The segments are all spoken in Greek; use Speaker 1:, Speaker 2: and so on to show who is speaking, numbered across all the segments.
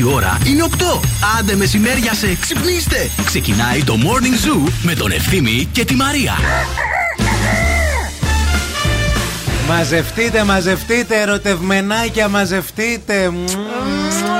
Speaker 1: Η ώρα είναι 8. Άντε μεσημέρια σε ξυπνήστε. Ξεκινάει το Morning Zoo με τον Ευθύμη και τη Μαρία.
Speaker 2: Μαζευτείτε, μαζευτείτε, ερωτευμενάκια, μαζευτείτε.
Speaker 3: Happy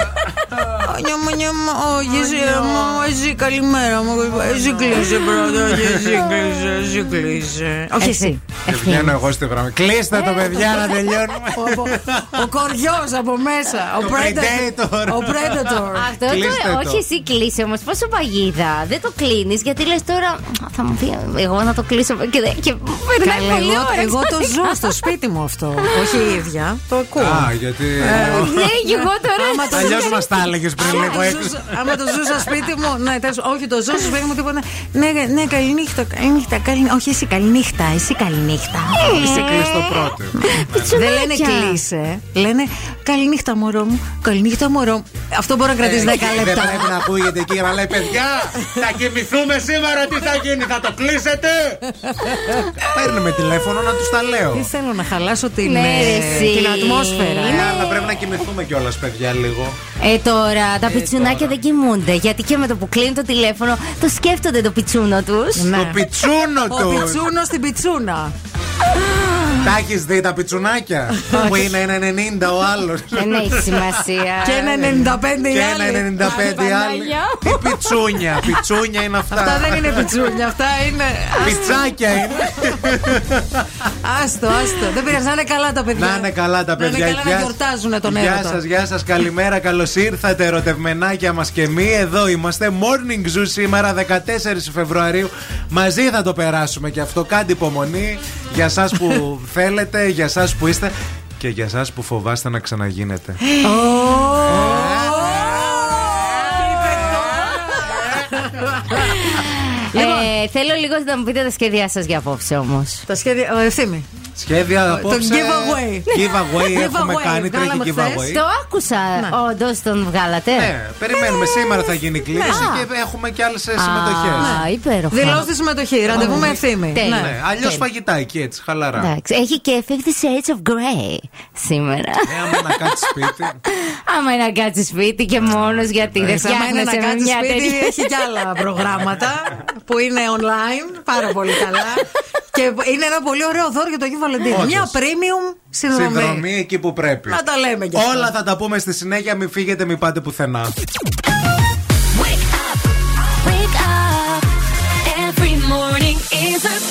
Speaker 3: Όχι, εσύ, εσύ, καλημέρα μου. Εσύ κλείσε πρώτα. Εσύ κλείσε, εσύ κλείσε. Όχι εσύ.
Speaker 2: Βγαίνω εγώ στη γραμμή. Κλείστε το, παιδιά, να τελειώνουμε.
Speaker 3: Ο κοριός από μέσα. Ο Predator. Ο Predator.
Speaker 4: Αυτό το. Όχι, εσύ κλείσε όμως. Πόσο παγίδα. Δεν το κλείνεις γιατί λες τώρα. Θα μου πει εγώ να το κλείσω. Και περνάει πολύ
Speaker 3: Εγώ το ζω στο σπίτι μου αυτό. Όχι η ίδια. Το ακούω.
Speaker 2: Α, γιατί.
Speaker 4: Ναι, και εγώ τώρα.
Speaker 2: Αλλιώς μας τα έλεγες πριν λίγο
Speaker 3: Άμα το ζούσα σπίτι μου. Ναι, όχι, το ζω στο σπίτι μου τίποτα. Ναι, ναι, καληνύχτα. Καληνύχτα. Όχι, εσύ καληνύχτα. Εσύ καληνύχτα.
Speaker 2: Είσαι κλειστό πρώτο.
Speaker 3: Δεν λένε κλείσε. Λένε καληνύχτα μωρό μου. Καληνύχτα μωρό μου. Αυτό μπορεί να κρατήσει 10 ε, λεπτά.
Speaker 2: Δεν πρέπει να ακούγεται εκεί να λέει παιδιά, θα κοιμηθούμε σήμερα, τι θα γίνει, θα το κλείσετε; Παίρνουμε τηλέφωνο να τους τα λέω.
Speaker 3: Τι θέλω να χαλάσω την, ναι, ε, την ατμόσφαιρα.
Speaker 2: Ναι, αλλά πρέπει να κοιμηθούμε κιόλας, παιδιά, λίγο.
Speaker 4: Ε, τώρα τα ε, πιτσουνάκια δεν κοιμούνται. Γιατί και με το που κλείνει το τηλέφωνο το σκέφτονται το πιτσούνο τους.
Speaker 2: Ναι. Το πιτσούνο τους.
Speaker 3: Ο πιτσούνος στην πιτσούνα.
Speaker 2: Τα έχεις δει τα πιτσουνάκια; Που είναι ένα 90 ο άλλος.
Speaker 4: Δεν έχει σημασία.
Speaker 3: Και ένα 95 η
Speaker 2: άλλη. Και ένα 95 η άλλη. Τι πιτσούνια. Πιτσούνια είναι αυτά.
Speaker 3: Αυτά δεν είναι πιτσούνια. Αυτά είναι.
Speaker 2: Πιτσάκια είναι.
Speaker 3: Άστο, άστο. Δεν πειράζει να είναι καλά τα παιδιά.
Speaker 2: Να είναι καλά τα παιδιά.
Speaker 3: Να είναι καλά να γιορτάζουν τον έρωτα.
Speaker 2: Γεια σας, γεια σας. Καλημέρα. Καλώς ήρθατε, ερωτευμενάκια μας και εμείς. Εδώ είμαστε. Morning Zoo σήμερα 14 Φεβρουαρίου. Μαζί θα το περάσουμε και αυτό. Κάντε υπομονή για εσά που θέλετε, για εσά που είστε και για εσά που φοβάστε να ξαναγίνετε.
Speaker 4: Ε, θέλω λίγο να μου πείτε τα σχέδιά σας για απόψε όμως.
Speaker 3: Τα σχέδια. Ο ευθύμη.
Speaker 2: Σχέδια απόψε.
Speaker 3: Το giveaway.
Speaker 2: Giveaway έχουμε κάνει, τρέχει giveaway.
Speaker 4: Το άκουσα. Ναι. Όντως τον βγάλατε.
Speaker 2: Ναι, περιμένουμε. Σήμερα θα γίνει κλήρωση και έχουμε και άλλες συμμετοχές.
Speaker 4: Α, υπέροχα.
Speaker 3: Δηλώστε συμμετοχή. Ραντεβού με ευθύμη.
Speaker 2: Ναι, αλλιώς φαγητά εκεί έτσι, χαλαρά.
Speaker 4: Έχει και 50 Shades of Grey σήμερα.
Speaker 2: Ναι, άμα να κάτσει σπίτι.
Speaker 4: Άμα να κάτσει σπίτι και μόνος γιατί δεν φτιάχνεσαι
Speaker 3: με μια τέτοια. Έχει και άλλα προγράμματα που είναι online. Πάρα πολύ καλά. Και είναι ένα πολύ ωραίο δώρο για το Αγίου Βαλεντίνου. Μια premium συνδρομή.
Speaker 2: Συνδρομή εκεί που πρέπει.
Speaker 3: Να τα λέμε κι
Speaker 2: Όλα θα τα πούμε στη συνέχεια. Μην φύγετε, μην πάτε πουθενά. girl.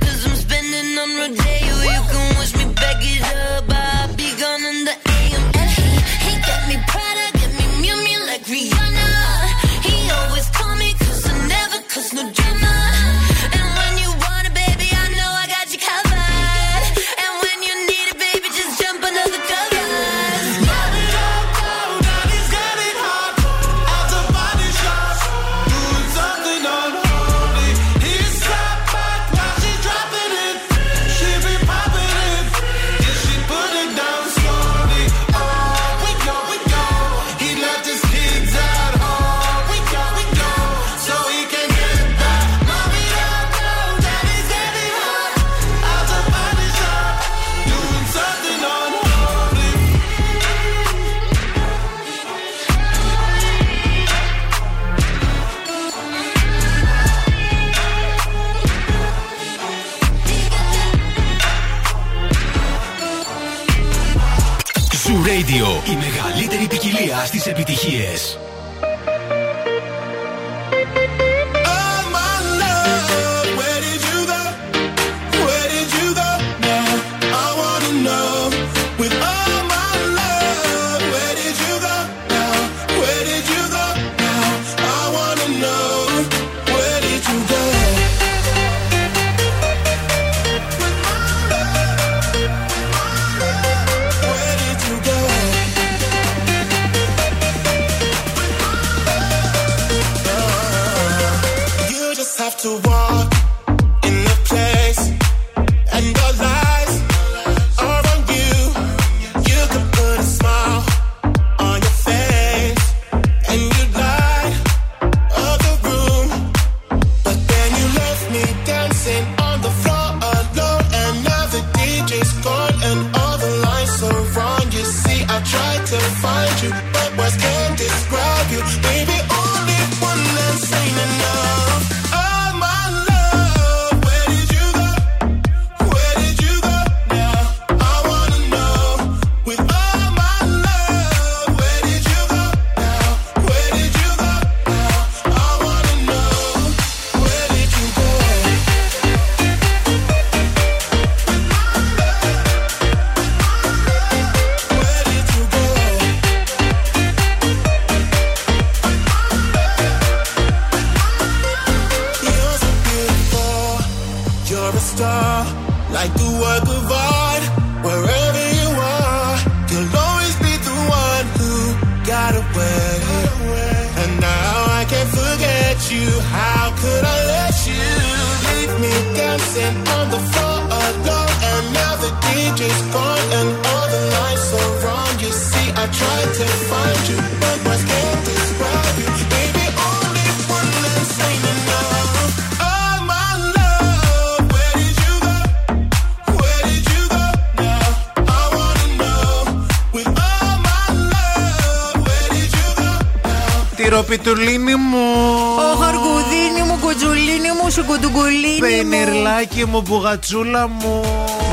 Speaker 2: Πεϊνιρλάκι μου, μπουγατσούλα μου.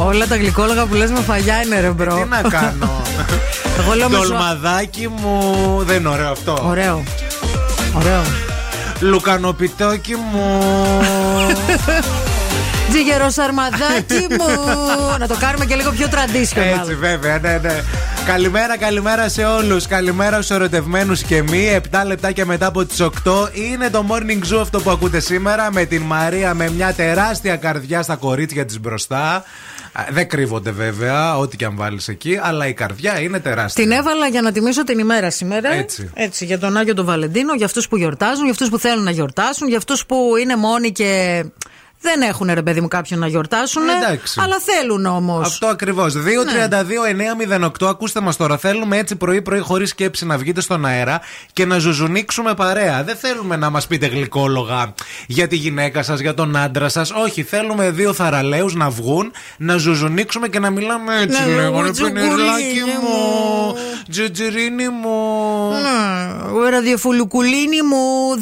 Speaker 3: Όλα τα γλυκόλογα που λες με φαγιά είναι ρε bro.
Speaker 2: Τι να κάνω.
Speaker 3: Εγώ λέω με ζω-
Speaker 2: Ντολμαδάκι μου. Δεν είναι ωραίο αυτό.
Speaker 3: Ωραίο. Ωραίο.
Speaker 2: Λουκανοπιτόκι μου.
Speaker 3: Τζιγεροσαρμαδάκι μου. Να το κάνουμε και λίγο πιο traditional.
Speaker 2: Έτσι, βέβαια, ναι, ναι. Καλημέρα, καλημέρα σε όλους. Καλημέρα στους ερωτευμένους και μη. 7 λεπτά και μετά από τις 8 είναι το morning zoo αυτό που ακούτε σήμερα με την Μαρία με μια τεράστια καρδιά στα κορίτσια της μπροστά. Α, Δεν κρύβονται βέβαια, ό,τι και αν βάλεις εκεί, αλλά η καρδιά είναι τεράστια.
Speaker 3: Την έβαλα για να τιμήσω την ημέρα σήμερα.
Speaker 2: Έτσι.
Speaker 3: Έτσι, για τον Άγιο τον Βαλεντίνο, για αυτούς που γιορτάζουν, για αυτούς που θέλουν να γιορτάσουν, για αυτούς που είναι μόνοι και δεν έχουν ρε παιδί μου κάποιον να γιορτάσουν.
Speaker 2: Εντάξει.
Speaker 3: Αλλά θέλουν όμως.
Speaker 2: Αυτό ακριβώς. 2-32-908. Ακούστε μας τώρα. Θέλουμε έτσι πρωί-πρωί, χωρίς σκέψη, να βγείτε στον αέρα και να ζουζουνίξουμε παρέα. Δεν θέλουμε να μας πείτε γλυκόλογα για τη γυναίκα σας, για τον άντρα σας. Όχι, θέλουμε δύο θαραλέους να βγουν, να ζουζουνίξουμε και να μιλάμε έτσι.
Speaker 3: Ναι,
Speaker 2: Λέγω, ρε
Speaker 3: τζουγκουλίνι
Speaker 2: πενιρλάκι μου,
Speaker 3: μου.
Speaker 2: τζουτζιρίνι μου.
Speaker 3: Ναι, ραδιοφουλουκουλίνι μου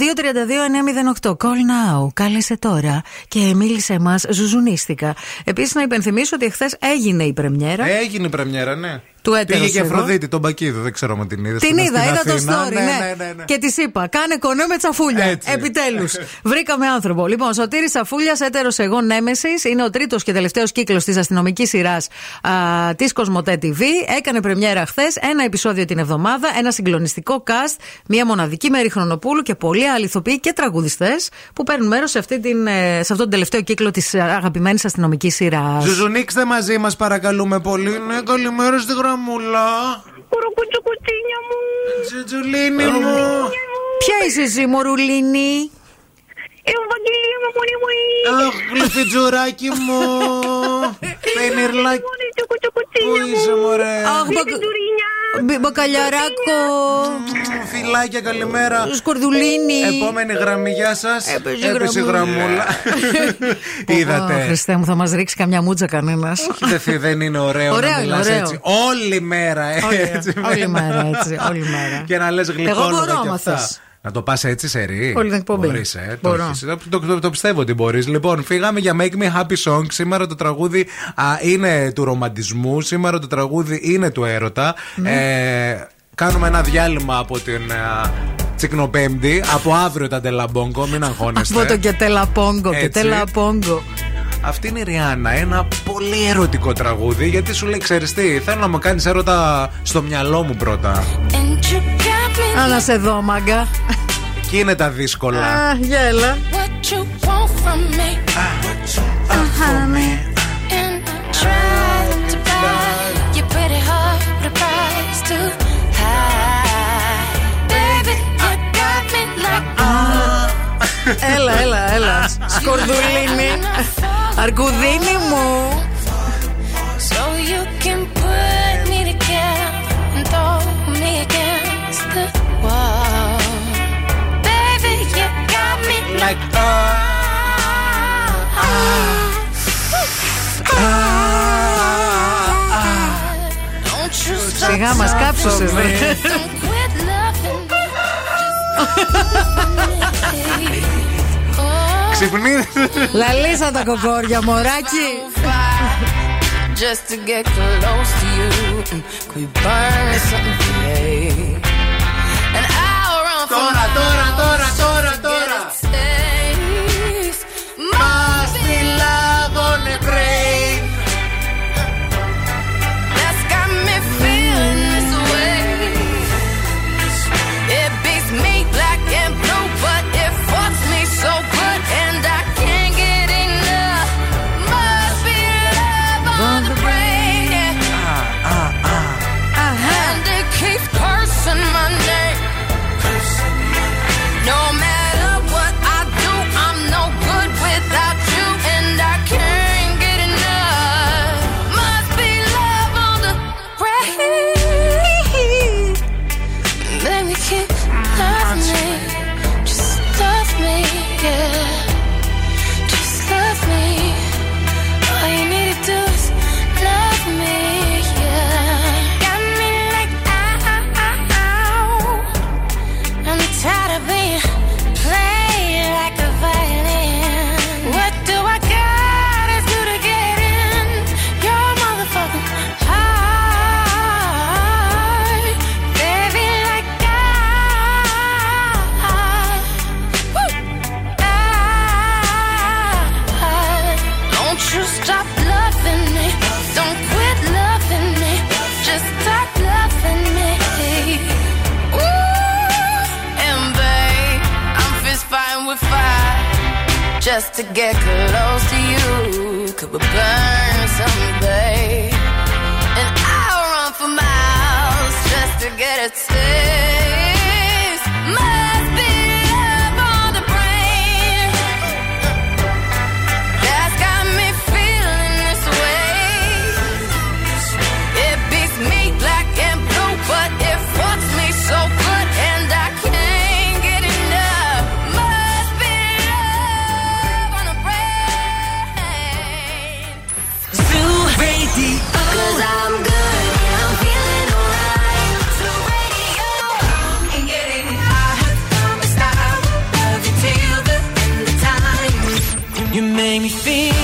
Speaker 3: 232-908. Call now. Κάλεσε τώρα και μίλησε μα. Ζουζουνίστηκα. Επίσης, να υπενθυμίσω ότι εχθές έγινε η πρεμιέρα
Speaker 2: Έγινε η πρεμιέρα, ναι.
Speaker 3: Του έτερος
Speaker 2: Πήγε και
Speaker 3: εδώ.
Speaker 2: Αφροδίτη, τον Μπακίδο, δεν ξέρω αν την είδες.
Speaker 3: Την είδα, είδα το story, ναι. Και της είπα, κάνε κονέ με τσαφούλια.
Speaker 2: Έτσι.
Speaker 3: Επιτέλους. Βρήκαμε άνθρωπο. Λοιπόν, Σωτήρης Τσαφούλιας, έτερος εγώ Νέμεσης, είναι ο τρίτος και τελευταίος κύκλος της αστυνομικής σειράς της Κοσμοτέ TV. Έκανε πρεμιέρα χθες, ένα επεισόδιο την εβδομάδα, ένα συγκλονιστικό cast, μία μοναδική Μέρη Χρονοπούλου και πολλοί άλλοι ηθοποιοί και τραγουδιστές που παίρνουν μέρος σε, αυτή την, ε, σε αυτόν τον τελευταίο κύκλο της αγαπημένης αστυνομικής σειράς.
Speaker 2: Ζουζουνίξτε μαζί μας, παρακαλούμε πολύ. Ναι, καλημέρα στη γραμμούλα.
Speaker 5: Κουρουκουτσουκουτσίνια μου.
Speaker 2: Τζουτζουλίνι μου.
Speaker 3: Ποια είσαι εσύ, Μωρουλίνη;
Speaker 5: Ευαγγελία μου, μόνη μου.
Speaker 2: Αχ, γλυφιτζουράκι μου. Πενιρλάκι.
Speaker 5: Μόνη
Speaker 2: Πού
Speaker 5: τσουκουτσουκουτσίνια μου.
Speaker 2: είσαι, μωρέ;
Speaker 3: Αχ, μπα-
Speaker 5: Φιτουρίνια.
Speaker 3: μπι- μπακαλιαράκο.
Speaker 2: Φιλάκια, καλημέρα.
Speaker 3: Σκορδουλίνη.
Speaker 2: Επόμενη γραμμή, γεια σας.
Speaker 3: Έπεσε
Speaker 2: η γραμμούλα.
Speaker 3: Ω,
Speaker 2: Είδατε;
Speaker 3: Χριστέ μου, θα μας ρίξει καμιά μούτσα κανένας.
Speaker 2: Δεν θε- Δεν είναι ωραίο
Speaker 3: Ωραίο
Speaker 2: να
Speaker 3: είναι,
Speaker 2: μιλάς
Speaker 3: ωραίο.
Speaker 2: έτσι. Όλη μέρα έτσι.
Speaker 3: Όλη μέρα έτσι. Όλη μέρα.
Speaker 2: Και να λες
Speaker 3: Εγώ
Speaker 2: γλυκόλογα
Speaker 3: μπορώ,
Speaker 6: να το πας έτσι σε ρί.
Speaker 3: Όλη την εκπομπή.
Speaker 6: Μπορείς, ε, Το, το, το, το, πιστεύω ότι μπορείς. Λοιπόν, φύγαμε για Make Me Happy Song. Σήμερα το τραγούδι α, είναι του ρομαντισμού. Σήμερα το τραγούδι είναι του έρωτα.
Speaker 3: Mm.
Speaker 6: Ε, κάνουμε ένα διάλειμμα από την. Α, τσικνοπέμπτη, από αύριο τα τελαμπόγκο, μην αγχώνεστε.
Speaker 3: Από το και τελαπόγκο, και τελαπόγκο.
Speaker 6: Αυτή είναι η Ριάννα. Ένα πολύ ερωτικό τραγούδι. Γιατί σου λέει, ξέρεις τι, θέλω να μου κάνεις έρωτα στο μυαλό μου πρώτα.
Speaker 3: Άνασε σε μάγκα.
Speaker 6: Εκεί είναι τα δύσκολα.
Speaker 3: Α, γέλα. Έλα, έλα, έλα. Σκορδουλίνη. Αρκουδίνη μου.
Speaker 7: like oh, oh, oh,
Speaker 3: Σιγά μας
Speaker 7: κάψωσες ρε
Speaker 6: Ξυπνή
Speaker 3: Λαλίσα τα κοκόρια μωράκι
Speaker 7: Just to get close to you Could we burn something today And
Speaker 6: Τώρα, τώρα, τώρα
Speaker 7: just to get close to you could we burn someday? And I'll run for miles just to get a taste. You make me feel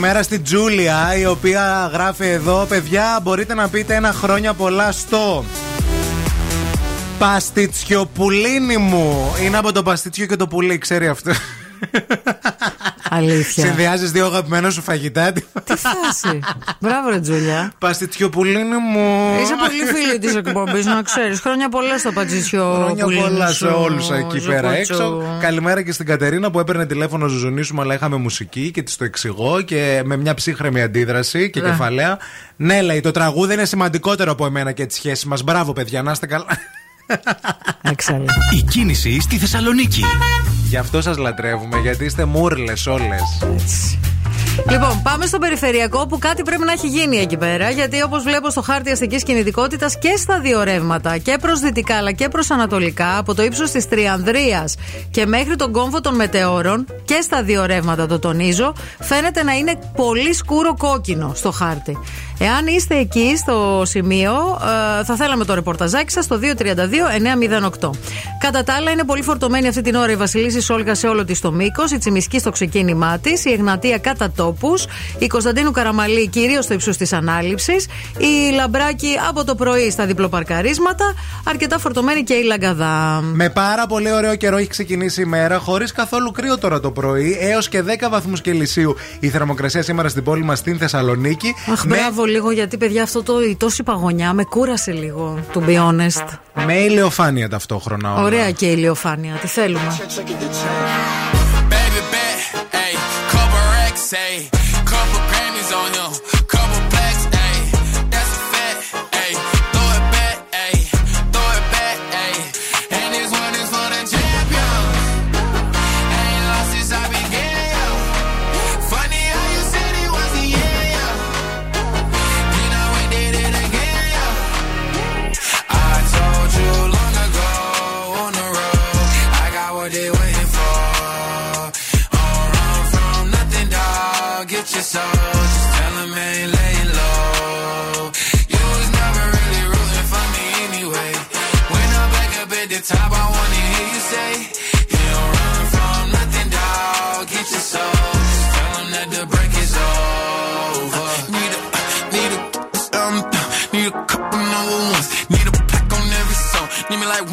Speaker 2: Καλημέρα στην Τζούλια, η οποία γράφει εδώ: Παιδιά, μπορείτε να πείτε ένα χρόνια πολλά στο. Παστιτσιοπουλίνι μου. Είναι από το παστιτσιο και το πουλί, ξέρει αυτό.
Speaker 3: Αλήθεια.
Speaker 2: Συνδυάζεις δύο αγαπημένα σου φαγητά.
Speaker 3: Τι φάση. Μπράβο, ρε Τζούλια.
Speaker 2: Παστιτσιοπουλίνι μου.
Speaker 3: Είσαι πολύ φίλη της εκπομπής, να ξέρεις. Χρόνια πολλά στο πατζισιό.
Speaker 2: Χρόνια
Speaker 3: πουλί
Speaker 2: πολλά
Speaker 3: σου,
Speaker 2: σε όλους εκεί πέρα
Speaker 3: Ζουκούτσου.
Speaker 2: έξω. Καλημέρα και στην Κατερίνα που έπαιρνε τηλέφωνο να ζουζουνίσουμε, αλλά είχαμε μουσική και της το εξηγώ και με μια ψύχρεμη αντίδραση και
Speaker 3: Ναι.
Speaker 2: κεφαλαία. Ναι, λέει, το τραγούδι είναι σημαντικότερο από εμένα και τη σχέση μας. Μπράβο, παιδιά, να είστε καλά.
Speaker 3: Έξαλλη.
Speaker 1: Η κίνηση στη Θεσσαλονίκη.
Speaker 2: Γι' αυτό σας λατρεύουμε, γιατί είστε μούρλες όλες.
Speaker 3: Λοιπόν, πάμε στο περιφερειακό που κάτι πρέπει να έχει γίνει εκεί πέρα. Γιατί όπως βλέπω στο χάρτη αστικής κινητικότητας και στα δύο ρεύματα, και προς δυτικά αλλά και προς ανατολικά, από το ύψος της Τριανδρίας και μέχρι τον κόμβο των μετεώρων, και στα δύο ρεύματα το τονίζω, φαίνεται να είναι πολύ σκούρο κόκκινο στο χάρτη. Εάν είστε εκεί στο σημείο, ε, θα θέλαμε το ρεπορταζάκι σας στο 232-908. Κατά τα άλλα, είναι πολύ φορτωμένη αυτή την ώρα η Βασιλίση Σόλγα σε όλο της το μήκος, η Τσιμισκή στο ξεκίνημά της, η Εγνατία κατά τόπους, η Κωνσταντίνου Καραμαλή κυρίως στο ύψος της ανάληψης, η Λαμπράκη από το πρωί στα διπλοπαρκαρίσματα, αρκετά φορτωμένη και η Λαγκαδά.
Speaker 2: Με πάρα πολύ ωραίο καιρό έχει ξεκινήσει η μέρα, χωρίς καθόλου κρύο τώρα το πρωί, έως και 10 βαθμούς Κελσίου η θερμοκρασία σήμερα στην πόλη μας στην Θεσσαλονίκη.
Speaker 3: Αχ,
Speaker 2: με,
Speaker 3: μπράβο λίγο, γιατί παιδιά αυτό το, η τόση παγωνιά με κούρασε λίγο, to be honest.
Speaker 2: με ηλιοφάνεια ταυτόχρονα. όλα.
Speaker 3: Ωραία και η ηλιοφάνεια, τι θέλουμε.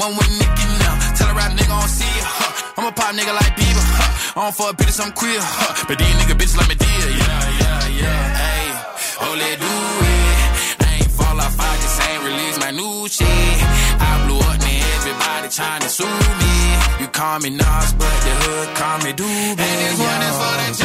Speaker 8: One with Nicky now. Tell a rap nigga I don't see it, huh? I'm a pop nigga like Bieber, huh? I don't fuck bitches, I'm queer, huh? But these nigga bitches like me dear, yeah, yeah, yeah. Hey, let do it. I ain't fall off, I just ain't release my new shit. I blew up, man, everybody trying to sue me. You call me Nas, but the hood call me Doobie. And this one is for the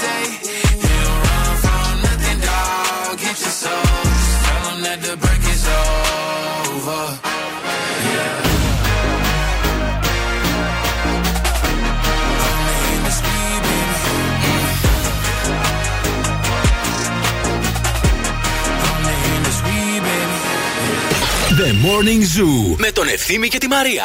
Speaker 8: say you the
Speaker 1: Morning Zoo με τον Ευθύμη και τη Μαρία.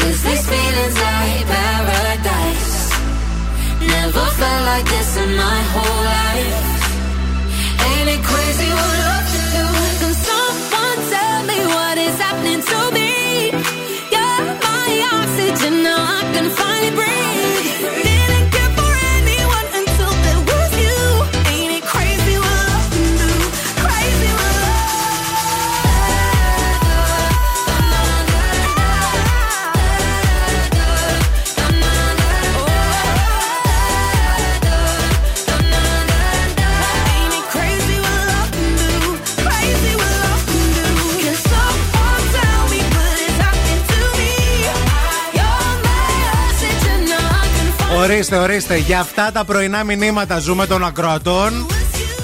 Speaker 9: Cause these feelings like paradise. Never felt like this in my whole life. Ain't it crazy what love can do? Can someone tell me what is happening to me? You're my oxygen, now I can finally breathe.
Speaker 2: Ορίστε, ορίστε. Για αυτά τα πρωινά μηνύματα ζούμε των ακροατών.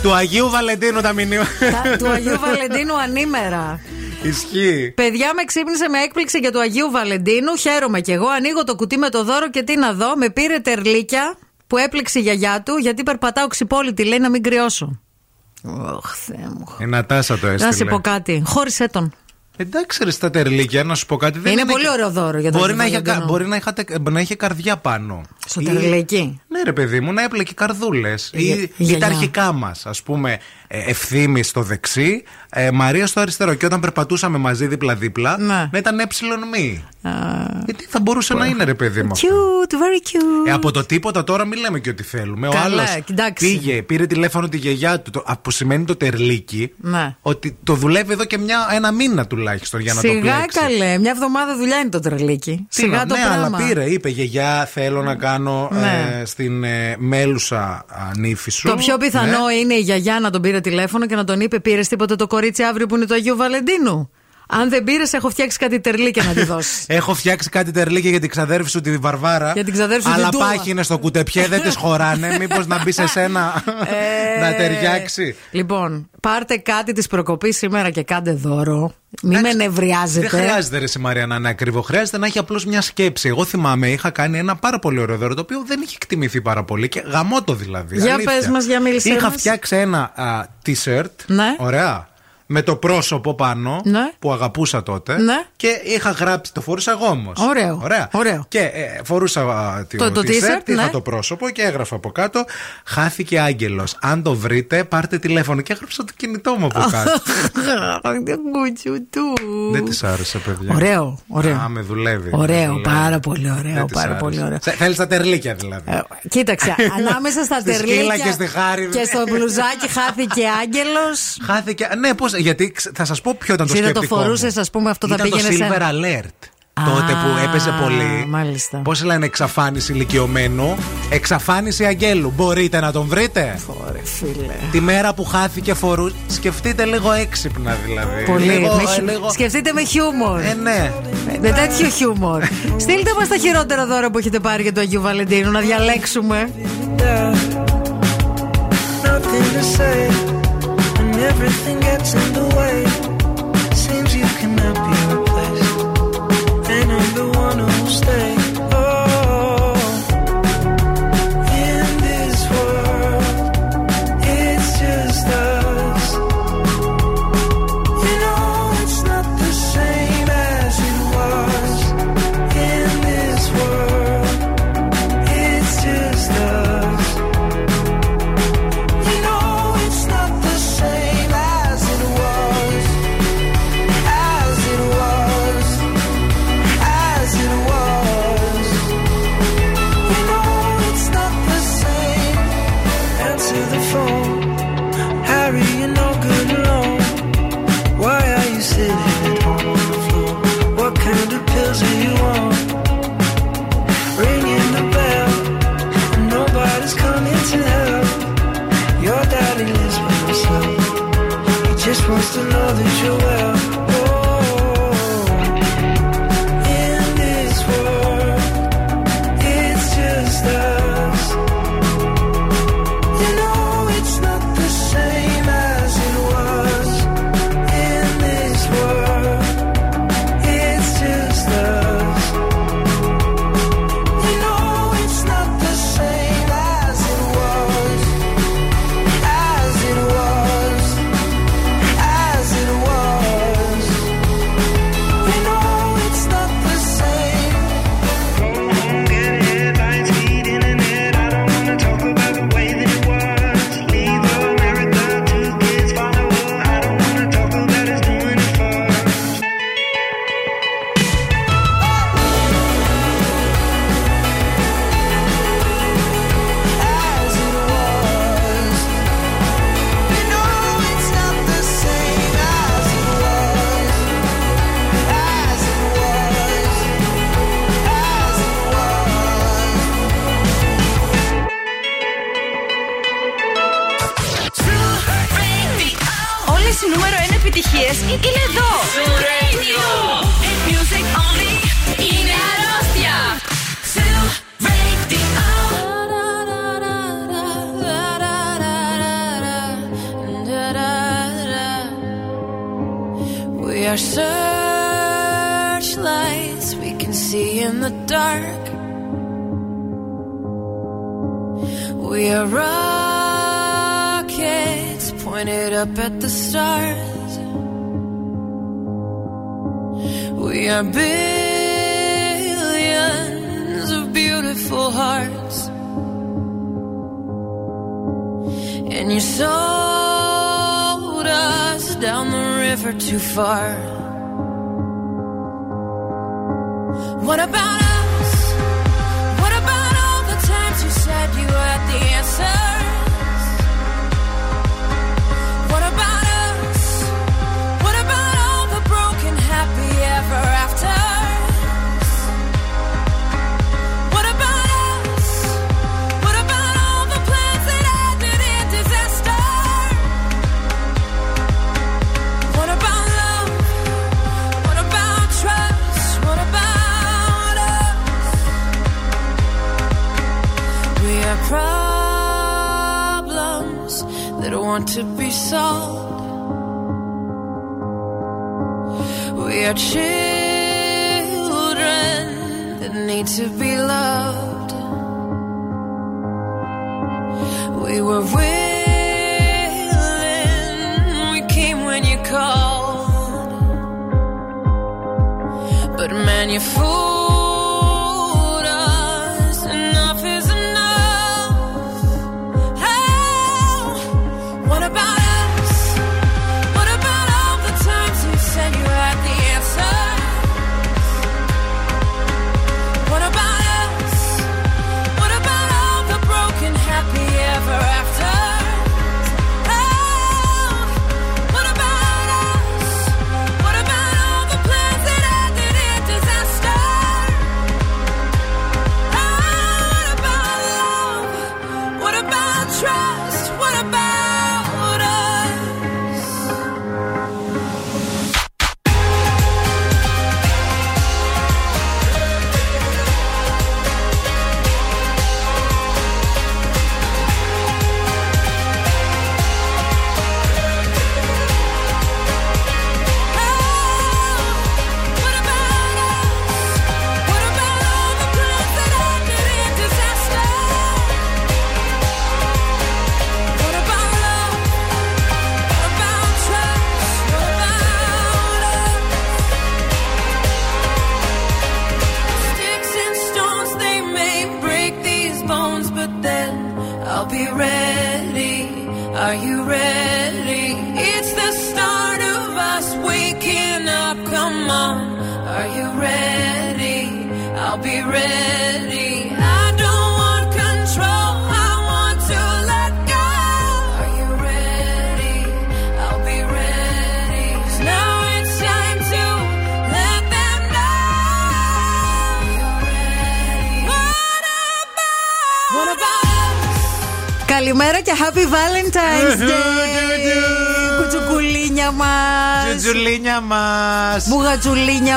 Speaker 2: Του Αγίου Βαλεντίνου τα μηνύματα.
Speaker 3: Τα- του Αγίου Βαλεντίνου ανήμερα.
Speaker 2: Ισχύει.
Speaker 3: Παιδιά με ξύπνησε με έκπληξη για του Αγίου Βαλεντίνου. Χαίρομαι κι εγώ. Ανοίγω το κουτί με το δώρο και τι να δω. Με πήρε τερλίκια που έπληξε η γιαγιά του γιατί περπατάω ξυπόλυτη. Λέει να μην κρυώσω. Ωχ, Θεέ μου.
Speaker 2: Η Νατάσα το έστειλε.
Speaker 3: Να σε πω κάτι. Χώρισέ τον.
Speaker 2: Εντάξει, ρε στα τερλίκια, να σου πω κάτι. δεν
Speaker 3: Είναι πολύ ωραίο δώρο για τον
Speaker 2: μπορεί
Speaker 3: Αγίο
Speaker 2: να, είχε, κα-
Speaker 3: Βαλεντίνο.
Speaker 2: μπορεί να, είχατε, να είχε καρδιά πάνω.
Speaker 3: Στο
Speaker 2: Ή-
Speaker 3: τερλίκι.
Speaker 2: Ναι, ρε παιδί μου, να έπλεκε καρδούλες.
Speaker 3: Η γε-
Speaker 2: Ή,
Speaker 3: η
Speaker 2: ή τα
Speaker 3: γιαγιά.
Speaker 2: αρχικά μας. Α πούμε, ε, ευθύμη στο δεξί, ε, Μαρία στο αριστερό. Και όταν περπατούσαμε μαζί δίπλα-δίπλα,
Speaker 3: Ναι.
Speaker 2: να ήταν ε μη. Γιατί θα μπορούσε να είναι, ρε παιδί μου. αυτό;
Speaker 3: Cute, very cute.
Speaker 2: Ε, από το τίποτα τώρα μην λέμε και ό,τι θέλουμε. Ο
Speaker 3: Καλά,
Speaker 2: άλλος
Speaker 3: εντάξει.
Speaker 2: πήγε, πήρε τηλέφωνο τη γιαγιά του, το, που σημαίνει το τερλίκι,
Speaker 3: Ναι.
Speaker 2: ότι το δουλεύει εδώ και μια, ένα μήνα τουλάχιστον για να το
Speaker 3: Σιγά
Speaker 2: πλέξει.
Speaker 3: καλέ, μια εβδομάδα δουλειά είναι το τρελίκι.
Speaker 2: Τι
Speaker 3: Σιγά
Speaker 2: να-
Speaker 3: το
Speaker 2: ναι,
Speaker 3: πράγμα.
Speaker 2: αλλά πήρε, είπε γιαγιά, θέλω να κάνω
Speaker 3: Ναι.
Speaker 2: ε, στην ε, μέλουσα α, νύφη σου.
Speaker 3: Το πιο πιθανό
Speaker 2: Ναι.
Speaker 3: είναι η γιαγιά να τον πήρε τηλέφωνο και να τον είπε: Πήρες τίποτε το κορίτσι αύριο που είναι το Αγίου Βαλεντίνου. Αν δεν πήρες, έχω φτιάξει κάτι τερλίκια να τη δώσεις.
Speaker 2: Έχω φτιάξει κάτι τερλίκι για την ξαδέρφη σου τη Βαρβάρα.
Speaker 3: Για την ξαδέρφη σου
Speaker 2: Αλλά
Speaker 3: την Τούβα.
Speaker 2: πάχει είναι στο κουτεπιέ, δεν της χωράνε. Μήπως να μπει σε σένα
Speaker 3: Ε,
Speaker 2: να ταιριάξει.
Speaker 3: Λοιπόν, πάρτε κάτι της προκοπής σήμερα και κάντε δώρο. Μην με νευριάζετε.
Speaker 2: Δεν χρειάζεται ρε εσύ, Μαρία να είναι ακριβό. Χρειάζεται να έχει απλώς μια σκέψη. Εγώ θυμάμαι, είχα κάνει ένα πάρα πολύ ωραίο δώρο το οποίο δεν είχε εκτιμηθεί πάρα πολύ και γαμώτο δηλαδή.
Speaker 3: Για
Speaker 2: αλήθεια.
Speaker 3: πες μας, για μίλησέ
Speaker 2: Είχα
Speaker 3: μας.
Speaker 2: φτιάξει ένα α, t-shirt.
Speaker 3: Ναι.
Speaker 2: Ωραία. Με το πρόσωπο πάνω
Speaker 3: Ναι.
Speaker 2: που αγαπούσα τότε.
Speaker 3: Ναι.
Speaker 2: Και είχα γράψει, το φορούσα εγώ όμω.
Speaker 3: Ωραίο.
Speaker 2: Ωραία.
Speaker 3: Ωραίο.
Speaker 2: Και ε, φορούσα α, το,
Speaker 3: Το- το t-shirt,
Speaker 2: είχα
Speaker 3: ναι.
Speaker 2: το πρόσωπο και έγραφα από κάτω. Χάθηκε άγγελος. Αν το βρείτε, πάρτε τηλέφωνο. Και έγραψα το κινητό μου από κάτω.
Speaker 3: Κουτσου του.
Speaker 2: Δεν της άρεσε, παιδιά.
Speaker 3: Ωραίο, ωραίο.
Speaker 2: Α, με δουλεύει.
Speaker 3: Ωραίο,
Speaker 2: Με δουλεύει.
Speaker 3: πάρα πολύ ωραίο,
Speaker 2: Δεν της
Speaker 3: πάρα
Speaker 2: άρεσε.
Speaker 3: πολύ ωραίο.
Speaker 2: Σε- Θέλεις τα τερλίκια δηλαδή.
Speaker 3: Ε, Κοίταξε, ανάμεσα στα
Speaker 2: Στη σκύλα
Speaker 3: τερλίκια
Speaker 2: και στη χάρη.
Speaker 3: και στο μπλουζάκι χάθηκε άγγελος.
Speaker 2: Χάθηκε. Ναι, πώς, γιατί θα σας πω ποιο ήταν το
Speaker 3: σκεπτικό. Εσύ το φορούσες, ας πούμε, αυτό
Speaker 2: ήταν θα
Speaker 3: πήγαινε.
Speaker 2: Το Silver. Alert. Τότε που έπαιζε πολύ.
Speaker 3: Μάλιστα.
Speaker 2: Πώς λένε εξαφάνιση ηλικιωμένου, εξαφάνιση αγγέλου. Μπορείτε να τον βρείτε;
Speaker 3: Φορε, φίλε.
Speaker 2: Τη μέρα που χάθηκε φορού. Σκεφτείτε λίγο έξυπνα δηλαδή.
Speaker 3: Πολύ.
Speaker 2: Λίγο,
Speaker 3: Σκεφτείτε με χιούμορ.
Speaker 2: Ε, ναι.
Speaker 3: Με, τέτοιο χιούμορ. Στείλτε μας τα χειρότερα δώρα που έχετε πάρει για το Αγίου Βαλεντίνου να διαλέξουμε.
Speaker 9: when everything gets in the way. Seems you cannot be replaced, and I'm the one who stays. supposed to know that you're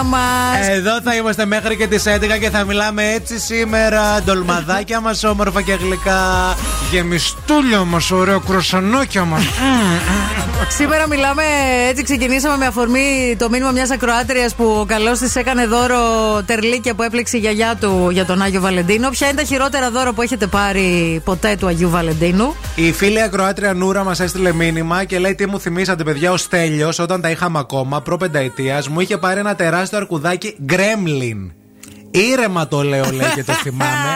Speaker 10: μας! Εδώ
Speaker 2: θα είμαστε μέχρι και τις 11 και θα μιλάμε έτσι σήμερα. Ντολμαδάκια μας όμορφα και γλυκά. Γεμιστούλια μα, ωραίο κροσανόκια μα.
Speaker 3: Σήμερα μιλάμε, έτσι ξεκινήσαμε με αφορμή το μήνυμα μιας ακροάτριας που ο καλός της έκανε δώρο τερλίκια που έπλεξε η γιαγιά του για τον Άγιο Βαλεντίνο. Ποια είναι τα χειρότερα δώρα που έχετε πάρει ποτέ του Αγίου Βαλεντίνου;
Speaker 2: Η φίλη ακροάτρια Νούρα μας έστειλε μήνυμα και λέει τι μου θυμήσατε, παιδιά. Ο Στέλιο, όταν τα είχαμε ακόμα, προ πενταετία, μου είχε πάρει ένα τεράστιο αρκουδάκι γκρέμλιν. Ήρεμα το λέω, λέει και το θυμάμαι.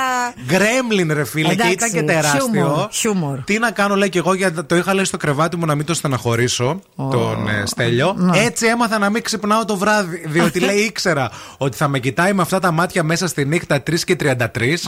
Speaker 2: Γκρέμλιν, ρε φίλε, και
Speaker 3: Εντάξει,
Speaker 2: ήταν και τεράστιο.
Speaker 3: χιούμορ, χιούμορ.
Speaker 2: Τι να κάνω, λέει και εγώ, γιατί το είχα λέει στο κρεβάτι μου να μην το στεναχωρήσω, τον ε, Στέλιο.
Speaker 3: Ναι.
Speaker 2: Έτσι έμαθα να μην ξυπνάω το βράδυ. Διότι λέει ήξερα ότι θα με κοιτάει με αυτά τα μάτια μέσα στη νύχτα 3 και 33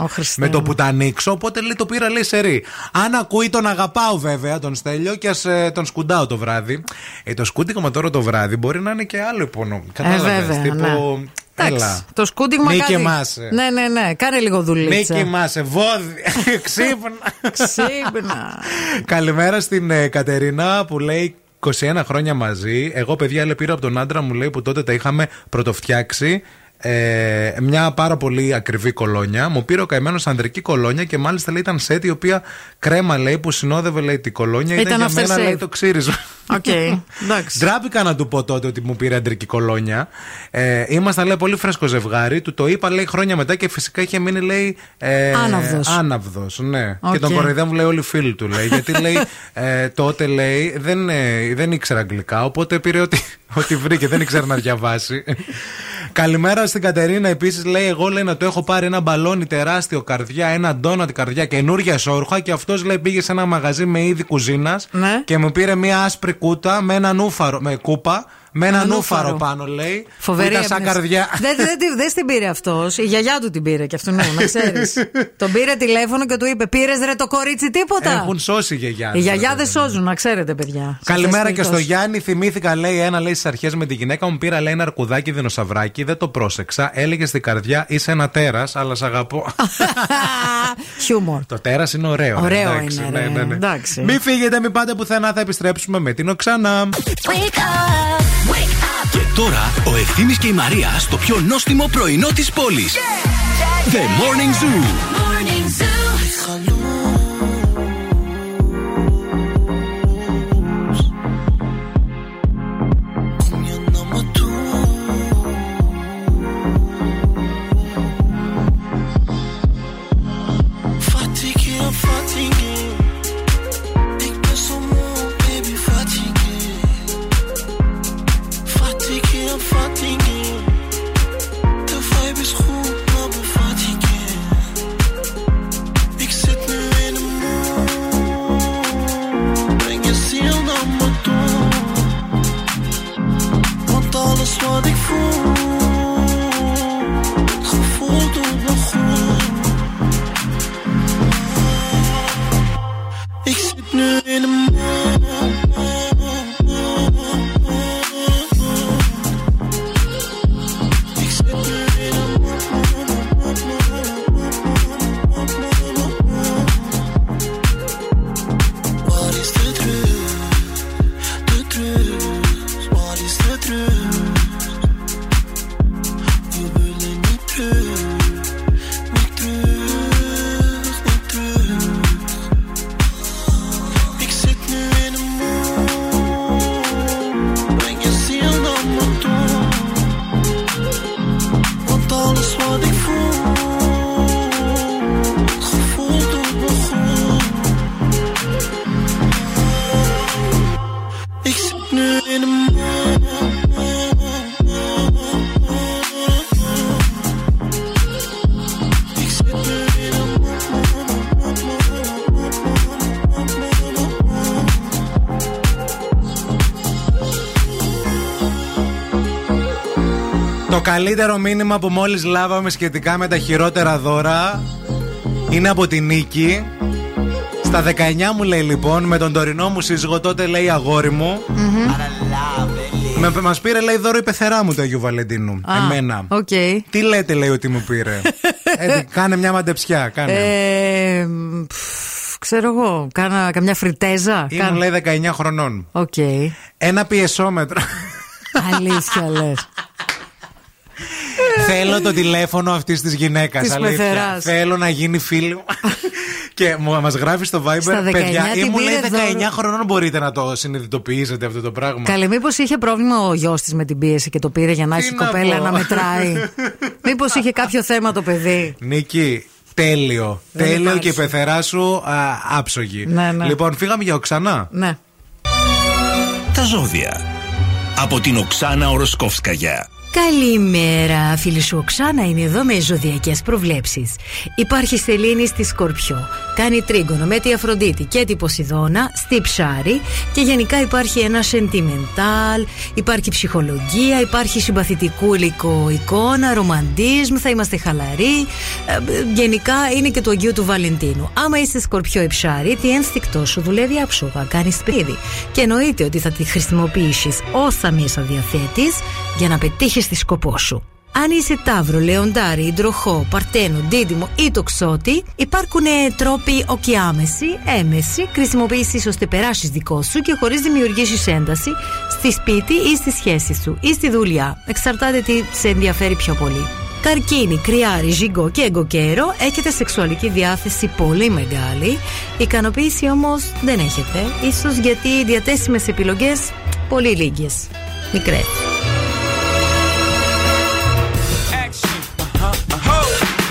Speaker 3: Ω, Χριστέ
Speaker 2: με το
Speaker 3: μου.
Speaker 2: που τα ανοίξω. Οπότε λέει το πήρα, λέει σερή. Αν ακούει, τον αγαπάω βέβαια τον Στέλιο και ας ε, τον σκουντάω το βράδυ. Ε, το σκούντιγμα τώρα το βράδυ μπορεί να είναι και άλλο υπόνο. Κατάλαβες,
Speaker 3: βέβαια,
Speaker 2: τύπου.
Speaker 3: ναι. Εντάξει,
Speaker 2: Έλα.
Speaker 3: το σκούντιγμα
Speaker 2: Μη
Speaker 3: κάτι...
Speaker 2: κοιμάσαι.
Speaker 3: Ναι, ναι, ναι. Κάνε λίγο δουλίτσα.
Speaker 2: Μη κοιμάσαι, βόδι. Ξύπνα.
Speaker 3: Ξύπνα.
Speaker 2: Καλημέρα στην ε, Κατερίνα που λέει 21 χρόνια μαζί. Εγώ, παιδιά, λέει, πήρα από τον άντρα μου λέει που τότε τα είχαμε πρωτοφτιάξει. Ε, μια πάρα πολύ ακριβή κολόνια. Μου πήρε ο καημένος ανδρική κολόνια και μάλιστα λέει ήταν σετ η οποία κρέμα λέει που συνόδευε λέει την κολόνια.
Speaker 3: Ήταν
Speaker 2: για μένα
Speaker 3: aftershave.
Speaker 2: λέει το ξύρισμα.
Speaker 3: Οκέι, εντάξει.
Speaker 2: Ντράπηκα να του πω τότε ότι μου πήρε αντρική κολόνια. Ε, ήμασταν λέει πολύ φρέσκο ζευγάρι. Του το είπα λέει χρόνια μετά και φυσικά είχε μείνει λέει. Ε,
Speaker 3: Άναυδος.
Speaker 2: Άναυδος, ναι.
Speaker 3: Οκ.
Speaker 2: Και τον κοροϊδεύουν λέει όλοι οι φίλοι του λέει. γιατί λέει ε, τότε λέει δεν, ε, δεν ήξερα αγγλικά. Οπότε πήρε ό,τι, ό,τι βρήκε. Δεν ήξερε να διαβάσει. Καλημέρα στην Κατερίνα. Επίσης λέει: Εγώ λέει να το έχω πάρει ένα μπαλόνι τεράστιο καρδιά, ένα ντόνατ καρδιά καινούργια σόρτσα και αυτός λέει πήγε σε ένα μαγαζί με είδη κουζίνας
Speaker 3: Ναι.
Speaker 2: και μου πήρε μια άσπρη κούτα με ένα νούφαρο, με κούπα, με ένα
Speaker 3: Ένα
Speaker 2: νούφαρο
Speaker 3: νούφαρο.
Speaker 2: πάνω λέει.
Speaker 3: Φοβερή
Speaker 2: που ήταν σαν
Speaker 3: έμπνευση.
Speaker 2: καρδιά.
Speaker 3: Δεν δεν τη- δεν την πήρε αυτός. Η γιαγιά του την πήρε και αυτού νου, να ξέρεις. Τον πήρε τηλέφωνο και του είπε: Πήρες ρε το κορίτσι τίποτα.
Speaker 2: Έχουν σώσει οι γιαγιάδες,
Speaker 3: Οι γιαγιάδε
Speaker 2: ρε,
Speaker 3: σώζουν, να ξέρετε, παιδιά. Σε
Speaker 2: Καλημέρα
Speaker 3: αυτές
Speaker 2: και
Speaker 3: τις
Speaker 2: στο
Speaker 3: περιπτώσεις.
Speaker 2: Γιάννη. Θυμήθηκα, λέει, ένα λέει στις αρχές με τη γυναίκα μου. Πήρα, λέει, ένα αρκουδάκι δεινοσαυράκι. Δεν το πρόσεξα. Έλεγε στην καρδιά, είσαι ένα τέρας, αλλά σε αγαπώ.
Speaker 3: Χιούμορ.
Speaker 2: το τέρας είναι ωραίο. ρε,
Speaker 3: Ωραίο
Speaker 2: εντάξει,
Speaker 3: είναι,
Speaker 2: ναι,
Speaker 3: ρε.
Speaker 2: ναι, ναι.
Speaker 3: Εντάξει.
Speaker 2: Μην φύγετε, μην πάτε πουθενά. Θα επιστρέψουμε με την Οξάνα.
Speaker 1: Και τώρα ο Ευθύμης και η Μαρία στο πιο νόστιμο πρωινό της πόλης. The Morning Zoo.
Speaker 11: Fatigué, in
Speaker 2: the καλύτερο μήνυμα που μόλις λάβαμε σχετικά με τα χειρότερα δώρα είναι από την Νίκη. Στα 19 μου λέει λοιπόν, με τον τωρινό μου σύζυγο τότε λέει αγόρι μου. Με, μας πήρε λέει δώρο η πεθερά μου του Αγίου Βαλεντίνου.
Speaker 3: Α,
Speaker 2: Εμένα.
Speaker 3: Οκ.
Speaker 2: Τι λέτε λέει ότι μου πήρε; Ε, κάνε μια μαντεψιά, κάνε.
Speaker 3: Ε, πφ, ξέρω εγώ, κάνα καμιά φριτέζα.
Speaker 2: Ήμουν
Speaker 3: Κάνα-
Speaker 2: λέει 19 χρονών.
Speaker 3: Οκ.
Speaker 2: Ένα πιεσόμετρο.
Speaker 3: Αλήθεια λες.
Speaker 2: Θέλω το τηλέφωνο αυτής της γυναίκας.
Speaker 3: Της πεθεράς.
Speaker 2: Θέλω να γίνει φίλη μου. και μας γράφει στο Viber,
Speaker 3: Στα 19
Speaker 2: παιδιά,
Speaker 3: την
Speaker 2: ήμουν λέει
Speaker 3: πήρε
Speaker 2: 19
Speaker 3: δώρο.
Speaker 2: χρονών. Μπορείτε να το συνειδητοποιήσετε αυτό το πράγμα.
Speaker 3: Καλή, μήπως είχε πρόβλημα ο γιος της με την πίεση και το πήρε για να
Speaker 2: Τι
Speaker 3: έχει
Speaker 2: να
Speaker 3: κοπέλα
Speaker 2: πω.
Speaker 3: να μετράει; μήπως είχε κάποιο θέμα το παιδί;
Speaker 2: Νίκη, τέλειο.
Speaker 3: Δεν
Speaker 2: τέλειο
Speaker 3: υπάρχει.
Speaker 2: και η πεθερά σου α, άψογη.
Speaker 3: Ναι, ναι.
Speaker 2: Λοιπόν, φύγαμε για οξανά.
Speaker 3: Ναι.
Speaker 1: Τα ζώδια. Από την Οξάνα Οροσκόφσκαγια.
Speaker 3: Καλημέρα, φίλη σου Οξάνα είναι εδώ με ζωδιακές προβλέψεις. Υπάρχει σελήνη στη Σκορπιό, κάνει τρίγκονο με τη Αφροδίτη και τη Ποσειδώνα στη Ψάρη και γενικά υπάρχει ένα σεντιμεντάλ, υπάρχει ψυχολογία, υπάρχει συμπαθητικού υλικό εικόνα, ρομαντίσμ, θα είμαστε χαλαροί. Ε, γενικά είναι και το Αγίου του Βαλεντίνου. Άμα είσαι Σκορπιό ή Ψάρη, τι ένστικτό σου δουλεύει άψογα, κάνεις σπίδι. Και εννοείται ότι θα τη χρησιμοποιήσεις όσα μέσα διαθέτεις για να πετύχεις τη σκοπό σου. Αν είσαι Ταύρο, Λεοντάρι, Ιντροχό, Παρτένο, Δίδυμο ή Τοξότη, υπάρχουν ε, τρόποι οκιάμεση, έμεση, χρησιμοποιήσεις ώστε περάσεις δικό σου και χωρίς δημιουργήσεις ένταση στη σπίτι ή στη σχέση σου ή στη δουλειά. Εξαρτάται τι σε ενδιαφέρει πιο πολύ. Καρκίνη, κρυάρι, ζυγκό και εγκοκέρο έχετε σεξουαλική διάθεση πολύ μεγάλη. Ικανοποίηση όμως δεν έχετε. Ίσως γιατί οι διατέσιμες επιλογές πολύ λίγες. Μικρές.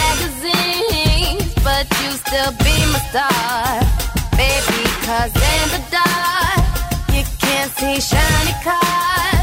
Speaker 6: but you still be my star. Baby, cause in the dark, you can't see shiny cars.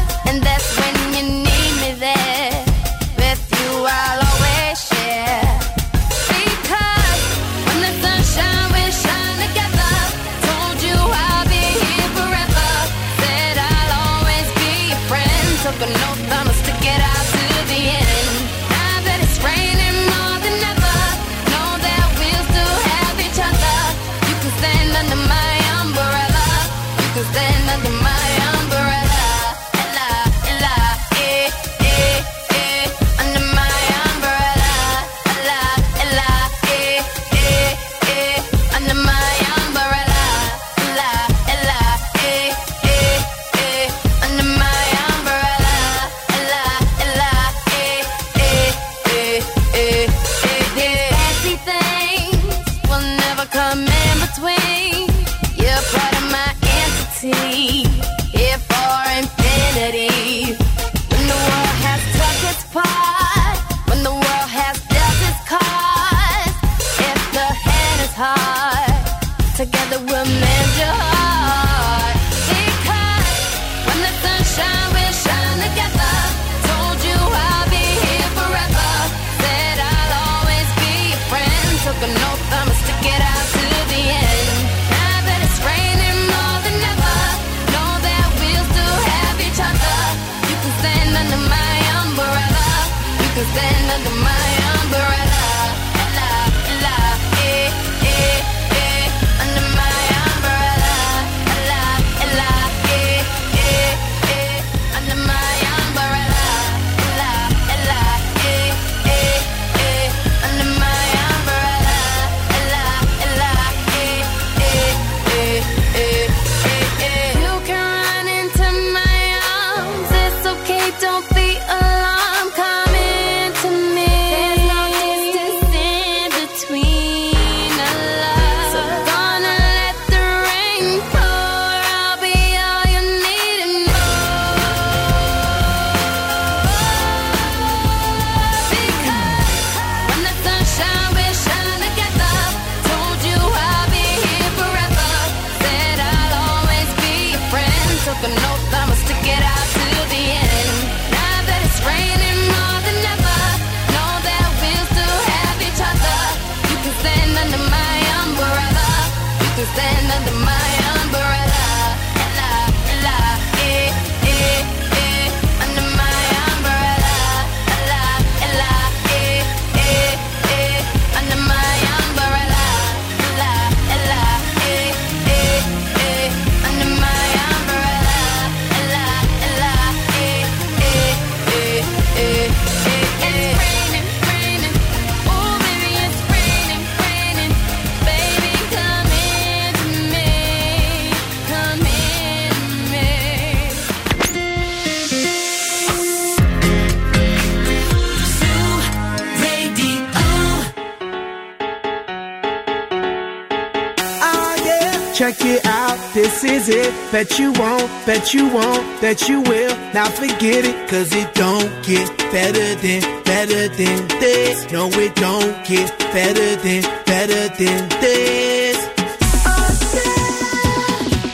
Speaker 7: Bet you won't, bet you won't, bet you will. Now forget it, cause it don't get better than, better than this. No, it don't get better than, better than this.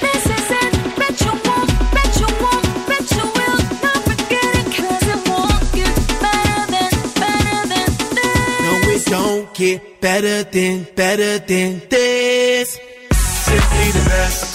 Speaker 9: This is it. Bet you won't, you won't, you will. Not forget it, 'cause it won't get better than, better than this.
Speaker 7: No, it don't get better than, better than this.
Speaker 11: Simply the best.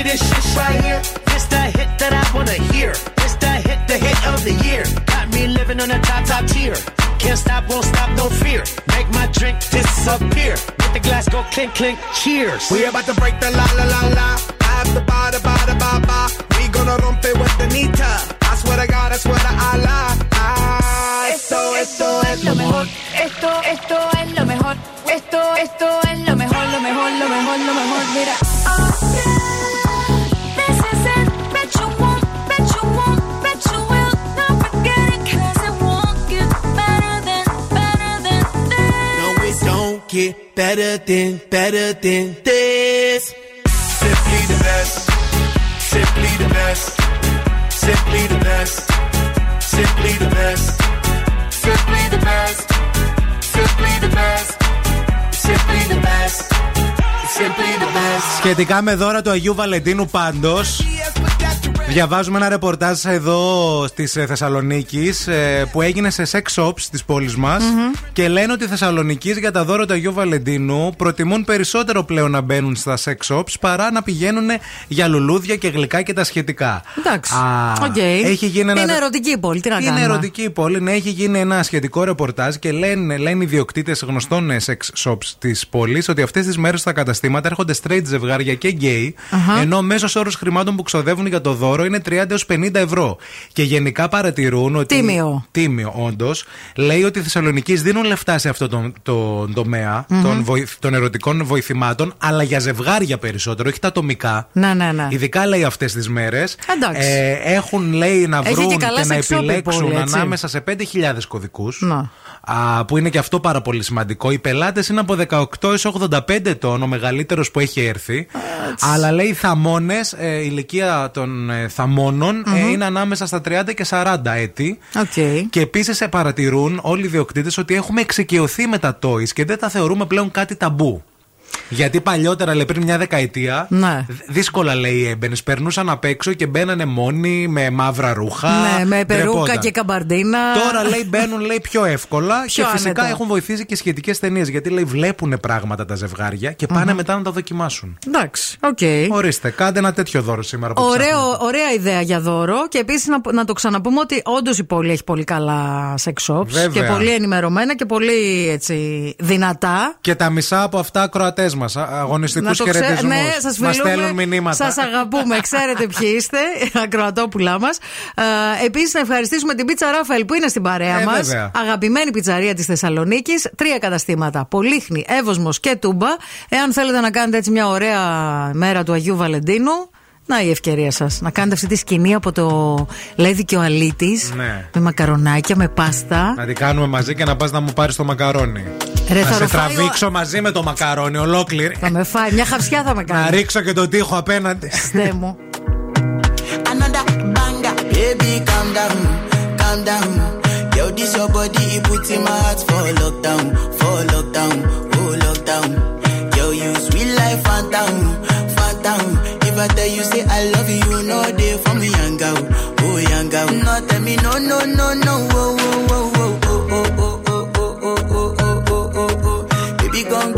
Speaker 12: Baby, this shit's right here. It's the hit that I wanna hear. It's the hit, the hit of the year. Got me living on a top, top tier. Can't stop, won't stop, no fear. Make my drink disappear. Let the glass go clink, clink, cheers.
Speaker 7: We about to break the la la la la. After ba da ba da ba ba. We gonna rompe with the nita. I swear to God, I swear to Allah. Ah, esto, esto es lo mejor.
Speaker 9: Esto, esto es lo mejor. Esto, esto es lo mejor, lo mejor, lo mejor, lo mejor. Mira. Oh, yeah. Get better than, better than this.
Speaker 11: Simply the best. Simply the best. Simply the best. Simply the best. Simply the best. Simply the best. Simply the best. Simply the best.
Speaker 2: Σχετικά με δώρα του Αγίου Βαλεντίνου πάντω. Διαβάζουμε ένα ρεπορτάζ εδώ τη Θεσσαλονίκης που έγινε σε sex shops της πόλης μας και λένε ότι οι Θεσσαλονίκης για τα δώρα του Αγίου Βαλεντίνου προτιμούν περισσότερο πλέον να μπαίνουν στα sex shops παρά να πηγαίνουν για λουλούδια και γλυκά και τα σχετικά.
Speaker 3: Εντάξει.
Speaker 2: Α,
Speaker 3: Οκ.
Speaker 2: Έχει γίνει ένα.
Speaker 3: Είναι ερωτική η πόλη, τι να
Speaker 2: Είναι
Speaker 3: κάνουμε;
Speaker 2: ερωτική η πόλη, ναι, έχει γίνει ένα σχετικό ρεπορτάζ και λένε, λένε οι ιδιοκτήτες γνωστών ε, sex shops της πόλης ότι αυτές τις μέρες στα καταστήματα έρχονται straight ζευγάρια και γκέι,
Speaker 3: Αχα.
Speaker 2: ενώ ο μέσος όρος χρημάτων που ξοδεύουν για το δώρο είναι 30 έως 50 ευρώ. Και γενικά παρατηρούν ότι.
Speaker 3: Τίμιο.
Speaker 2: Τίμιο, όντως. Λέει ότι οι Θεσσαλονικείς δίνουν λεφτά σε αυτό τον, τον τομέα
Speaker 3: Μμμ.
Speaker 2: των, βοηθ- των ερωτικών βοηθημάτων, αλλά για ζευγάρια περισσότερο, όχι τα ατομικά.
Speaker 3: Ναι, ναι, ναι.
Speaker 2: Ειδικά λέει αυτές τις μέρες.
Speaker 3: Εντάξει.
Speaker 2: έχουν λέει να
Speaker 3: Έχει
Speaker 2: βρουν
Speaker 3: και
Speaker 2: και,
Speaker 3: καλά
Speaker 2: να
Speaker 3: sex shop η
Speaker 2: επιλέξουν
Speaker 3: πόλη, έτσι.
Speaker 2: ανάμεσα σε 5.000 κωδικούς.
Speaker 3: Να.
Speaker 2: Που είναι και αυτό πάρα πολύ σημαντικό. Οι πελάτες είναι από 18 έως 85 ετών, ο μεγαλύτερος που έχει έρθει. Αλλά λέει οι θαμώνες, η ηλικία των ε, θαμώνων ε,
Speaker 3: Μμμ.
Speaker 2: είναι ανάμεσα στα 30 και 40 έτη.
Speaker 3: Οκ.
Speaker 2: Και επίσης παρατηρούν όλοι οι ιδιοκτήτες ότι έχουμε εξοικειωθεί με τα toys και δεν τα θεωρούμε πλέον κάτι ταμπού. Γιατί παλιότερα, λέει πριν μια δεκαετία,
Speaker 3: Ναι.
Speaker 2: δύσκολα λέει έμπαινες. Περνούσαν απ' έξω και μπαίνανε μόνοι με μαύρα ρούχα.
Speaker 3: Ναι, με περούκα
Speaker 2: ντρεπόταν.
Speaker 3: και καμπαρντίνα.
Speaker 2: Τώρα λέει μπαίνουν λέει, πιο εύκολα
Speaker 3: Πιο
Speaker 2: και φυσικά
Speaker 3: άνετα.
Speaker 2: έχουν βοηθήσει και σχετικές ταινίες. Γιατί λέει βλέπουν πράγματα τα ζευγάρια και πάνε
Speaker 3: Μμμ.
Speaker 2: μετά να τα δοκιμάσουν.
Speaker 3: Εντάξει, οκ.
Speaker 2: Ορίστε, κάντε ένα τέτοιο δώρο σήμερα που ψάχνετε.
Speaker 3: Ωραίο, ωραία ιδέα για δώρο. Και επίσης να, να το ξαναπούμε ότι όντως η πόλη έχει πολύ καλά sex shops.
Speaker 2: Βέβαια.
Speaker 3: Και πολύ ενημερωμένα και πολύ έτσι, δυνατά.
Speaker 2: Και τα μισά από αυτά ακροατές μας. Αγωνιστικούς
Speaker 3: Να το ξέ-
Speaker 2: χαιρετισμούς.
Speaker 3: Ναι, σας
Speaker 2: Μας
Speaker 3: φιλούμε.
Speaker 2: στέλνουν μηνύματα.
Speaker 3: Σας αγαπούμε. Ξέρετε ποιοι είστε. Ακροατόπουλά μας. Επίσης, να ευχαριστήσουμε την πίτσα Ράφαελ που είναι στην παρέα
Speaker 2: Ε,
Speaker 3: μας.
Speaker 2: βέβαια.
Speaker 3: Αγαπημένη πιτσαρία της Θεσσαλονίκης. Τρία καταστήματα. Πολύχνη, Εύωσμος και Τούμπα. Εάν θέλετε να κάνετε έτσι μια ωραία μέρα του Αγίου Βαλεντίνου. Να η ευκαιρία σας να κάνετε αυτή τη σκηνή από το Λέδη και ο Αλίτη.
Speaker 2: Ναι.
Speaker 3: Με μακαρονάκια, με πάστα.
Speaker 2: Να την κάνουμε μαζί και να πας να μου πάρεις το μακαρόνι.
Speaker 3: Ρε,
Speaker 2: να
Speaker 3: θα
Speaker 2: σε
Speaker 3: ροφάει ο-
Speaker 2: τραβήξω μαζί με το μακαρόνι ολόκληρη.
Speaker 3: Θα με φάει, μια χαυσιά θα με κάνεις.
Speaker 2: Να ρίξω και τον τοίχο απέναντι.
Speaker 3: Στέ μου.
Speaker 13: another banger. Baby, calm down, calm down. Yo, this your body, it puts in my heart for lockdown, for lockdown, oh lockdown. Yo, you sweet life, phantom, phantom. I tell you say I love you, know they for me, young girl, oh young girl. No, tell me no, no, no, no, oh, oh, oh, oh, oh, oh, oh, oh, oh, oh, oh, oh, oh, oh, oh. Baby, gon'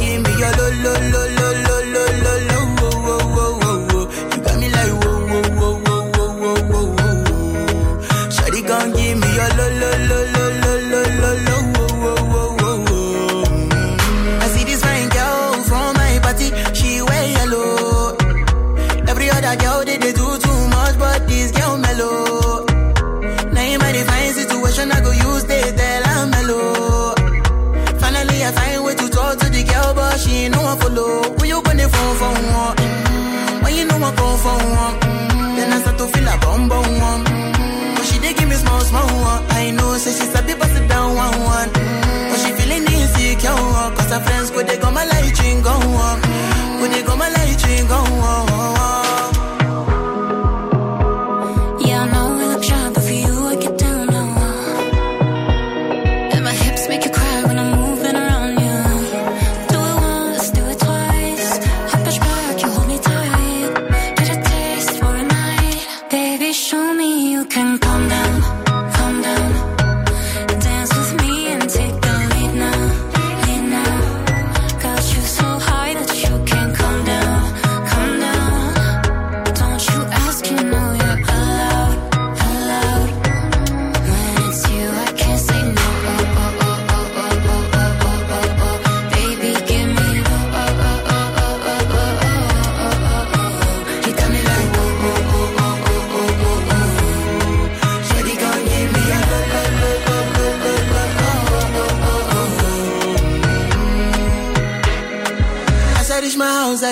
Speaker 13: for one, mm, then I start to feel a bum bum one. Mm, But she dey give me small small one. I know, say she's a bit pass it down one one. Mm, But she feeling insecure, cause her friends go they go my light ring go on.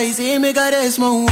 Speaker 9: país y me
Speaker 1: caresmo.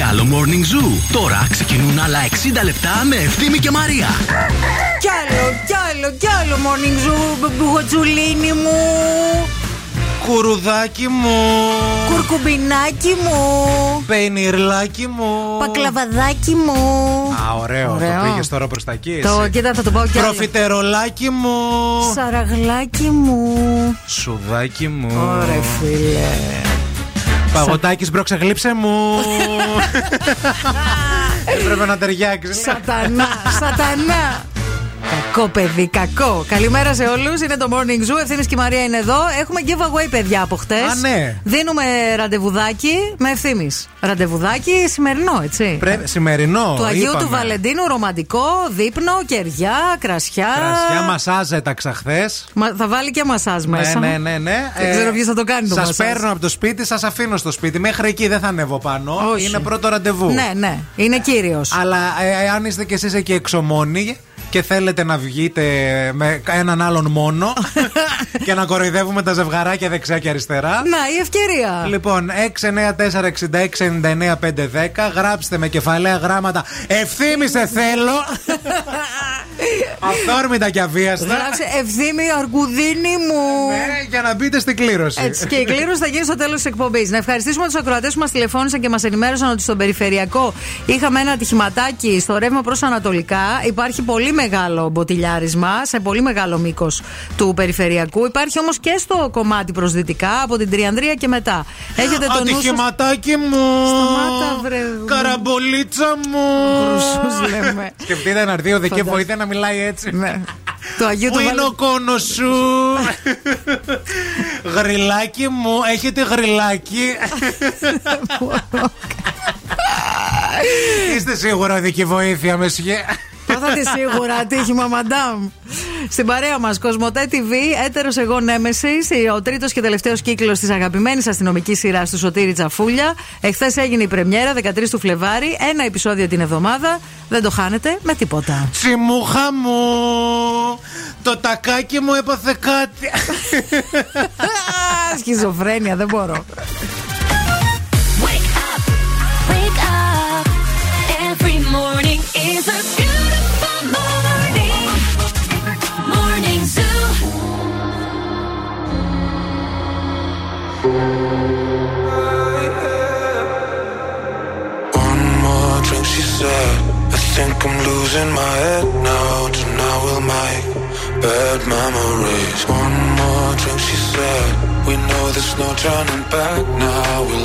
Speaker 1: Κι άλλο Morning Zoo. Τώρα ξεκινούν άλλα 60 λεπτά με Ευθύμη και Μαρία.
Speaker 3: Κι άλλο, κι άλλο, κι άλλο morning zoo, μπουγοτσουλίνι μου.
Speaker 2: Κουρουδάκι μου.
Speaker 3: Κουρκουμπινάκι μου.
Speaker 2: Πενιρλάκι μου.
Speaker 3: Πακλαβαδάκι μου.
Speaker 2: Α, ωραίο.
Speaker 3: Ωραίο.
Speaker 2: Το πήγες τώρα προς τα εκεί.
Speaker 3: Το,
Speaker 2: εσύ.
Speaker 3: κοίτα, θα το πάω κι άλλο.
Speaker 2: Προφιτερολάκι μου.
Speaker 3: Σαραγλάκι μου.
Speaker 2: Σουδάκι μου.
Speaker 3: Ωραία, φίλε.
Speaker 2: Παγωτάκι μπρόξα γλύψε μου. Έπρεπε να ταιριάξει.
Speaker 3: Σατανά, σατανά. Κακό παιδί, κακό. Καλημέρα σε όλους. Είναι το Morning Zoo. Ευθύνης και η Μαρία είναι εδώ. Έχουμε giveaway, παιδιά, από χτες.
Speaker 2: Α, ναι.
Speaker 3: Δίνουμε ραντεβουδάκι με ευθύνης. Ραντεβουδάκι σημερινό, έτσι.
Speaker 2: Πρέ... Σημερινό.
Speaker 3: Του Αγίου
Speaker 2: είπαμε.
Speaker 3: του Βαλεντίνου, ρομαντικό, δείπνο, κεριά, κρασιά.
Speaker 2: Κρασιά μασάζ έταξα χθε.
Speaker 3: Μα, θα βάλει και μασάζ μέσα.
Speaker 2: Ναι, ναι, ναι, ναι.
Speaker 3: Δεν ξέρω ποιος θα το κάνει το
Speaker 2: Σας
Speaker 3: μασάζ.
Speaker 2: παίρνω από το σπίτι, σας αφήνω στο σπίτι. Μέχρι εκεί δεν θα ανέβω πάνω.
Speaker 3: Όχι.
Speaker 2: Είναι πρώτο ραντεβού.
Speaker 3: Ναι, ναι. Είναι κύριος.
Speaker 2: Αλλά ε, αν είστε κι εσείς εκεί εξωμόνοι και θέλετε να βγείτε με έναν άλλον μόνο και να κοροϊδεύουμε τα ζευγαράκια δεξιά και αριστερά.
Speaker 3: Να, η ευκαιρία.
Speaker 2: Λοιπόν, 694-6699-510. Γράψτε με κεφαλαία γράμματα. Ευθύμησε θέλω. Αυθόρμητα και αβίαστα.
Speaker 3: Γράψε ευθύμη αρκουδίνη μου.
Speaker 2: Ναι, για να μπείτε στην κλήρωση.
Speaker 3: Έτσι, και η κλήρωση θα γίνει στο τέλος της εκπομπής. Να ευχαριστήσουμε τους ακροατές που μας τηλεφώνησαν και μας ενημέρωσαν ότι στον περιφερειακό είχαμε ένα ατυχηματάκι στο ρεύμα προς Ανατολικά. Υπάρχει πολύ μεγάλο μποτιλιάρισμα σε πολύ μεγάλο μήκος του περιφερειακού. Υπάρχει όμως και στο κομμάτι προς δυτικά από την Τριανδρία και μετά. Έχετε το νου σας-
Speaker 2: Ατυχηματάκι μου.
Speaker 3: Σταμάτα, βρε.
Speaker 2: Καραμπολίτσα μου.
Speaker 3: Χρυσούς λέμε.
Speaker 2: Σκεφτείτε να έρθει ο Δεκέ
Speaker 3: Φαντάζομαι.
Speaker 2: βοήθεια να μιλάει έτσι.
Speaker 3: Ναι. Το Αγίου
Speaker 2: Πού
Speaker 3: του
Speaker 2: είναι
Speaker 3: Βαλε-
Speaker 2: ο κόνος σου; γριλάκι μου, έχετε γριλάκι. Είστε σίγουρα δική βοήθεια, μεσχέ.
Speaker 3: Πάθατε σίγουρα ατύχημα, μαντάμ. Στην παρέα μας, Κοσμοτέ TV, έτερος εγώ Νέμεσης, ο τρίτος και τελευταίος κύκλος της αγαπημένης αστυνομικής σειράς του Σωτήρη Τσαφούλια. Εχθές έγινε η πρεμιέρα, 13 του Φλεβάρι, ένα επεισόδιο την εβδομάδα. Δεν το χάνετε με τίποτα.
Speaker 2: Τσιμούχα μου, το τακάκι μου έπαθε κάτι.
Speaker 3: Α, Σχιζοφρένεια, δεν μπορώ.
Speaker 9: Wake up, wake up. Every morning is a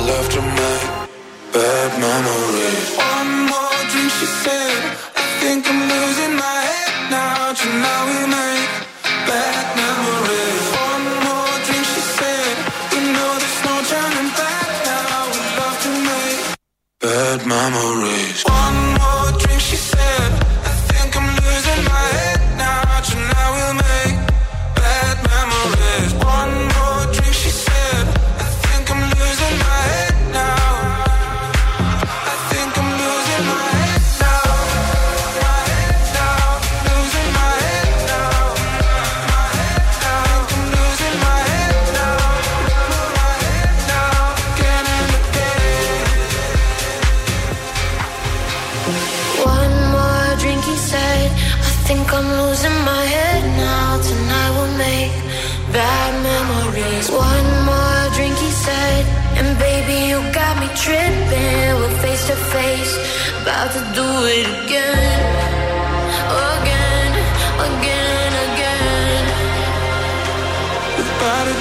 Speaker 11: love to make bad memories. One more drink she said. I think I'm losing my head now. To now we make bad memories. Bad memories. One more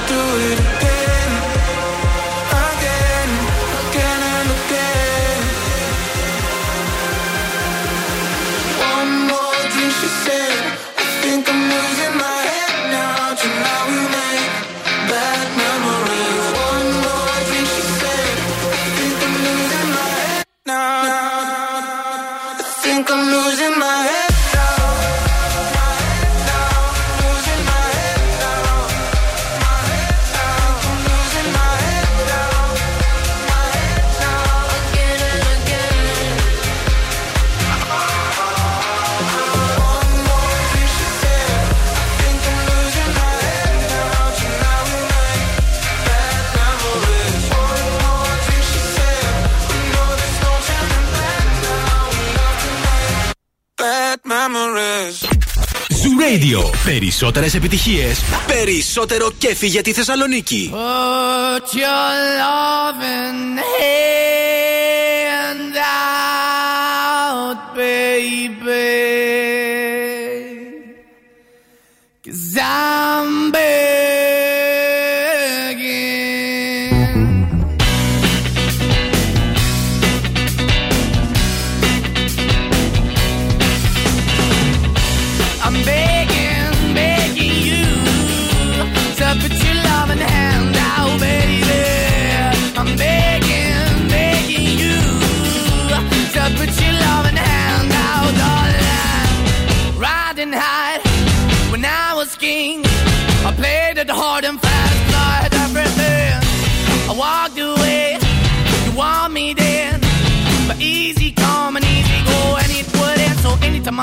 Speaker 9: do it
Speaker 1: Radio. Περισσότερες επιτυχίες, περισσότερο κέφι για τη Θεσσαλονίκη.
Speaker 14: Put your loving hand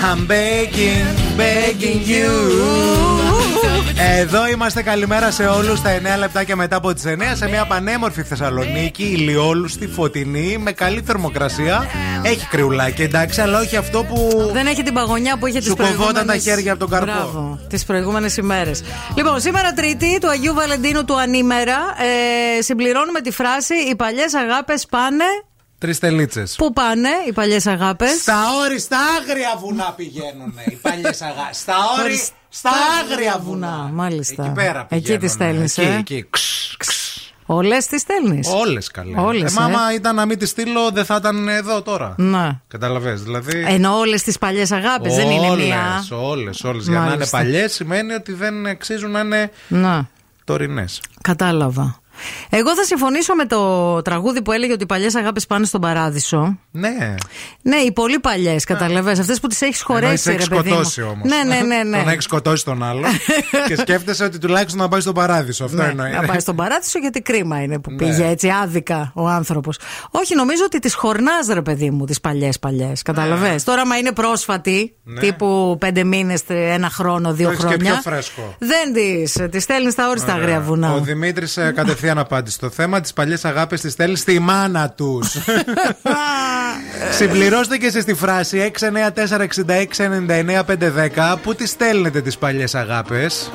Speaker 2: I'm begging, begging you. Εδώ είμαστε καλημέρα σε όλους στα 9 λεπτά και μετά από τις 9 σε μια πανέμορφη Θεσσαλονίκη, ηλιόλουστη, φωτεινή, με καλή θερμοκρασία. Έχει κρυουλάκι εντάξει, αλλά όχι αυτό που.
Speaker 3: Δεν έχει την παγωνιά που είχε τι
Speaker 2: Σου
Speaker 3: προηγούμενε.
Speaker 2: κοβόταν τα χέρια από τον καρπό.
Speaker 3: Μπράβο, τις προηγούμενες ημέρες. Λοιπόν, σήμερα Τρίτη του Αγίου Βαλεντίνου του Ανήμερα ε, συμπληρώνουμε τη φράση Οι παλιές αγάπες πάνε.
Speaker 2: Τρεις τελίτσες.
Speaker 3: Πού πάνε οι παλιές αγάπες;
Speaker 2: Στα όρη, στα άγρια βουνά πηγαίνουν οι παλιές αγάπες. Στα όρη, στα άγρια βουνά.
Speaker 3: Μάλιστα.
Speaker 2: Εκεί πέρα
Speaker 3: Εκεί
Speaker 2: πηγαίνουν.
Speaker 3: τι στέλνεις.
Speaker 2: Εκεί,
Speaker 3: Ε;
Speaker 2: εκεί. Ξ, ξ.
Speaker 3: Όλες τις στέλνεις;
Speaker 2: Όλες καλέ.
Speaker 3: Όλες,
Speaker 2: ε, μα
Speaker 3: ε;
Speaker 2: άμα ήταν να μην τη στείλω, δεν θα ήταν εδώ τώρα.
Speaker 3: Να.
Speaker 2: Καταλαβες, δηλαδή.
Speaker 3: Ενώ όλες τις παλιές αγάπες δεν είναι μία.
Speaker 2: Όλες, όλες. Για να είναι
Speaker 3: Μάλιστα.
Speaker 2: παλιές σημαίνει ότι δεν αξίζουν να είναι
Speaker 3: Να.
Speaker 2: τωρινές.
Speaker 3: Κατάλαβα. Εγώ θα συμφωνήσω με το τραγούδι που έλεγε ότι οι παλιές αγάπες πάνε στον παράδεισο.
Speaker 2: Ναι.
Speaker 3: Ναι, οι πολύ παλιές, καταλαβέ. Αυτές που τις έχεις
Speaker 2: Ενώ
Speaker 3: χωρέσει,
Speaker 2: έχει
Speaker 3: ρε παιδί. μου.
Speaker 2: σκοτώσει όμως.
Speaker 3: Ναι, ναι, ναι. ναι.
Speaker 2: Τον έχεις σκοτώσει τον άλλο και σκέφτεσαι ότι τουλάχιστον να πάει στον παράδεισο. Αυτό
Speaker 3: Ναι,
Speaker 2: εννοείς.
Speaker 3: να πάει στον παράδεισο γιατί κρίμα είναι που
Speaker 2: Ναι.
Speaker 3: πήγε έτσι άδικα ο άνθρωπος. Όχι, νομίζω ότι τις χορνάς, ρε παιδί μου, τις παλιές παλιές. Καταλαβέ. Τώρα, μα είναι πρόσφατη,
Speaker 2: Ναι.
Speaker 3: τύπου πέντε μήνες, ένα χρόνο, δύο
Speaker 2: Το έχεις και
Speaker 3: χρόνια.
Speaker 2: πιο φρέσκο.
Speaker 3: Δεν τις. Τη στέλνεις στα όριστα
Speaker 2: Ωραία.
Speaker 3: αγρία βουνά.
Speaker 2: Ο Δημήτρης κατευθείαν αναπάντηση. Το θέμα τις παλιές αγάπη τη θέλει στη μάνα τους. Συμπληρώστε και σε τη φράση 694699510 Πού τη στέλνετε
Speaker 11: τις παλιές αγάπες;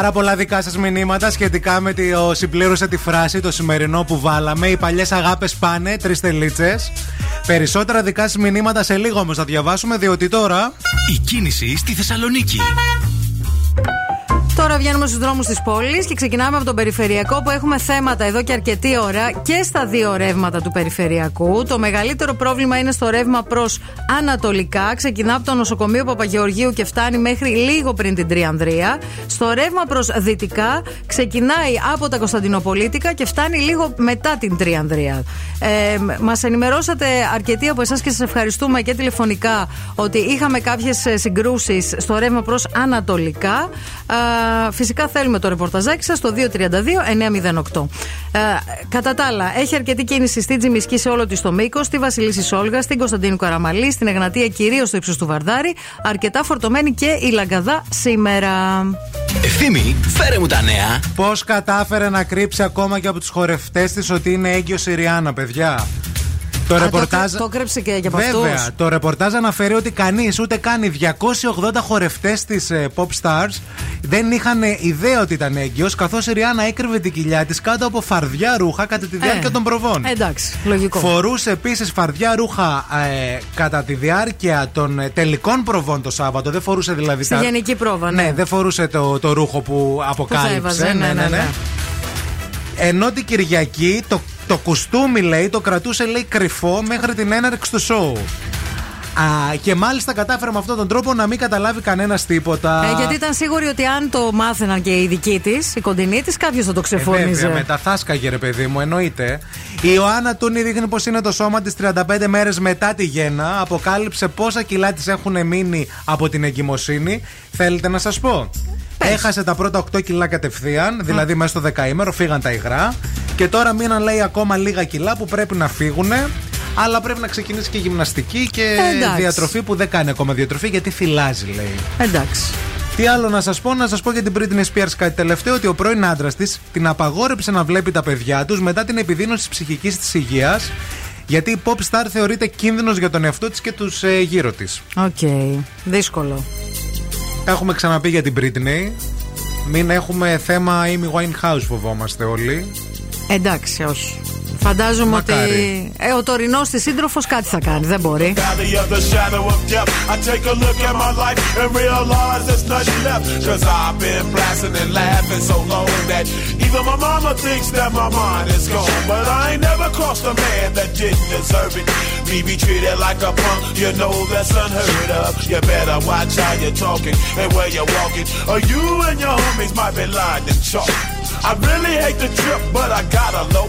Speaker 2: Πάρα πολλά δικά σας μηνύματα σχετικά με το συμπλήρωσε τη φράση το σημερινό που βάλαμε. Οι παλιές αγάπες πάνε, τρεις τελίτσες. Περισσότερα δικά σας μηνύματα σε λίγο όμως θα διαβάσουμε, διότι τώρα.
Speaker 1: Η κίνηση στη Θεσσαλονίκη.
Speaker 3: Τώρα βγαίνουμε στους δρόμους της πόλης και ξεκινάμε από τον περιφερειακό που έχουμε θέματα εδώ και αρκετή ώρα και στα δύο ρεύματα του περιφερειακού. Το μεγαλύτερο πρόβλημα είναι στο ρεύμα προς Ανατολικά. Ξεκινά από το νοσοκομείο Παπαγεωργίου και φτάνει μέχρι λίγο πριν την Τριανδρία. Στο ρεύμα προς Δυτικά ξεκινάει από τα Κωνσταντινοπολίτικα και φτάνει λίγο μετά την Τριανδρία. Ε, Μας ενημερώσατε αρκετοί από εσάς και σας ευχαριστούμε και τηλεφωνικά ότι είχαμε κάποιες συγκρούσεις στο ρεύμα προς Ανατολικά. Α, φυσικά θέλουμε το ρεπορταζάκι σας στο 232-908. Ε, κατά τα άλλα, έχει αρκετή κίνηση στη Τζιμισκή σε όλο της το μήκος, στη Βασιλίση Σόλγα, στην Κωνσταντίνου Καραμαλή, στην Εγνατία κυρίως στο ύψος του Βαρδάρη. Αρκετά φορτωμένη και η Λαγκαδά σήμερα.
Speaker 1: Ευθύμη, φέρε μου τα νέα.
Speaker 2: Πώς κατάφερε να κρύψει ακόμα και από του χορευτές της ότι είναι έγκυος η Ριάννα, παιδιά; Το
Speaker 3: Α,
Speaker 2: ρεπορτάζ.
Speaker 3: Το, το κρέψε και για αυτούς.
Speaker 2: Βέβαια, το ρεπορτάζ αναφέρει ότι κανείς, ούτε καν οι 280 χορευτές της Pop Stars δεν είχαν ιδέα ότι ήταν έγκυος, καθώς η Ριάννα έκρυβε την κοιλιά της κάτω από φαρδιά ρούχα κατά τη διάρκεια
Speaker 3: Ε,
Speaker 2: των προβών.
Speaker 3: Εντάξει, λογικό.
Speaker 2: Φορούσε επίσης φαρδιά ρούχα ε, κατά τη διάρκεια των ε, τελικών προβών το Σάββατο. Δεν φορούσε δηλαδή.
Speaker 3: Στη
Speaker 2: τα-
Speaker 3: γενική πρόβα, ναι.
Speaker 2: Ναι, δεν φορούσε το, το ρούχο που αποκάλυψε.
Speaker 3: έβαζε, ναι, ναι, ναι.
Speaker 2: Ενώ την Κυριακή το, το κουστούμι λέει το κρατούσε λέει κρυφό μέχρι την έναρξη του σοου. Α, και μάλιστα κατάφερε με αυτόν τον τρόπο να μην καταλάβει κανένας τίποτα.
Speaker 3: Ε, γιατί ήταν σίγουρη ότι αν το μάθαιναν και οι δικοί της, οι κοντινοί της, κάποιος θα το
Speaker 2: Ε,
Speaker 3: ξεφώνιζε.
Speaker 2: βέβαια, μεταθάσκαγε ρε παιδί μου, εννοείται. Η Ιωάννα Τούνη δείχνει πως είναι το σώμα της 35 μέρες μετά τη γέννα. Αποκάλυψε πόσα κιλά της έχουν μείνει από την εγκυμοσύνη. Θέλετε να σας πω; Έχασε τα πρώτα 8 κιλά κατευθείαν, δηλαδή μέσα στο δεκαήμερο, φύγαν τα υγρά. Και τώρα μείναν, λέει, ακόμα λίγα κιλά που πρέπει να φύγουν. Αλλά πρέπει να ξεκινήσει και γυμναστική και
Speaker 3: Ε, εντάξει.
Speaker 2: διατροφή που δεν κάνει ακόμα διατροφή γιατί θυλάζει, λέει.
Speaker 3: Εντάξει.
Speaker 2: Τι άλλο να σας πω, να σας πω για την Britney Spears κάτι τελευταίο, ότι ο πρώην άντρας της την απαγόρεψε να βλέπει τα παιδιά τους μετά την επιδείνωση της ψυχικής της υγείας. Γιατί η pop star θεωρείται κίνδυνος για τον εαυτό της και τους ε, γύρω της.
Speaker 3: Οκ. Δύσκολο.
Speaker 2: Έχουμε ξαναπεί για την Britney. Μην έχουμε θέμα Amy Winehouse, φοβόμαστε όλοι.
Speaker 3: Εντάξει, όχι. Φαντάζομαι
Speaker 2: Μακάρι.
Speaker 3: ότι ε, ο τωρινό τη σύντροφο κάτι θα κάνει. Δεν μπορεί.
Speaker 15: valley of the shadow of death. I take a look at my life and realize there's nothing left. Cause I've been blasting and laughing so long that even my mama thinks that my mind is gone. But I ain't never crossed a man that didn't deserve it. Me be treated like a punk, you know that's unheard of. You better watch how you're talking and where you're walking. Or you and your homies might be lined in chalk. I really hate the trip, but I gotta low.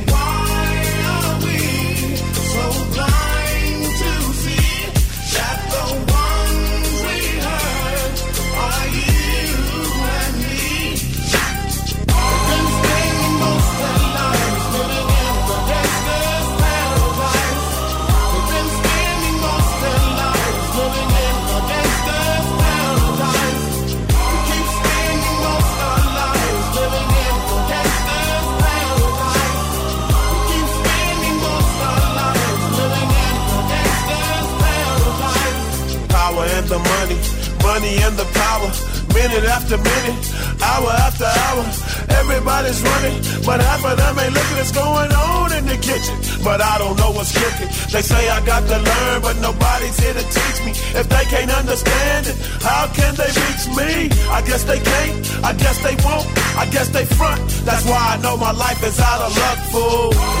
Speaker 15: guess they can't, I guess they won't, I guess they front. That's why I know my life is out of luck, fool.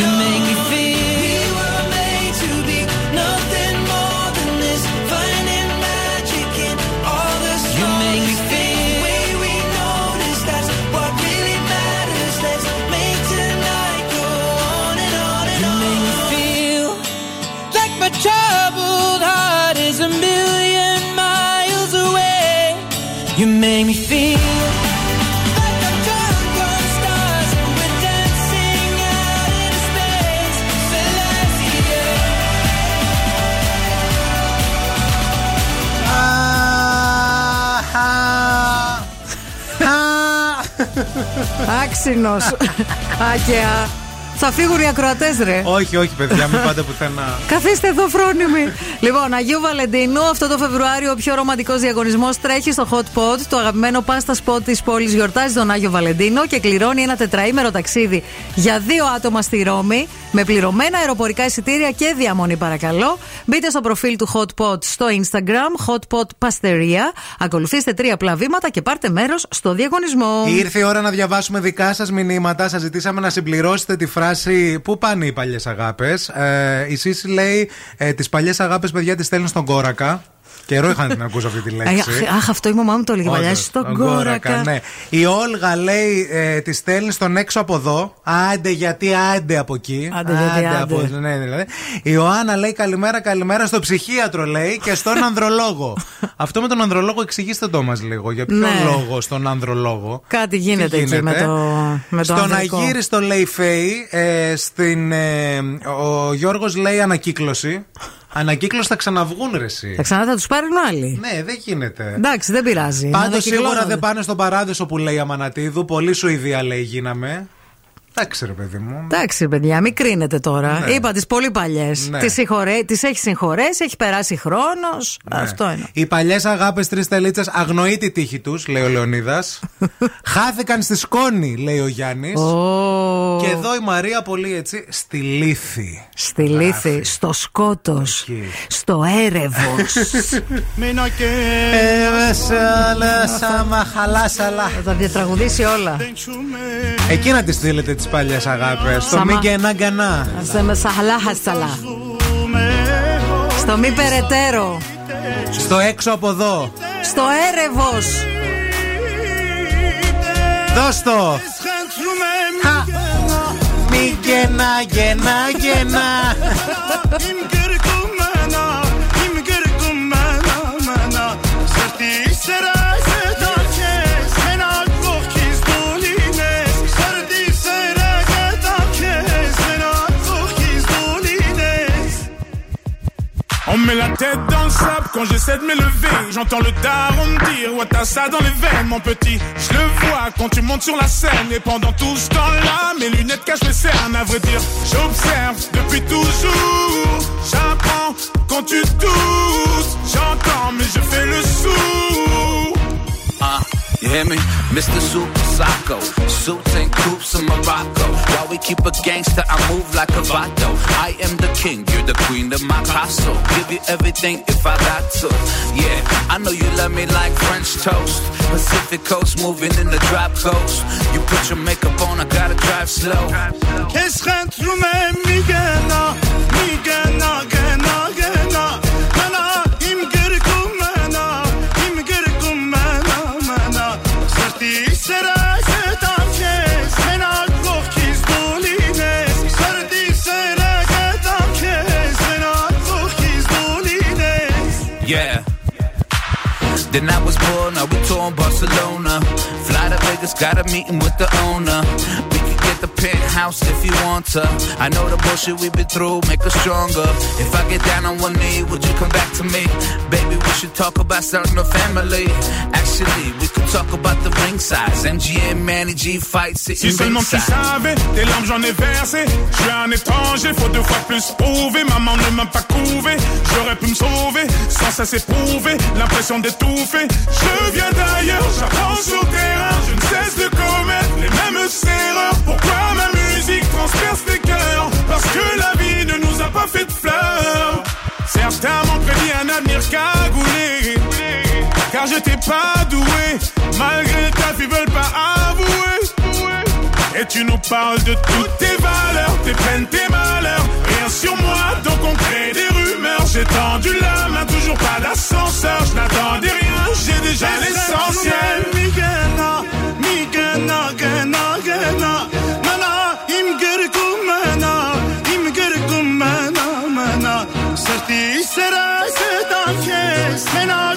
Speaker 11: you make me feel. We were made to be nothing more than this. Finding magic in all the strings. You make me feel. The way we know. That's what really matters. Let's make tonight go on. And on and on make me feel.
Speaker 3: Άξινος. Άκαια. Θα φύγουν οι ακροατές, ρε.
Speaker 2: όχι, όχι, παιδιά, μην πάτε πουθενά.
Speaker 3: Καθίστε εδώ, φρόνιμοι. Λοιπόν, Αγίου Βαλεντίνου, αυτό το Φεβρουάριο ο πιο ρομαντικός διαγωνισμός τρέχει στο Hot Pot. Το αγαπημένο πάστα spot της πόλης γιορτάζει τον Άγιο Βαλεντίνο και κληρώνει ένα τετραήμερο ταξίδι για δύο άτομα στη Ρώμη με πληρωμένα αεροπορικά εισιτήρια και διαμονή, παρακαλώ. Μπείτε στο προφίλ του Hot Pot στο Instagram, Hot Pot Pasteria. Ακολουθήστε τρία απλά βήματα και πάρτε μέρος στο διαγωνισμό.
Speaker 2: Ήρθε η ώρα να διαβάσουμε δικά σας μηνύματα. Σας ζητήσαμε να συμπληρώσετε τη φράση Πού πάνε οι παλιές αγάπες; Ε, η Σύση λέει ε, Τις παλιές αγάπες, παιδιά, τι στέλνουν στον κόρακα. Καιρό είχα να την ακούσω αυτή τη λέξη.
Speaker 3: Αχ, αχ, αυτό η μαμά μου το έλεγε παλιά.
Speaker 2: Όντως,
Speaker 3: Στον
Speaker 2: τον
Speaker 3: κόρακα.
Speaker 2: ναι. Η Όλγα λέει ε, τη στέλνει στον έξω από εδώ. Άντε γιατί άντε από εκεί.
Speaker 3: Άντε, γιατί, άντε.
Speaker 2: από ναι, δηλαδή. Η Ιωάννα λέει καλημέρα, καλημέρα στο ψυχίατρο λέει και στον ανδρολόγο. Αυτό με τον ανδρολόγο εξηγήστε το μας λίγο. Για ποιο
Speaker 3: Ναι.
Speaker 2: λόγο στον ανδρολόγο;
Speaker 3: Κάτι γίνεται,
Speaker 2: Τι
Speaker 3: εκεί με το, με το
Speaker 2: Στον
Speaker 3: ανδρικό.
Speaker 2: Αγύριστο λέει Φέη, ε, στην, ε, ο Γιώργος λέει ανακύκλωση. Ανακύκλωση θα ξαναβγούν ρε εσύ.
Speaker 3: Θα ξανά θα τους πάρουν άλλοι.
Speaker 2: Ναι, δεν γίνεται.
Speaker 3: Εντάξει, δεν πειράζει. Να
Speaker 2: Πάντως σίγουρα
Speaker 3: ανακυκλώνονται.
Speaker 2: δεν πάνε στον παράδεισο που λέει Αμανατίδου. Πολύ Σουηδία λέει γίναμε. Εντάξει, ρε παιδί μου.
Speaker 3: Εντάξει, παιδιά, μην κρίνετε τώρα.
Speaker 2: Ναι.
Speaker 3: Είπα τις πολύ παλιές.
Speaker 2: Ναι.
Speaker 3: Τις τις έχει συγχωρέσει, έχει περάσει χρόνος.
Speaker 2: Ναι.
Speaker 3: Αυτό είναι.
Speaker 2: Οι παλιές αγάπες τρεις τελίτσες αγνοεί τη τύχη τους, λέει ο Λεωνίδας. Χάθηκαν στη σκόνη, λέει ο Γιάννης.
Speaker 3: Ω.
Speaker 2: Και εδώ η Μαρία πολύ έτσι στη λύθη.
Speaker 3: Στη λύθη, στο σκότος, στο έρευος. Θα τα διατραγουδήσει όλα.
Speaker 2: Εκεί να τη στείλετε τις παλιές αγάπες. Στο
Speaker 3: Σαμα.
Speaker 2: μη και ένα γκανά.
Speaker 3: Σε μεσαχαλά χασταλά. Στο μη περαιτέρω.
Speaker 2: Στο έξω από εδώ.
Speaker 3: Στο έρευος.
Speaker 2: Δώσ' το! Μη γένα, γένα, γένα.
Speaker 16: On me met la tête dans le sable quand j'essaie de m'élever. J'entends le daron me dire Ouais, t'as ça dans les veines, mon petit. Je le vois quand tu montes sur la scène. Et pendant tout ce temps-là, mes lunettes cachent les cernes. À vrai dire, j'observe depuis toujours. J'apprends quand tu doutes. J'entends, mais je fais le sourd.
Speaker 17: you hear me? Mr. Super Psycho. Suits and coops in Morocco. While we keep a gangster, I move like a vato. I am the king, you're the queen of my castle. Give you everything if I got to. Yeah, I know you love me like French toast. Pacific coast, moving in the drop coast. You put your makeup on, I gotta drive slow.
Speaker 11: كيس خنترومه میگنا میگنا گنا گنا
Speaker 17: Then I was born, now we touring Barcelona. Fly to Vegas, got a meeting with the owner. Get the penthouse if you want to. I know the bullshit we've been through make us stronger. If I get down on one knee, would you come back to me? Baby, we should talk about starting a family. Actually, we could talk about the ring size. MGM, Manny G fight
Speaker 16: Si
Speaker 17: sitting
Speaker 16: seulement tu savais, tes larmes j'en ai versé. Je suis un étranger, faut deux fois plus prouver. Maman ne m'a pas couvé, j'aurais pu me sauver. Sans ça c'est prouvé, l'impression d'étouffer. Je viens d'ailleurs, j'apprends sur terrain. Je ne cesse de commettre les mêmes erreurs. Pourquoi ma musique transperce les cœurs Parce que la vie ne nous a pas fait de fleurs. Certains m'ont prédit un avenir cagoulé. Car je t'ai pas doué, malgré ta ils veulent pas avouer. Et tu nous parles de toutes tes valeurs, tes peines, tes malheurs. Rien sur moi, donc on crée des rumeurs. J'ai tendu la main, toujours pas d'ascenseur. Je n'attendais rien, j'ai déjà l'essentiel.
Speaker 11: arasından
Speaker 3: kes sen ağır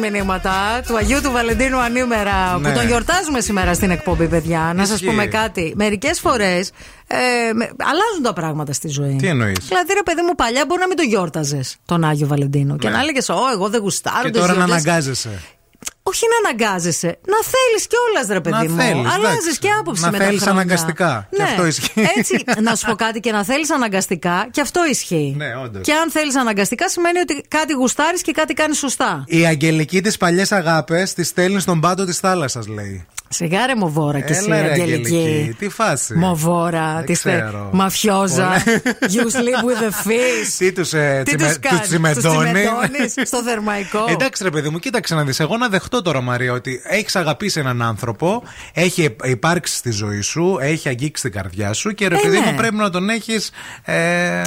Speaker 3: μηνύματα του Αγίου του Βαλεντίνου ανήμερα
Speaker 2: Ναι.
Speaker 3: που τον γιορτάζουμε σήμερα στην εκπομπή, παιδιά. Να σας
Speaker 2: Ισχύει.
Speaker 3: πούμε κάτι. Μερικές φορές ε, με- αλλάζουν τα πράγματα στη ζωή.
Speaker 2: Τι εννοείς;
Speaker 3: Δηλαδή, ρε παιδί μου, παλιά μπορεί να μην τον γιόρταζες τον Άγιο Βαλεντίνο και
Speaker 2: Ναι.
Speaker 3: να έλεγες Ω, εγώ δεν γουστάρω.
Speaker 2: Και
Speaker 3: τις
Speaker 2: τώρα να
Speaker 3: γιορτές».
Speaker 2: αναγκάζεσαι.
Speaker 3: Όχι να αναγκάζεσαι. Να θέλεις κιόλας, ρε παιδί
Speaker 2: Να
Speaker 3: μου.
Speaker 2: θέλεις,
Speaker 3: Αλλάζεις
Speaker 2: εντάξει.
Speaker 3: και άποψη
Speaker 2: Να
Speaker 3: με τα
Speaker 2: θέλεις
Speaker 3: χρόνια.
Speaker 2: αναγκαστικά. Και
Speaker 3: Ναι.
Speaker 2: αυτό ισχύει.
Speaker 3: Έτσι, να σου πω κάτι και να θέλεις αναγκαστικά, και αυτό ισχύει.
Speaker 2: Ναι, όντως.
Speaker 3: Και αν θέλεις αναγκαστικά, σημαίνει ότι κάτι γουστάρεις και κάτι κάνεις σωστά.
Speaker 2: Η Αγγελική της παλιές αγάπες τη στέλνει στον πάτο της θάλασσας, λέει.
Speaker 3: Σιγά ρε μοβόρα και εσύ,
Speaker 2: Έλα, ρε,
Speaker 3: Αγγελική.
Speaker 2: Τι φάση;
Speaker 3: Μοβόρα,
Speaker 2: Δεν
Speaker 3: της θε...
Speaker 2: ξέρω.
Speaker 3: μαφιόζα. you sleep with the fish.
Speaker 2: Τι τους ε,
Speaker 3: Τι
Speaker 2: τσιμε-
Speaker 3: τους
Speaker 2: τους
Speaker 3: κάνεις, τους
Speaker 2: τσιμεντώνεις;
Speaker 3: τσιμεντώνεις στο θερμαϊκό;
Speaker 2: Εντάξει, ρε παιδί μου, κοίταξε να δεις. Εγώ να δεχτώ τώρα, Μαρία, ότι έχεις αγαπήσει έναν άνθρωπο, έχει υπάρξει στη ζωή σου, έχει αγγίξει την καρδιά σου και ρε
Speaker 3: Ε,
Speaker 2: παιδί
Speaker 3: ναι.
Speaker 2: μου πρέπει να τον έχεις. Ε,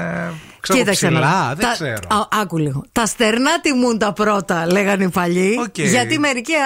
Speaker 2: ξέρω,
Speaker 3: Κοίταξε να
Speaker 2: ψηλά,
Speaker 3: δεις.
Speaker 2: δεν
Speaker 3: Τα-
Speaker 2: ξέρω.
Speaker 3: Α, άκου λίγο. Τα στερνά τιμούν τα πρώτα, λέγανε οι παλιοί.
Speaker 2: Οκ.
Speaker 3: Γιατί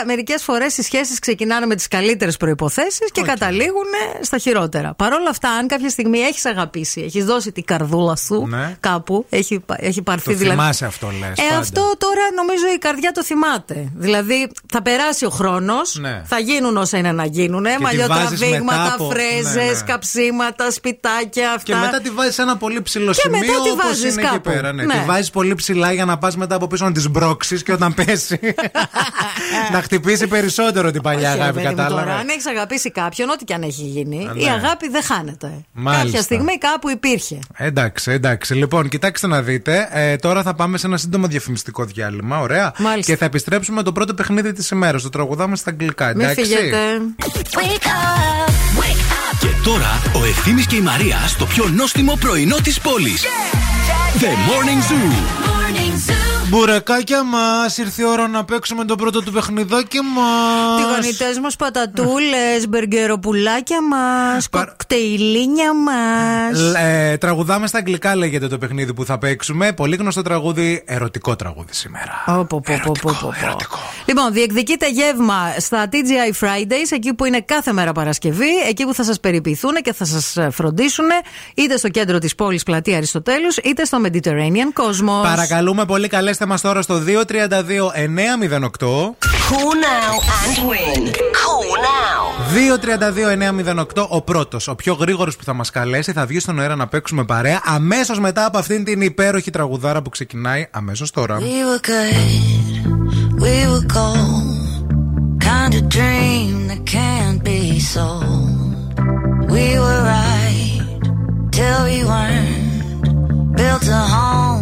Speaker 3: μερικές φορές οι σχέσεις ξεκινάνε με τις καλύτερες προϋποθέσεις και καταλήγουν στα χειρότερα. Παρ' όλα αυτά, αν κάποια στιγμή έχεις αγαπήσει, έχεις δώσει την καρδούλα σου
Speaker 2: Ναι.
Speaker 3: κάπου, έχει, πα- έχει πάρθει
Speaker 2: Το
Speaker 3: δηλαδή.
Speaker 2: θυμάσαι αυτό, λες.
Speaker 3: Ε, αυτό τώρα νομίζω η καρδιά το θυμάται. Δηλαδή θα περάσει ο χρόνος,
Speaker 2: Ναι.
Speaker 3: θα γίνουν όσα είναι να γίνουν.
Speaker 2: τη βάζεις
Speaker 3: Μαλλιοτραβήγματα,
Speaker 2: μετά από-
Speaker 3: φρέζες,
Speaker 2: ναι, ναι.
Speaker 3: καψίματα, σπιτάκια αυτά.
Speaker 2: Και μετά τη βάζεις σε ένα πολύ ψηλό
Speaker 3: Και
Speaker 2: σημείο.
Speaker 3: μετά τη
Speaker 2: όπως
Speaker 3: βάζεις
Speaker 2: είναι εκεί
Speaker 3: κάπου.
Speaker 2: πέρα. Ναι.
Speaker 3: Ναι.
Speaker 2: Τη βάζεις πολύ ψηλά για να πας μετά από πίσω να τη μπρώξεις και όταν πέσει. να χτυπήσει περισσότερο την παλιά
Speaker 3: Όχι, ρε
Speaker 2: αγάπη,
Speaker 3: παιδί μου, Τώρα,
Speaker 2: κατάλαβε.
Speaker 3: αν έχεις αγαπήσει κάποιον, ό,τι και αν έχει γίνει,
Speaker 2: Α,
Speaker 3: η
Speaker 2: ναι.
Speaker 3: αγάπη δεν χάνεται.
Speaker 2: Μάλιστα.
Speaker 3: Κάποια στιγμή κάπου υπήρχε.
Speaker 2: Εντάξει, εντάξει. Λοιπόν, κοιτάξτε να δείτε. Ε, τώρα θα πάμε σε ένα σύντομο διαφημιστικό διάλειμμα. Ωραία.
Speaker 3: Μάλιστα.
Speaker 2: Και θα επιστρέψουμε το πρώτο παιχνίδι της ημέρας. Το τραγουδάμε στα αγγλικά.
Speaker 3: Μην
Speaker 2: Εντάξει;
Speaker 3: φύγετε.
Speaker 1: Και τώρα ο Ευθύμης και η Μαρία στο πιο νόστιμο πρωινό της πόλης. The Morning Zoo.
Speaker 9: Morning Zoo.
Speaker 2: Μπουρεκάκια μας, ήρθε η ώρα να παίξουμε το πρώτο του παιχνιδάκι μας.
Speaker 3: Τηγανιτές μας πατατούλες, μπεργκεροπουλάκια μας, κοκτέιλίνια μας.
Speaker 2: Ε, τραγουδάμε στα αγγλικά λέγεται το παιχνίδι που θα παίξουμε. Πολύ γνωστό τραγούδι, ερωτικό τραγούδι σήμερα.
Speaker 3: Λοιπόν, διεκδικείτε γεύμα στα TGI Fridays, εκεί που είναι κάθε μέρα Παρασκευή, εκεί που θα σας περιποιηθούν και θα σας φροντίσουν, είτε στο κέντρο της πόλης πλατεία Αριστοτέλους, είτε στο Mediterranean Cosmos.
Speaker 2: Παρακαλούμε πολύ, καλέστε μας τώρα στο 232 908.
Speaker 9: Call now and win. Call now.
Speaker 2: 232-908 ο πρώτος, ο πιο γρήγορος που θα μας καλέσει, θα βγει στον αέρα να παίξουμε παρέα αμέσως μετά από αυτήν την υπέροχη τραγουδάρα που ξεκινάει αμέσως τώρα.
Speaker 18: We were good, we were gold. Kind of dream that can't be sold. We were right till we weren't. Built a home and watched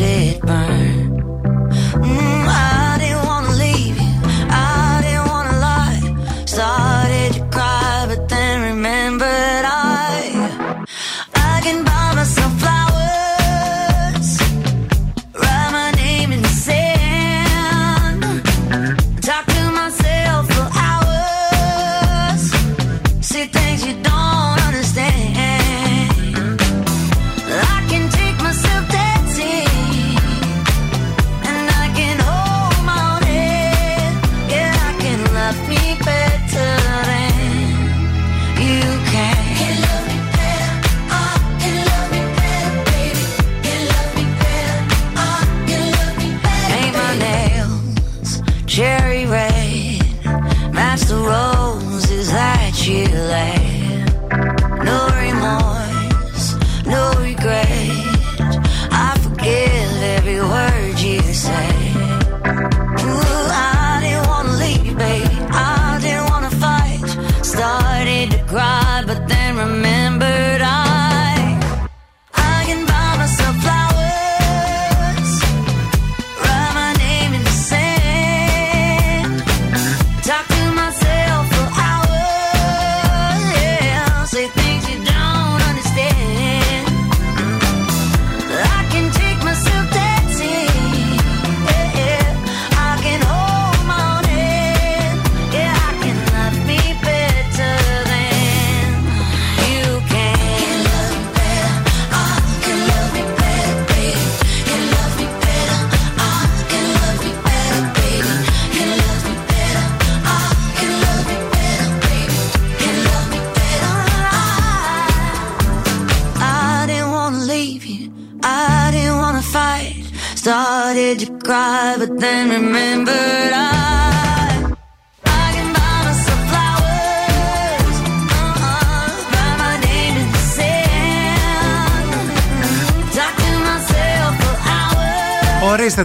Speaker 18: it burn. Mm,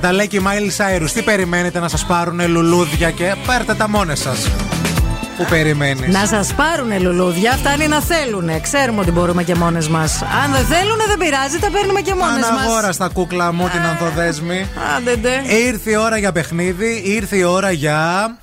Speaker 18: hours.
Speaker 2: Ορίστε, τα λέει και η Miley Cyrus. Τι περιμένετε να σας πάρουν λουλούδια και πάρτε τα μόνες σας. Που περιμένεις;
Speaker 3: Να σας πάρουν λουλούδια, φτάνει να θέλουν. Ξέρουμε ότι μπορούμε και μόνες μας. Αν δεν θέλουν, δεν πειράζει, τα παίρνουμε και μόνες μας.
Speaker 2: Αναγόρα στα κούκλα μου την ανθοδέσμη.
Speaker 3: Άντε, ντε.
Speaker 2: Ήρθε η ώρα για παιχνίδι, ήρθε η ώρα για.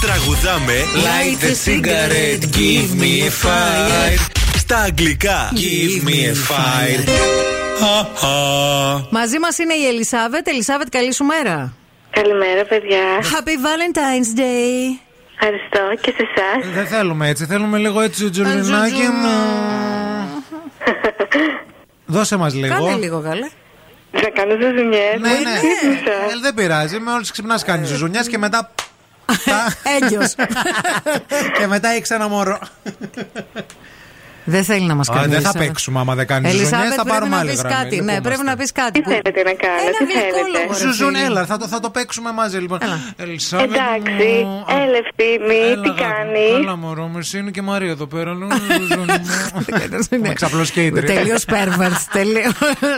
Speaker 1: Τραγουδάμε
Speaker 2: Light a cigarette, give me a fire.
Speaker 1: Στα αγγλικά
Speaker 2: Give me a fire.
Speaker 3: Μαζί μας είναι η Ελισάβετ. Ελισάβετ, καλή σου μέρα.
Speaker 5: Καλημέρα, παιδιά.
Speaker 3: Happy Valentine's Day.
Speaker 5: Ευχαριστώ και σε εσάς.
Speaker 2: Δεν θέλουμε έτσι, θέλουμε λίγο έτσι τζουλινάκι μου. Δώσε μας λίγο.
Speaker 3: Κάνε λίγο, καλέ.
Speaker 5: Να κάνω ζουζουνιές.
Speaker 2: Ναι, ναι. Ε, δεν πειράζει, με όλους ξυπνάς κάνεις ζουζουνιάς και μετά...
Speaker 3: Έγκυος.
Speaker 2: και μετά έχει ένα μωρό.
Speaker 3: Δεν θέλει να μας
Speaker 2: Α,
Speaker 3: κάνει.
Speaker 2: δεν θα παίξουμε άμα δεν κάνεις ζουζουνιές,
Speaker 3: Ελισάβετ,
Speaker 2: θα
Speaker 3: πρέπει
Speaker 2: πάρουμε
Speaker 3: να
Speaker 2: άλλη
Speaker 3: πεις
Speaker 2: γραμμή.
Speaker 3: κάτι.
Speaker 2: Δεν
Speaker 3: Ναι,
Speaker 2: είμαστε.
Speaker 3: πρέπει να πεις κάτι.
Speaker 5: Τι θέλετε να κάνω,
Speaker 3: Ένα
Speaker 5: τι
Speaker 3: γλυκό
Speaker 5: θέλετε;
Speaker 3: λόγο, ρε
Speaker 2: Ζουζούν,
Speaker 3: φίλε.
Speaker 2: έλα, θα το, θα το παίξουμε μαζί λοιπόν. Ελισάβετ
Speaker 5: Εντάξει,
Speaker 2: μου,
Speaker 5: έλα ευθύμη,
Speaker 2: Έλα,
Speaker 5: τι
Speaker 2: αγάπη μου.
Speaker 5: κάνεις;
Speaker 2: Έλα μωρό μου, εσύ είναι και η Μαρία εδώ πέρα. Με ξαπλοσκέιτρι.
Speaker 3: Τελείως pervert. τελείως.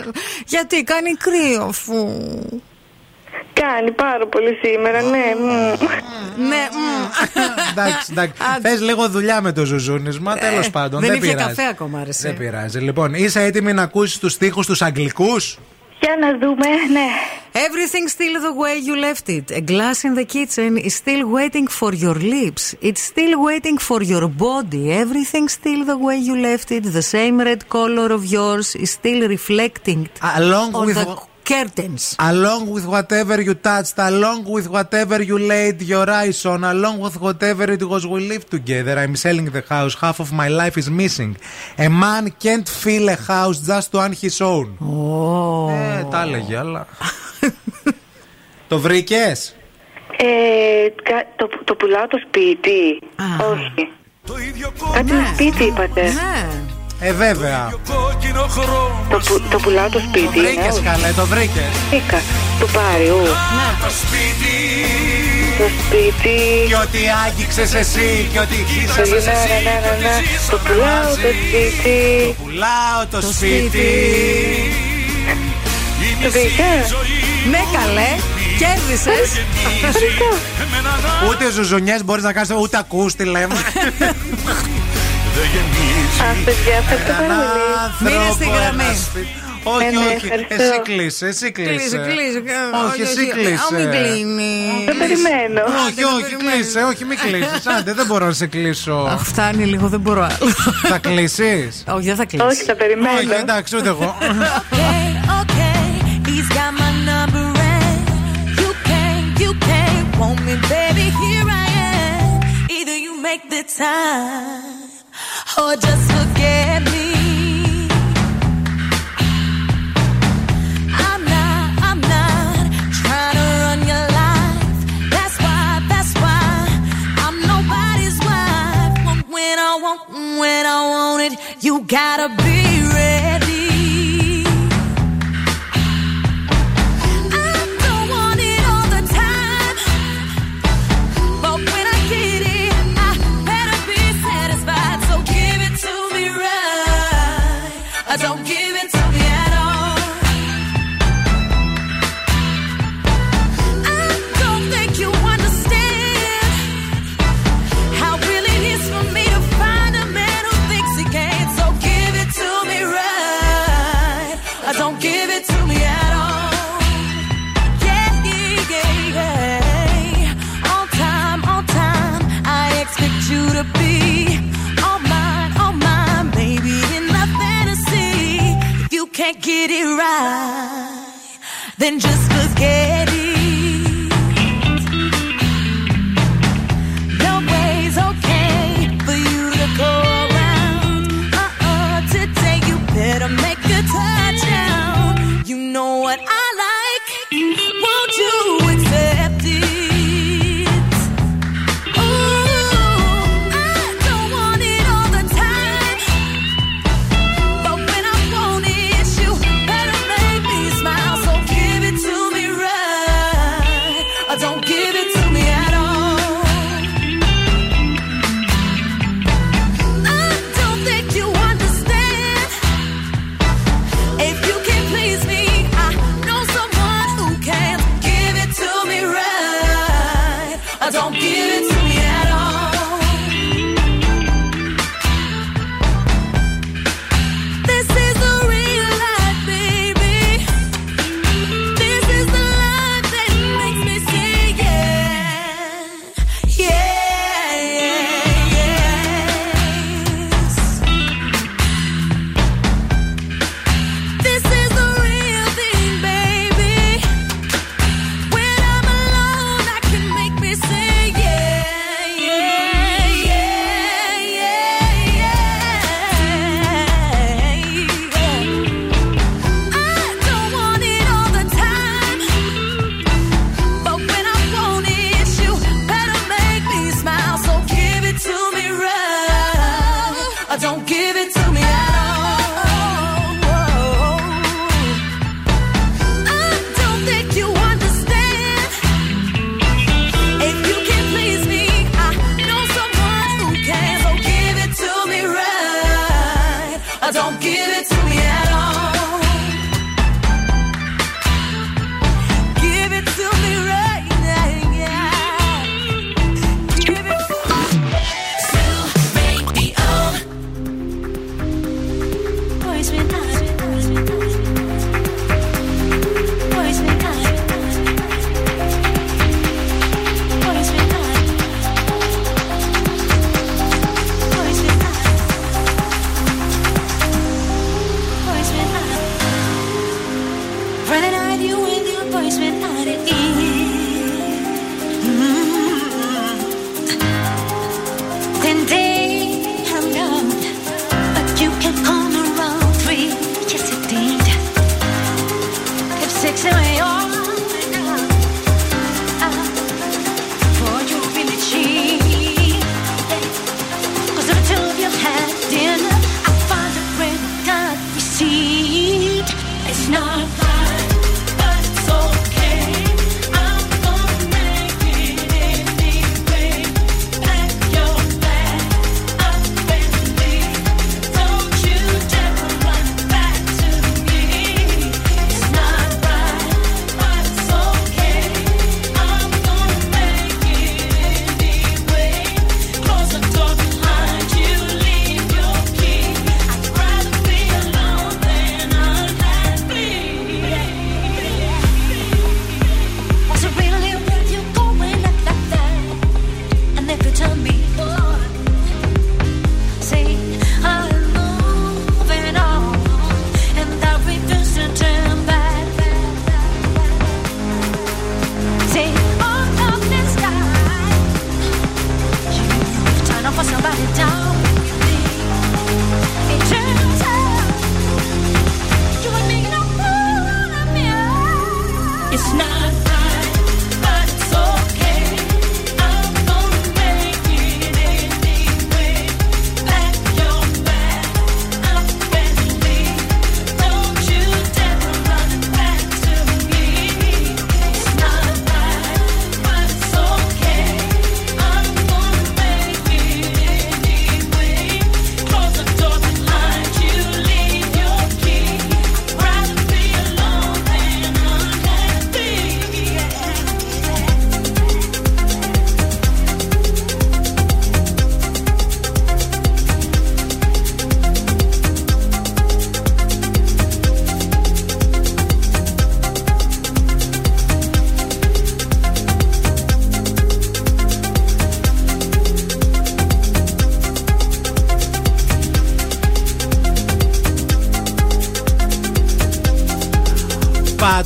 Speaker 3: Γιατί κάνει κρύο, αφού.
Speaker 5: Κάνει πάρα πολύ σήμερα, ναι. μμ.
Speaker 3: Ναι,
Speaker 2: Εντάξει, εντάξει. Θε λίγο δουλειά με το ζουζούνισμα, τέλο πάντων.
Speaker 3: Ε, δεν
Speaker 2: Δεν
Speaker 3: ήπια
Speaker 2: πειράζει.
Speaker 3: καφέ ακόμα, ρε. εσύ.
Speaker 2: Δεν πειράζει. Λοιπόν, είσαι έτοιμη να ακούσει του τοίχου του Αγγλικού.
Speaker 5: Για να δούμε, ναι.
Speaker 3: Everything still the way you left it. A glass in the kitchen is still waiting for your lips. It's still waiting for your body. Everything still the way you left it. The same red color of yours is still reflecting
Speaker 2: Along
Speaker 3: on
Speaker 2: with
Speaker 3: the
Speaker 2: wha-
Speaker 3: curtains.
Speaker 2: Along with whatever you touched, along with whatever you laid your eyes on, along with whatever it was we lived together, I'm selling the house. Half of my life is missing. A man can't fill a house just to earn his own. Ε, τα έλεγε, αλλά. το βρήκε.
Speaker 5: Ε, κα- το, το πουλάω το σπίτι. Όχι. Κάτι με σπίτι είπατε.
Speaker 2: Ε, βέβαια.
Speaker 5: Το, που- το πουλάω το σπίτι.
Speaker 2: Το βρήκες,
Speaker 5: ναι, όχι.
Speaker 2: καλέ, το βρήκες.
Speaker 5: Βρήκα. Του πάρει, ου.
Speaker 2: Το σπίτι.
Speaker 5: Το σπίτι.
Speaker 2: Και ότι άγγιξες εσύ, και ότι
Speaker 5: Το
Speaker 2: χύσασε
Speaker 5: γυρνά,
Speaker 2: εσύ.
Speaker 5: να, να, να, να. Το πουλάω το σπίτι.
Speaker 2: Πουλάω το σπίτι.
Speaker 5: Το βρήκα.
Speaker 3: Ναι, καλέ. Κέρδισες.
Speaker 2: Ούτε ζουζουνιές μπορείς να κάνεις, ούτε ακούς τι λέμε.
Speaker 5: Α, παιδιά, ευχαριστώ πάρα πολύ.
Speaker 3: Μείνε στη γραμμή.
Speaker 2: Όχι,
Speaker 5: Ε, ναι,
Speaker 2: όχι.
Speaker 5: ευχαριστώ.
Speaker 2: Εσύ κλείσε, εσύ κλείσε.
Speaker 3: Κλείσε, κλείσε.
Speaker 2: Όχι, εσύ
Speaker 3: Α,
Speaker 2: κλείσε.
Speaker 3: μην κλείνει.
Speaker 5: Το περιμένω.
Speaker 2: Όχι, όχι, κλείσε, όχι, μην κλείσεις. Άντε, δεν μπορώ να σε κλείσω.
Speaker 3: Αχ, φτάνει λίγο, δεν μπορώ άλλο.
Speaker 2: Θα κλείσεις;
Speaker 3: Όχι, δεν θα κλείσει.
Speaker 5: Όχι, θα περιμένω.
Speaker 2: Όχι, εντάξει, ούτε εγώ.
Speaker 9: okay. He's got my number and you can't, you can't want me, baby. Here I am. Either you make the time or just forget me. I'm not, I'm not trying to run your life. That's why, that's why I'm nobody's wife. When I when I want it, you gotta be ready. Then just forget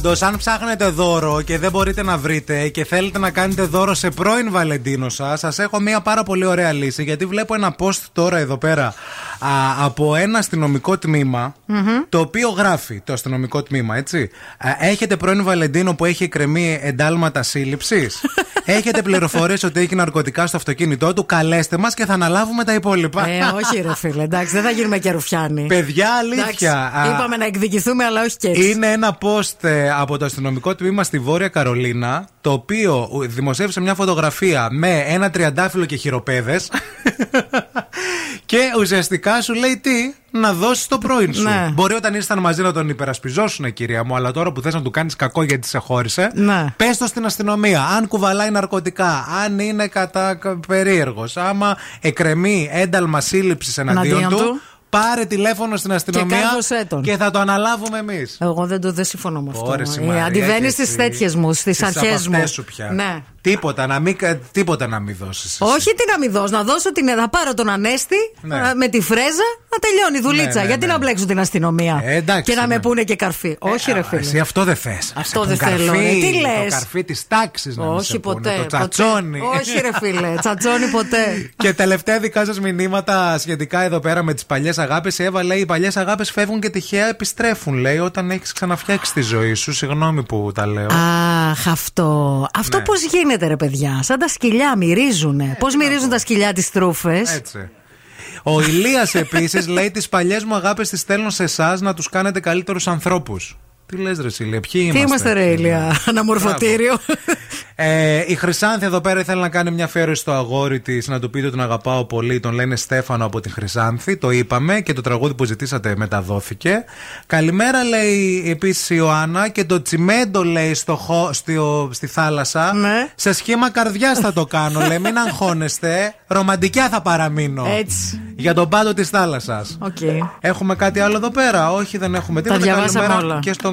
Speaker 2: Πάντως, αν ψάχνετε δώρο και δεν μπορείτε να βρείτε και θέλετε να κάνετε δώρο σε πρώην Βαλεντίνο σας, σας έχω μία πάρα πολύ ωραία λύση. Γιατί βλέπω ένα post τώρα εδώ πέρα α, από ένα αστυνομικό τμήμα, το οποίο γράφει το αστυνομικό τμήμα, έτσι. Α, έχετε πρώην Βαλεντίνο που έχει εκκρεμεί εντάλματα σύλληψης; έχετε πληροφορίες ότι έχει ναρκωτικά στο αυτοκίνητό του; Καλέστε μας και θα αναλάβουμε τα υπόλοιπα.
Speaker 3: Ε, όχι, ρε φίλε, εντάξει, δεν θα γίνουμε και ρουφιάνοι.
Speaker 2: Παιδιά, αλήθεια.
Speaker 3: Εντάξει,
Speaker 2: Α,
Speaker 3: είπαμε να εκδικηθούμε, αλλά όχι και έτσι.
Speaker 2: είναι ένα post ε, από το αστυνομικό τμήμα στη Βόρεια Καρολίνα, το οποίο δημοσίευσε μια φωτογραφία με ένα τριαντάφυλλο και χειροπέδες. και ουσιαστικά σου λέει τι, να δώσεις το πρώην σου.
Speaker 3: Ναι.
Speaker 2: Μπορεί όταν ήσταν μαζί να τον υπερασπιζόσουν, κυρία μου, αλλά τώρα που θες να του κάνεις κακό γιατί σε χώρισε,
Speaker 3: Ναι.
Speaker 2: πες το στην αστυνομία. Αν κουβαλάει ναρκωτικά, αν είναι κατά περίεργος, άμα εκρεμεί ένταλμα σύλληψης εναντίον
Speaker 3: Εναντίον
Speaker 2: του,
Speaker 3: του.
Speaker 2: Πάρε τηλέφωνο στην αστυνομία
Speaker 3: κάρδωσέ τον.
Speaker 2: και θα το αναλάβουμε εμείς.
Speaker 3: Εγώ δεν το δεν συμφωνώ με αυτό.
Speaker 2: Ωρε,
Speaker 3: Ε,
Speaker 2: Μαρία,
Speaker 3: Αντιβαίνεις
Speaker 2: και
Speaker 3: στις
Speaker 2: εσύ.
Speaker 3: τέτοιες μου, στις
Speaker 2: Στις
Speaker 3: αρχές
Speaker 2: από
Speaker 3: μου.
Speaker 2: αυτές σου πια.
Speaker 3: Ναι.
Speaker 2: Τίποτα να μην, τίποτα να μην δώσεις.
Speaker 3: Όχι τι να μην δώσω, να δώσω την. Να πάρω τον Ανέστη
Speaker 2: Ναι.
Speaker 3: α, με τη φρέζα να τελειώνει η δουλίτσα.
Speaker 2: ναι,
Speaker 3: Γιατί
Speaker 2: ναι.
Speaker 3: να μπλέξω την αστυνομία.
Speaker 2: Ε, εντάξει,
Speaker 3: και να με
Speaker 2: ναι.
Speaker 3: πούνε και καρφί. Όχι, ρε φίλε.
Speaker 2: Εσύ αυτό δεν θες.
Speaker 3: Αυτό δεν θέλω, ρε. Τι λες;
Speaker 2: Το καρφί της τάξης να μην
Speaker 3: Όχι
Speaker 2: σε πούνε,
Speaker 3: ποτέ.
Speaker 2: Το
Speaker 3: ποτέ.
Speaker 2: τσατσόνι.
Speaker 3: Όχι, ρε φίλε. Τσατσόνι ποτέ.
Speaker 2: Και τελευταία δικά σας μηνύματα σχετικά εδώ πέρα με τις παλιές αγάπες. Η Εύα λέει: Οι παλιές αγάπες φεύγουν και τυχαία επιστρέφουν. Λέει όταν έχεις ξαναφτιάξει τη ζωή σου. Συγγνώμη που τα λέω.
Speaker 3: Αχ, αυτό. Αυτό
Speaker 2: Ναι.
Speaker 3: πώς γίνεται, ρε παιδιά; Σαν τα σκυλιά μυρίζουνε. Πώς μυρίζουν τα σκυλιά τι τρούφες;
Speaker 2: Έτσι. Ο Ηλίας επίσης λέει: Τις παλιές μου αγάπες τις στέλνω σε εσάς να τους κάνετε καλύτερους ανθρώπους. Τι λες, Ρε Σίλια, ποιοι
Speaker 3: Τι
Speaker 2: είμαστε;
Speaker 3: είμαστε, ρε Ηλία. Αναμορφωτήριο.
Speaker 2: Ε, η Χρυσάνθη εδώ πέρα ήθελε να κάνει μια αφιέρωση στο αγόρι της, να του πείτε ότι τον αγαπάω πολύ. Τον λένε Στέφανο από τη Χρυσάνθη. Το είπαμε και το τραγούδι που ζητήσατε μεταδόθηκε. Καλημέρα λέει επίσης η Ιωάννα και το τσιμέντο λέει στο, χω- στο- στη θάλασσα.
Speaker 3: Ναι.
Speaker 2: Σε σχήμα καρδιάς θα το κάνω. λέει, μην αγχώνεστε. Ρομαντικιά θα παραμείνω.
Speaker 3: Έτσι.
Speaker 2: Για τον πάτο της θάλασσας.
Speaker 3: Οκ.
Speaker 2: Έχουμε κάτι άλλο εδώ πέρα; Όχι, δεν έχουμε
Speaker 3: Τα
Speaker 2: τίποτα.
Speaker 3: διαβάσαμε
Speaker 2: Καλημέρα
Speaker 3: όλα.
Speaker 2: και στον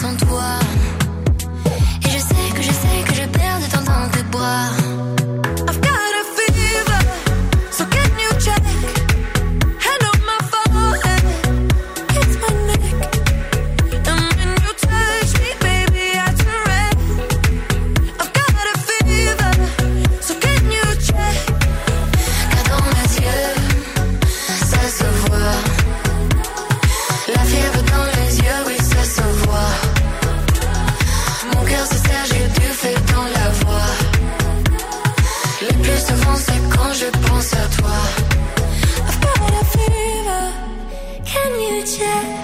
Speaker 18: Sans toi. Et je sais que je sais que je perds de temps dans tes bras. Je pense à toi.
Speaker 9: I've got a fever, can you check?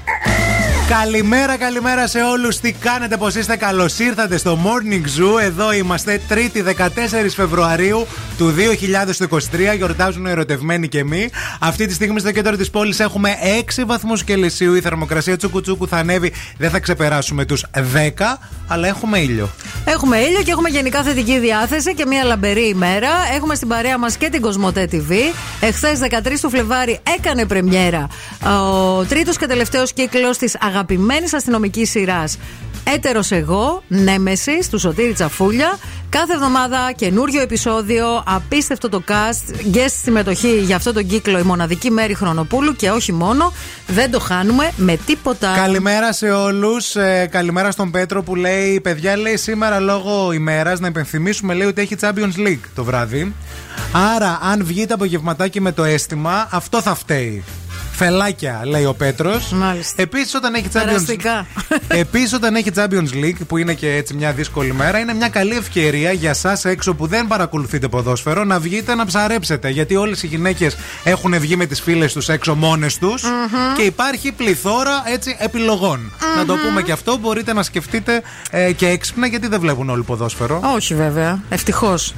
Speaker 2: Καλημέρα, καλημέρα σε όλους. Τι κάνετε, πώς είστε, καλώς ήρθατε στο Morning Zoo. Εδώ είμαστε, 3η 14 Φεβρουαρίου του 2023. Γιορτάζουν οι ερωτευμένοι και εμείς. Αυτή τη στιγμή στο κέντρο της πόλης έχουμε 6 βαθμούς Κελσίου. Η θερμοκρασία τσουκουτσούκου θα ανέβει. Δεν θα ξεπεράσουμε τους 10, αλλά έχουμε ήλιο.
Speaker 3: Έχουμε ήλιο και έχουμε γενικά θετική διάθεση και μια λαμπερή ημέρα. Έχουμε στην παρέα μας και την Κοσμοτέ TV. Εχθές 13 του Φλεβάρι έκανε πρεμιέρα ο τρίτος και τελευταίος κύκλος της αγαπημένης αστυνομικής σειράς. Έτερος εγώ, Νέμεσης, του Σωτήρη Τσαφούλια. Κάθε εβδομάδα καινούριο επεισόδιο, απίστευτο το cast, guest συμμετοχή για αυτό τον κύκλο η μοναδική Μέρη Χρονοπούλου και όχι μόνο. Δεν το χάνουμε με τίποτα.
Speaker 2: Καλημέρα σε όλους. καλημέρα στον Πέτρο που λέει: Παιδιά, λέει σήμερα λόγω ημέρας να υπενθυμίσουμε λέει ότι έχει Champions League το βράδυ. Άρα, αν βγει το απογευματάκι με το αίσθημα, αυτό θα φταίει. Φελάκια, λέει ο Πέτρος. Επίσης, όταν έχει Champions
Speaker 3: Περαστικά.
Speaker 2: Επίσης, όταν έχει Champions League, που είναι και έτσι μια δύσκολη μέρα, είναι μια καλή ευκαιρία για εσά έξω που δεν παρακολουθείτε ποδόσφαιρο να βγείτε να ψαρέψετε. Γιατί όλες οι γυναίκες έχουν βγει με τις φίλες τους έξω μόνες τους και υπάρχει πληθώρα έτσι επιλογών. Να το πούμε και αυτό, μπορείτε να σκεφτείτε ε, και έξυπνα γιατί δεν βλέπουν όλοι ποδόσφαιρο.
Speaker 3: Όχι βέβαια. Ευτυχώς.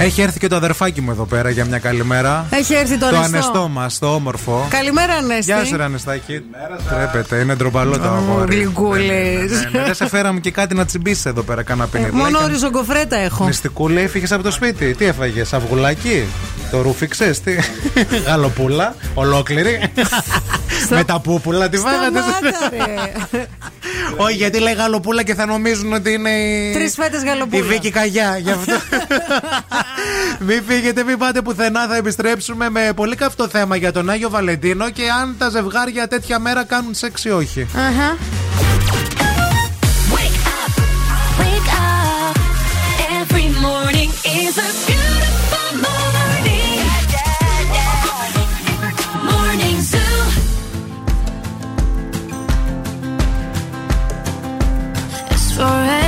Speaker 2: Έχει έρθει και το αδερφάκι μου εδώ πέρα για μια καλημέρα.
Speaker 3: Έχει έρθει το
Speaker 2: Το
Speaker 3: Ανεστό.
Speaker 2: ανεστό μας, το όμορφο.
Speaker 3: Καλημέρα, Ανέστη.
Speaker 2: Γεια σου, ρε Ανεστάκη. Τρέπεται, είναι ντροπαλό το αγόρι.
Speaker 3: γλυκούλης.
Speaker 2: Ναι, ναι, Δεν σε φέραμε και κάτι να τσιμπήσεις εδώ πέρα, κανένα πινελάκι.
Speaker 3: Μόνο ριζογκοφρέτα έχω.
Speaker 2: Νηστικούλα, έφυγες από το σπίτι. Τι έφαγες, αυγουλάκι; Το ρούφιξε, τι; Γαλοπούλα, ολόκληρη. Με τα πούπουλα τη φάγατε.
Speaker 3: Σταμάτα, ρε.
Speaker 2: Όχι, γιατί λέει γαλοπούλα και θα νομίζουν ότι είναι η.
Speaker 3: Τρεις φέτες γαλοπούλα.
Speaker 2: Η Βίκη Καγιά. Γι' αυτό. μην φύγετε, μην πάτε πουθενά. Θα επιστρέψουμε με πολύ καυτό θέμα για τον Άγιο Βαλεντίνο και αν τα ζευγάρια τέτοια μέρα κάνουν σεξ ή όχι.
Speaker 3: Αχα.
Speaker 19: Wake up. Every morning is a beautiful morning. Morning Zoo.
Speaker 9: It's 4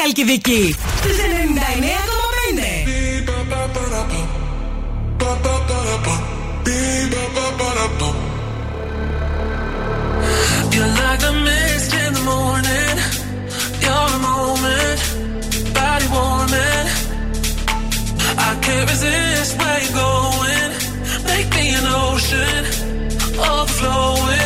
Speaker 20: Χαλκιδική. Στου 99,5.
Speaker 11: You're like a mist in the morning. You're a moment, body warming. I can't resist where you're going. Make me an ocean, overflowing.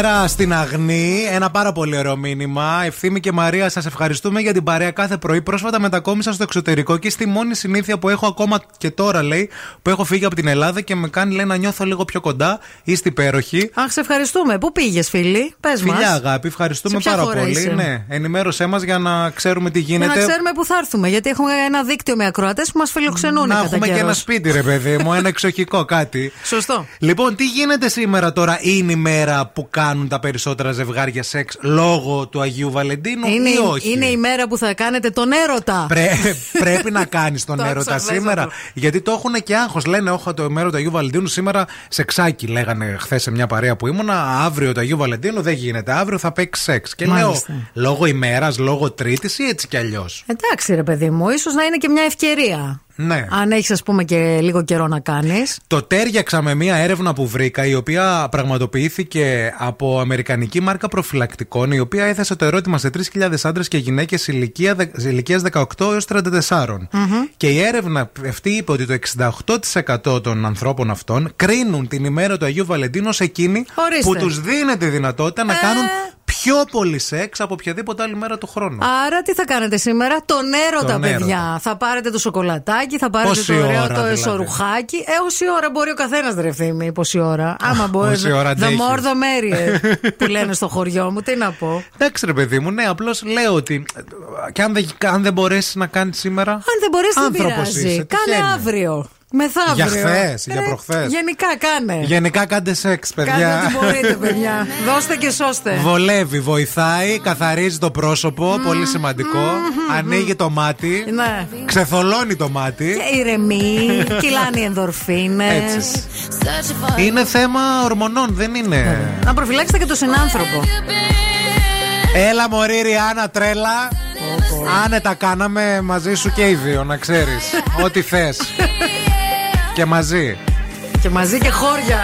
Speaker 2: Καλημέρα στην Αγνή. Ένα πάρα πολύ ωραίο μήνυμα. Ευθύμη και Μαρία, σας ευχαριστούμε για την παρέα κάθε πρωί. Πρόσφατα μετακόμισα στο εξωτερικό και στη μόνη συνήθεια που έχω ακόμα και τώρα, λέει, που έχω φύγει από την Ελλάδα και με κάνει, λέει, να νιώθω λίγο πιο κοντά. Είστε υπέροχοι.
Speaker 3: Αχ, σε ευχαριστούμε. Πού πήγες, φίλοι, πες μας.
Speaker 2: Φιλιά, αγάπη, ευχαριστούμε
Speaker 3: Σε ποια
Speaker 2: πάρα
Speaker 3: χώρα
Speaker 2: πολύ.
Speaker 3: είσαι;
Speaker 2: Ναι, ενημέρωσέ μας για να ξέρουμε τι
Speaker 3: Για
Speaker 2: γίνεται.
Speaker 3: να ξέρουμε πού θα έρθουμε. Γιατί έχουμε ένα δίκτυο με ακροατές που μας φιλοξενούν
Speaker 2: Να
Speaker 3: κατά
Speaker 2: έχουμε και
Speaker 3: καιρός.
Speaker 2: ένα σπίτι, ρε παιδί μου, ένα εξοχικό κάτι.
Speaker 3: Σωστό.
Speaker 2: Λοιπόν, τι γίνεται σήμερα τώρα, είναι η μέρα που κάνουν τα περισσότερα ζευγάρια σεξ λόγω του Αγίου Βαλεντίνου
Speaker 3: Είναι,
Speaker 2: ή όχι;
Speaker 3: είναι η μέρα που θα κάνετε τον έρωτα.
Speaker 2: Πρέ- πρέπει να κάνεις τον
Speaker 3: Το
Speaker 2: έρωτα
Speaker 3: άκουσα,
Speaker 2: σήμερα.
Speaker 3: πες το.
Speaker 2: Γιατί το έχουν και άγχος. Λένε, Όχι, το μέρο του Αγίου Βαλεντίνου σήμερα σεξάκι. Λέγανε χθες σε μια παρέα που ήμουνα. Αύριο το Αγίου Βαλεντίνου δεν γίνεται. Αύριο θα παίξει σεξ. Και
Speaker 3: Μάλιστα.
Speaker 2: λέω, λόγω ημέρας, λόγω Τρίτης ή έτσι κι αλλιώς.
Speaker 3: Εντάξει, ρε παιδί μου, ίσως να είναι και μια ευκαιρία.
Speaker 2: Ναι.
Speaker 3: Αν έχεις, ας πούμε, και λίγο καιρό να κάνεις.
Speaker 2: Το τέριαξα με μια έρευνα που βρήκα, η οποία πραγματοποιήθηκε από Αμερικανική μάρκα προφυλακτικών, η οποία έθεσε το ερώτημα σε 3.000 άντρες και γυναίκες ηλικία 18 έως 34. Και η έρευνα αυτή είπε ότι το 68% των ανθρώπων αυτών κρίνουν την ημέρα του Αγίου Βαλεντίνου ως εκείνη
Speaker 3: Ορίστε.
Speaker 2: που τους δίνει τη δυνατότητα να κάνουν πιο πολύ σεξ από οποιαδήποτε άλλη μέρα του χρόνου.
Speaker 3: Άρα τι θα κάνετε σήμερα, τον έρωτα,
Speaker 2: Τον
Speaker 3: παιδιά.
Speaker 2: έρωτα.
Speaker 3: Θα πάρετε το σοκολατάκι, θα πάρετε
Speaker 2: Πόση
Speaker 3: το ωραίο
Speaker 2: ώρα,
Speaker 3: το
Speaker 2: δηλαδή;
Speaker 3: εσωρουχάκι. Ε, όση ώρα μπορεί ο καθένας, ρε ευθύμη, πόση ώρα. Άμα μπορεί.
Speaker 2: όση ώρα
Speaker 3: The
Speaker 2: αντέχεις.
Speaker 3: more the merrier, που λένε στο χωριό μου, τι να πω.
Speaker 2: Εντάξει, ρε παιδί μου, ναι, απλώς λέω ότι. Και αν δεν, αν δεν μπορέσεις να κάνεις σήμερα.
Speaker 3: Αν δεν μπορέσει, δεν
Speaker 2: Άνθρωπος
Speaker 3: πειράζει.
Speaker 2: είσαι,
Speaker 3: Κάνε
Speaker 2: τυχαίνει.
Speaker 3: αύριο. Μεθαύριο.
Speaker 2: Για χθες, για
Speaker 3: Ε,
Speaker 2: προχθές.
Speaker 3: Γενικά κάνε.
Speaker 2: Γενικά κάντε σεξ, παιδιά.
Speaker 3: Κάντε ό,τι μπορείτε, παιδιά. Δώστε και σώστε.
Speaker 2: Βολεύει, βοηθάει, καθαρίζει το πρόσωπο, πολύ σημαντικό. Ανοίγει το μάτι.
Speaker 3: Ναι.
Speaker 2: Ξεθολώνει το μάτι.
Speaker 3: Και ηρεμεί, κυλάνε οι ενδορφίνες.
Speaker 2: Έτσι. Είναι θέμα ορμονών, δεν είναι;
Speaker 3: Να προφυλάξετε και τον συνάνθρωπο.
Speaker 2: Έλα μωρή Ριάννα τρέλα Άνετα κάναμε μαζί σου και οι δύο να ξέρεις Ό,τι θες Και μαζί
Speaker 3: Και μαζί και χώρια.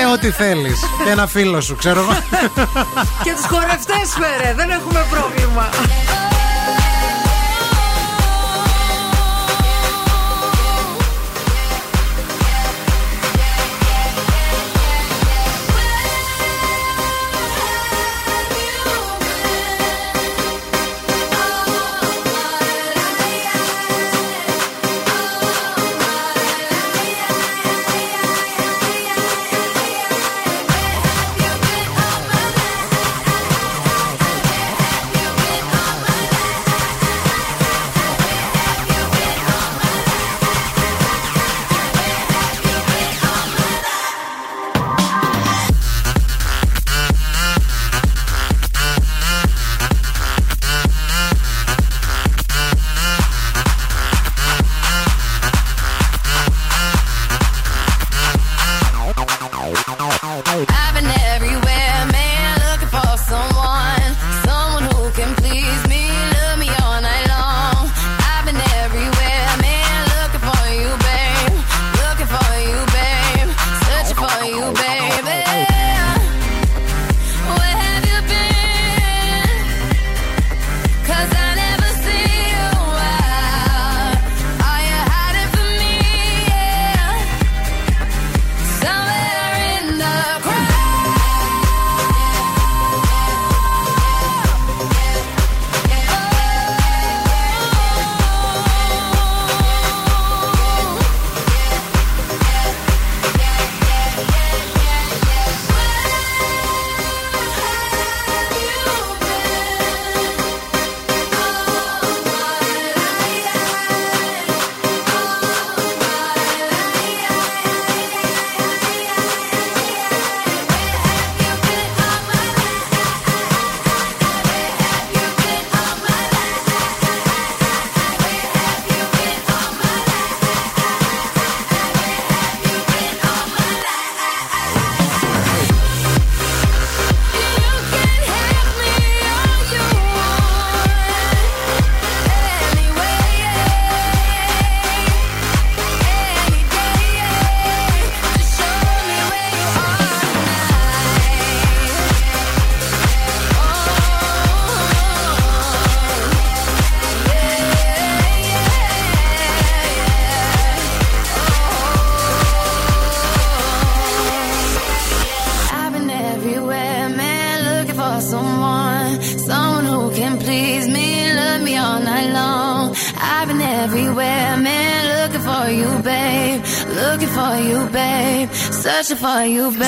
Speaker 2: Ε, ό,τι θέλεις Και ένα φίλο σου, ξέρω εγώ
Speaker 3: και τους χορευτές φέρε, δεν έχουμε πρόβλημα.
Speaker 21: you've been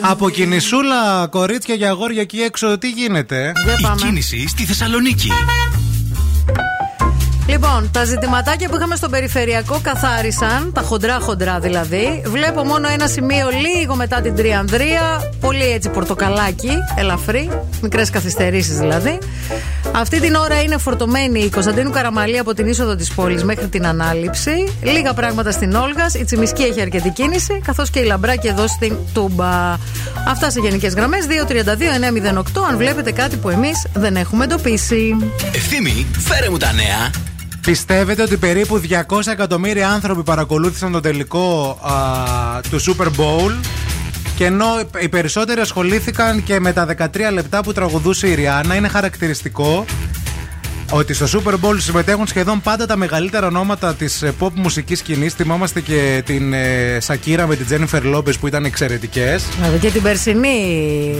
Speaker 2: Από κινησούλα, κορίτσια για αγόρια εκεί έξω, τι γίνεται. Ε?
Speaker 1: Η κίνηση στη Θεσσαλονίκη.
Speaker 3: Λοιπόν, τα ζητηματάκια που είχαμε στον περιφερειακό καθάρισαν, τα χοντρά-χοντρά δηλαδή. Βλέπω μόνο ένα σημείο λίγο μετά την Τριανδρία. Πολύ έτσι πορτοκαλάκι, ελαφρύ. Μικρές καθυστερήσεις δηλαδή. Αυτή την ώρα είναι φορτωμένη η Κωνσταντίνου Καραμαλή από την είσοδο της πόλης μέχρι την ανάληψη. Λίγα πράγματα στην Όλγας. Η Τσιμισκή έχει αρκετή κίνηση, καθώς και η Λαμπράκη εδώ στην Τούμπα. Αυτά σε γενικές γραμμές. 232-908. Αν βλέπετε κάτι που εμείς δεν έχουμε εντοπίσει.
Speaker 1: Ευθύμη, φέρε μου τα νέα.
Speaker 2: Πιστεύετε ότι περίπου 200 εκατομμύρια άνθρωποι παρακολούθησαν το τελικό α, του Super Bowl και ενώ οι περισσότεροι ασχολήθηκαν και με τα 13 λεπτά που τραγουδούσε η Ριάννα, είναι χαρακτηριστικό ότι στο Super Bowl συμμετέχουν σχεδόν πάντα τα μεγαλύτερα ονόματα της pop μουσικής σκηνής. Θυμόμαστε και την ε, Σακύρα με την Jennifer Lopez που ήταν εξαιρετικές.
Speaker 3: Δηλαδή και την περσινή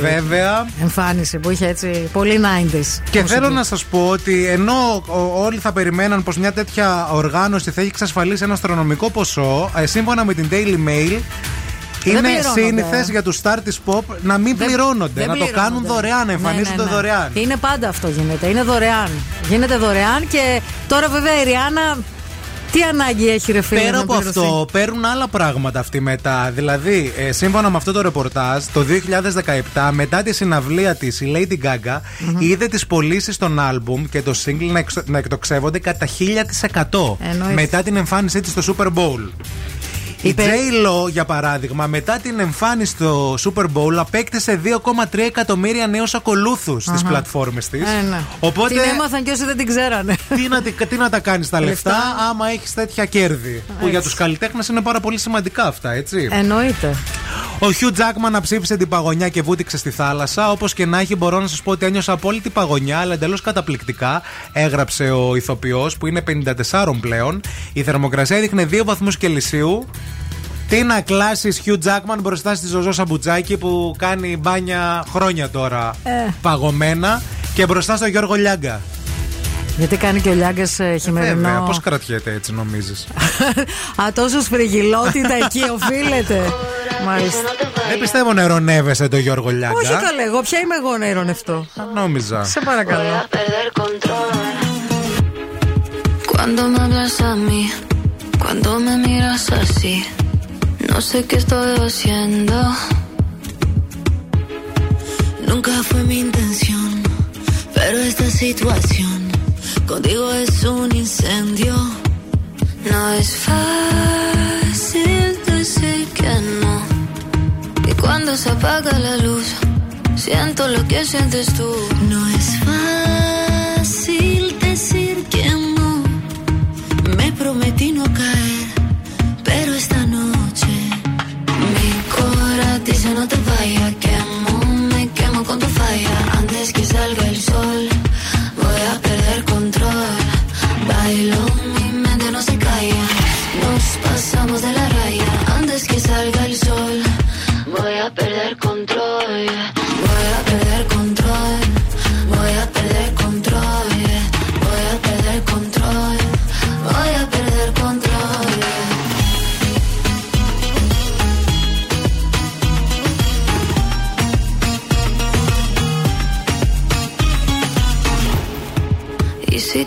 Speaker 2: Βέβαια.
Speaker 3: εμφάνιση που είχε έτσι πολύ 90s.
Speaker 2: Και θέλω να σας πω ότι ενώ ο- όλοι θα περιμέναν πως μια τέτοια οργάνωση θα έχει εξασφαλίσει ένα αστρονομικό ποσό, ε, σύμφωνα με την Daily Mail,
Speaker 3: Δεν
Speaker 2: είναι
Speaker 3: πληρώνονται.
Speaker 2: σύνηθες για τους star της pop να μην
Speaker 3: Δεν-
Speaker 2: πληρώνονται,
Speaker 3: δεν
Speaker 2: να το
Speaker 3: πληρώνονται.
Speaker 2: κάνουν δωρεάν, να εμφανίζονται
Speaker 3: Ναι, ναι, ναι.
Speaker 2: δωρεάν.
Speaker 3: Είναι πάντα αυτό γίνεται. Είναι δωρεάν. Γίνεται δωρεάν και τώρα βέβαια η Ριάννα. Τι ανάγκη έχει ρε φίλε
Speaker 2: Πέρα
Speaker 3: να
Speaker 2: από
Speaker 3: πληρωθεί;
Speaker 2: αυτό, παίρνουν άλλα πράγματα αυτοί μετά. Δηλαδή, ε, σύμφωνα με αυτό το ρεπορτάζ, το 2017, μετά τη συναυλία της, η Lady Gaga είδε τις πωλήσεις των άλμπουμ και το single να, εξ- να εκτοξεύονται κατά 1000%
Speaker 3: Εννοείται.
Speaker 2: μετά την εμφάνισή της στο Super Bowl. Η
Speaker 3: Είπε-
Speaker 2: J-Lo, για παράδειγμα, μετά την εμφάνιση στο Super Bowl, απέκτησε 2,3 εκατομμύρια νέους ακολούθους στις
Speaker 3: Αχα.
Speaker 2: πλατφόρμες της.
Speaker 3: Ε, ναι.
Speaker 2: Οπότε.
Speaker 3: Την έμαθαν και όσοι δεν την ξέρανε.
Speaker 2: τι, να, τι- τι να τα κάνεις τα λεφτά,
Speaker 3: Λεφτά.
Speaker 2: άμα έχεις τέτοια κέρδη. Που για τους καλλιτέχνες είναι πάρα πολύ σημαντικά αυτά, έτσι.
Speaker 3: Εννοείται.
Speaker 2: Ο Χιου Τζάκμαν ψήφισε την παγωνιά και βούτυξε στη θάλασσα. Όπως και να έχει, μπορώ να σας πω ότι ένιωσα απόλυτη παγωνιά, αλλά εντελώς καταπληκτικά. Έγραψε ο ηθοποιός που είναι 54 πλέον. Η θερμοκρασία έδειχνε 2 βαθμούς Κελσίου. Τι να κλάσεις Χιου Τζάκμαν μπροστά στη Ζωζό Σαμπουτζάκη που κάνει μπάνια χρόνια τώρα
Speaker 3: Ε.
Speaker 2: παγωμένα και μπροστά στο Γιώργο Λιάγκα.
Speaker 3: Γιατί κάνει και ο Λιάγκας χειμερινό.
Speaker 2: Βέβαια, πώς κρατιέται έτσι νομίζεις;
Speaker 3: Α, τόσο σφριγγυλότητα εκεί οφείλεται. Μάλιστα.
Speaker 2: Δεν πιστεύω να ειρωνεύεσαι το Γιώργο Λιάγκα.
Speaker 3: Όχι καλέ, εγώ ποια είμαι εγώ να ειρωνευτώ.
Speaker 2: Νόμιζα.
Speaker 3: Σε παρακαλώ.
Speaker 18: Cuando me hablas a mí, cuando me miras así, no sé qué estoy haciendo. Nunca fue mi intención, pero esta situación contigo es un incendio. No es fácil decir que no. Y cuando se apaga la luz, siento lo que sientes tú. No es fácil decir que no. Me prometí no caer, pero esta noche mi cora dice no te vayas. Quemo, me quemo con tu falla. Antes que salga el sol, Mi mente no se calla. Nos pasamos de la raya. Antes que salga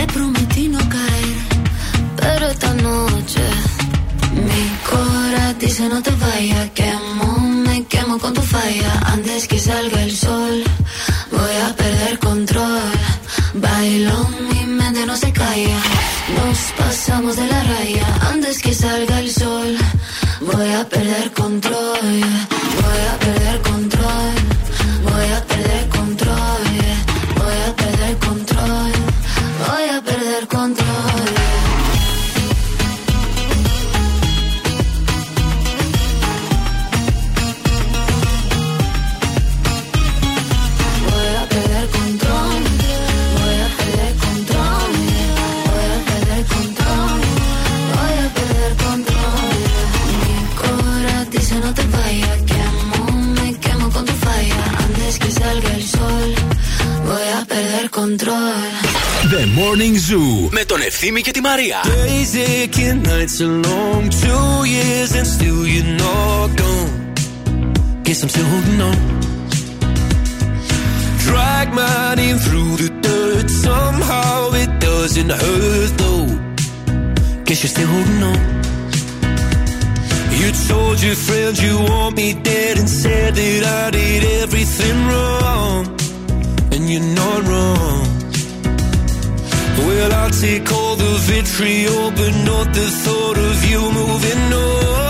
Speaker 18: Me prometí no caer, pero esta noche mi cora dice no te vayas. Quemo, me quemo con tu falla. Antes que salga el sol, voy a perder control. Bailo, mi mente no se calla. Nos pasamos de la raya. Antes que salga el sol, voy a perder control. Voy a perder control. control.
Speaker 1: The Morning Zoo με τον Ευθύμη και τη Μαρία.
Speaker 22: Days aching, nights are long. Two years and still you're not gone. Guess I'm still holding on. Drag my name through the dirt. Somehow it doesn't hurt though. Guess you're still holding on. You told your friends you want me dead and said that I did everything wrong. And you're not wrong.
Speaker 11: Well, I'll take all the vitriol, but not the thought of you moving on.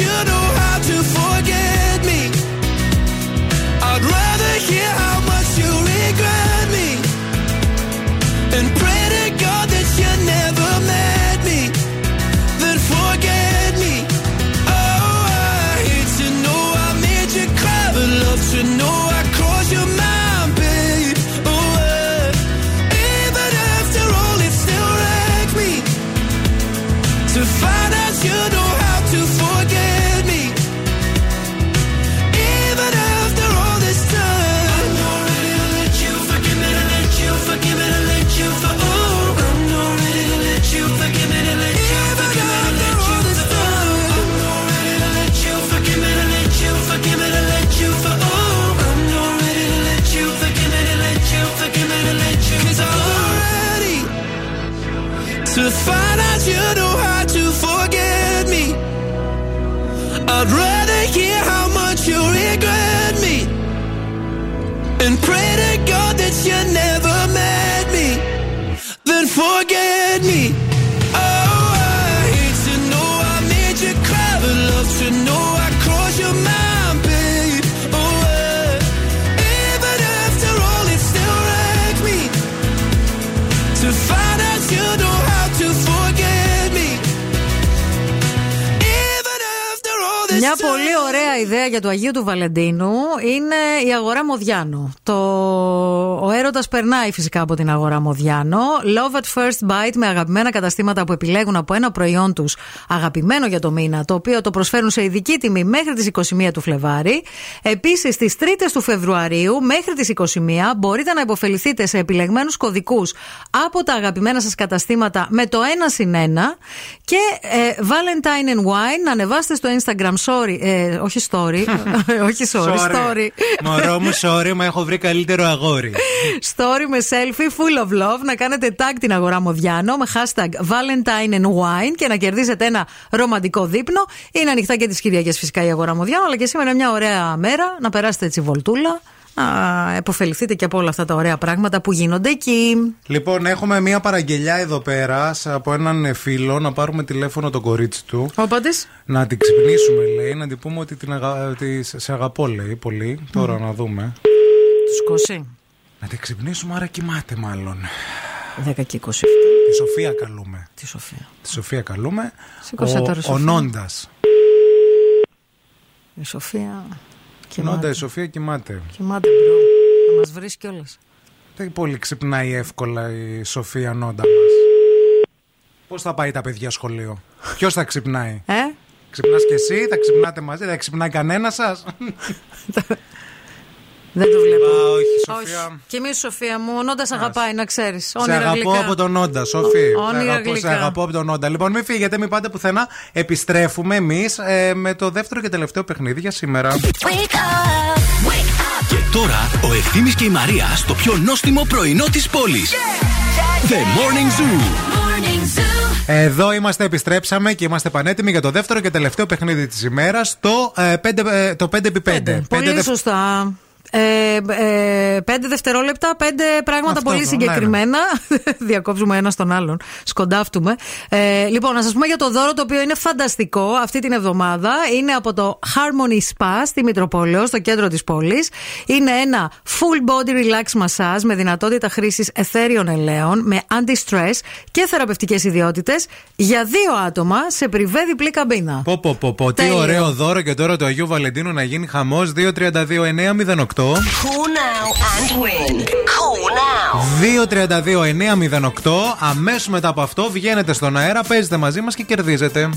Speaker 11: you know
Speaker 3: ιδέα για το Αγίου του Βαλεντίνου είναι η αγορά Μοδιάνο. Το... Ο έρωτας περνάει φυσικά από την αγορά Μοδιάνο. Love at first bite με αγαπημένα καταστήματα που επιλέγουν από ένα προϊόν τους αγαπημένο για το μήνα, το οποίο το προσφέρουν σε ειδική τιμή μέχρι τις 21 του Φλεβάρι. Επίσης, στις 3 του Φεβρουαρίου μέχρι τις 21 μπορείτε να υποφεληθείτε σε επιλεγμένους κωδικούς από τα αγαπημένα σας καταστήματα με το 1 συν 1 και ε, Valentine and Wine να ανεβάσετε στο Instagram sorry, ε, όχι story, όχι sorry, story.
Speaker 2: Μωρό μου, sorry, μα έχω βρει καλύτερο αγόρι.
Speaker 3: Story με selfie full of love να κάνετε tag την αγορά Μοδιάνο με hashtag Valentine and Wine και να κερδίσετε ένα ρομαντικό δείπνο. Είναι ανοιχτά και τις Κυριακές φυσικά η αγορά Μοδιάνο, αλλά και σήμερα είναι μια ωραία μέρα να περάσετε έτσι βολτούλα. Να εποφεληθείτε και από όλα αυτά τα ωραία πράγματα που γίνονται εκεί.
Speaker 2: Λοιπόν, έχουμε μία παραγγελιά εδώ πέρα σ- από έναν φίλο να πάρουμε τηλέφωνο το κορίτσι του.
Speaker 3: Όπα της.
Speaker 2: Να την ξυπνήσουμε, λέει, να την πούμε ότι την αγα... ότι σε σε αγαπώ, λέει, πολύ. Τώρα να δούμε.
Speaker 3: Του σκώσει.
Speaker 2: Να την ξυπνήσουμε, άρα κοιμάται μάλλον.
Speaker 3: 10 και 27.
Speaker 2: Τη Σοφία καλούμε.
Speaker 3: Τη Σοφία.
Speaker 2: Τη Σοφία καλούμε.
Speaker 3: Σήκωσε
Speaker 2: Ο-
Speaker 3: τώρα,
Speaker 2: Ο
Speaker 3: Σοφία.
Speaker 2: Νόντας.
Speaker 3: Η Σοφία.
Speaker 2: Νόντα, η Σοφία κοιμάται.
Speaker 3: Κοιμάται, bro. Να μας βρεις κιόλας.
Speaker 2: Δεν πολύ ξυπνάει εύκολα η Σοφία Νόντα μας. Πώς θα πάει τα παιδιά σχολείο; Ποιος θα ξυπνάει;
Speaker 3: Ε;
Speaker 2: Ξυπνάς και εσύ, θα ξυπνάτε μαζί, δεν ξυπνάει κανένας σας;
Speaker 3: Δεν το βλέπω.
Speaker 2: Α, όχι, Σοφία.
Speaker 3: Όχι. Και εμείς, Σοφία μου, ο Νόντας αγαπάει, να ξέρεις.
Speaker 2: Σε αγαπώ από τον Νόντα, Σοφή. Σε
Speaker 3: Όνειρα
Speaker 2: αγαπώ, σε
Speaker 3: γλυκά.
Speaker 2: αγαπώ από τον Νόντα. Λοιπόν, μην φύγετε, μην πάτε πουθενά. Επιστρέφουμε εμείς με το δεύτερο και τελευταίο παιχνίδι για σήμερα.
Speaker 1: Και τώρα ο Ευθύμης και η Μαρία στο πιο νόστιμο πρωινό της πόλης. The Morning Zoo.
Speaker 2: Εδώ είμαστε, επιστρέψαμε και είμαστε πανέτοιμοι για το δεύτερο και τελευταίο παιχνίδι της ημέρας, το, ε, 5, ε, το 5x5.
Speaker 3: Πολύ σωστά. Ε, ε, πέντε δευτερόλεπτα, πέντε πράγματα
Speaker 11: Αυτό
Speaker 3: πολύ
Speaker 11: το,
Speaker 3: συγκεκριμένα. Διακόψουμε ένα στον άλλον. Σκοντάφτουμε. Ε, λοιπόν, να σας πούμε για το δώρο το οποίο είναι φανταστικό αυτή την εβδομάδα. Είναι από το Harmony Spa στη Μητροπόλεως, στο κέντρο της πόλης. Είναι ένα full body relax massage με δυνατότητα χρήσης εθέριων ελαίων, με anti-stress και θεραπευτικές ιδιότητες για δύο άτομα σε πριβέ διπλή καμπίνα.
Speaker 11: Πω, πω, πω, πω. Τι
Speaker 3: Τέλειο.
Speaker 11: ωραίο δώρο και τώρα του Αγίου Βαλεντίνου να γίνει χαμός 232-908.
Speaker 2: Call now and win. Call now.
Speaker 11: 232-908. Αμέσως μετά από αυτό βγαίνετε στον αέρα, παίζετε μαζί μας και κερδίζετε.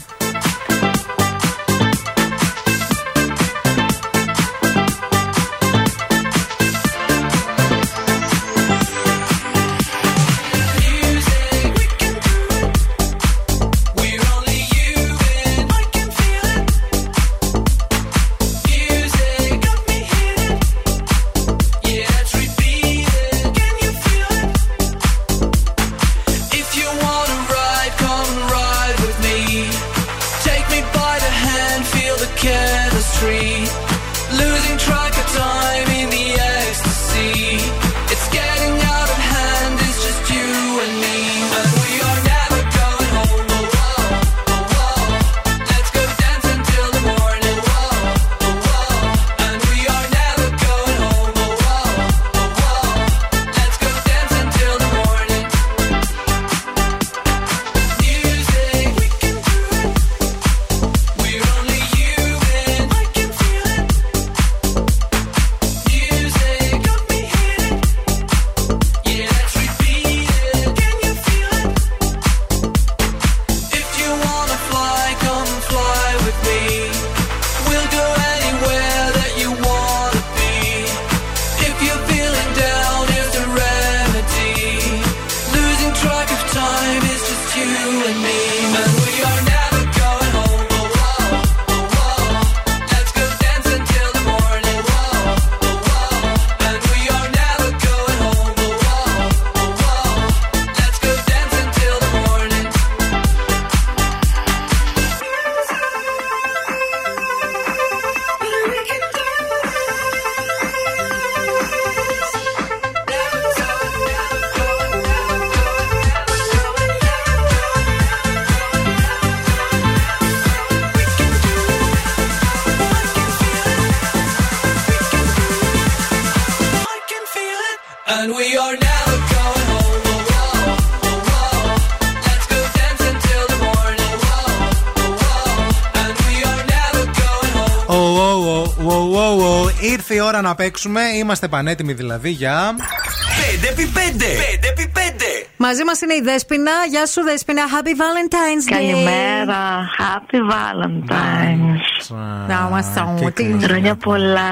Speaker 11: Να παίξουμε. Είμαστε πανέτοιμοι δηλαδή για.
Speaker 1: 5x5. 5x5.
Speaker 3: Μαζί μας είναι η Δέσποινα. Γεια σου, Δέσποινα. Happy Valentine's Day.
Speaker 5: Καλημέρα. Happy Valentine's.
Speaker 3: Να είμαστε όμορφοι.
Speaker 5: Χρόνια πολλά.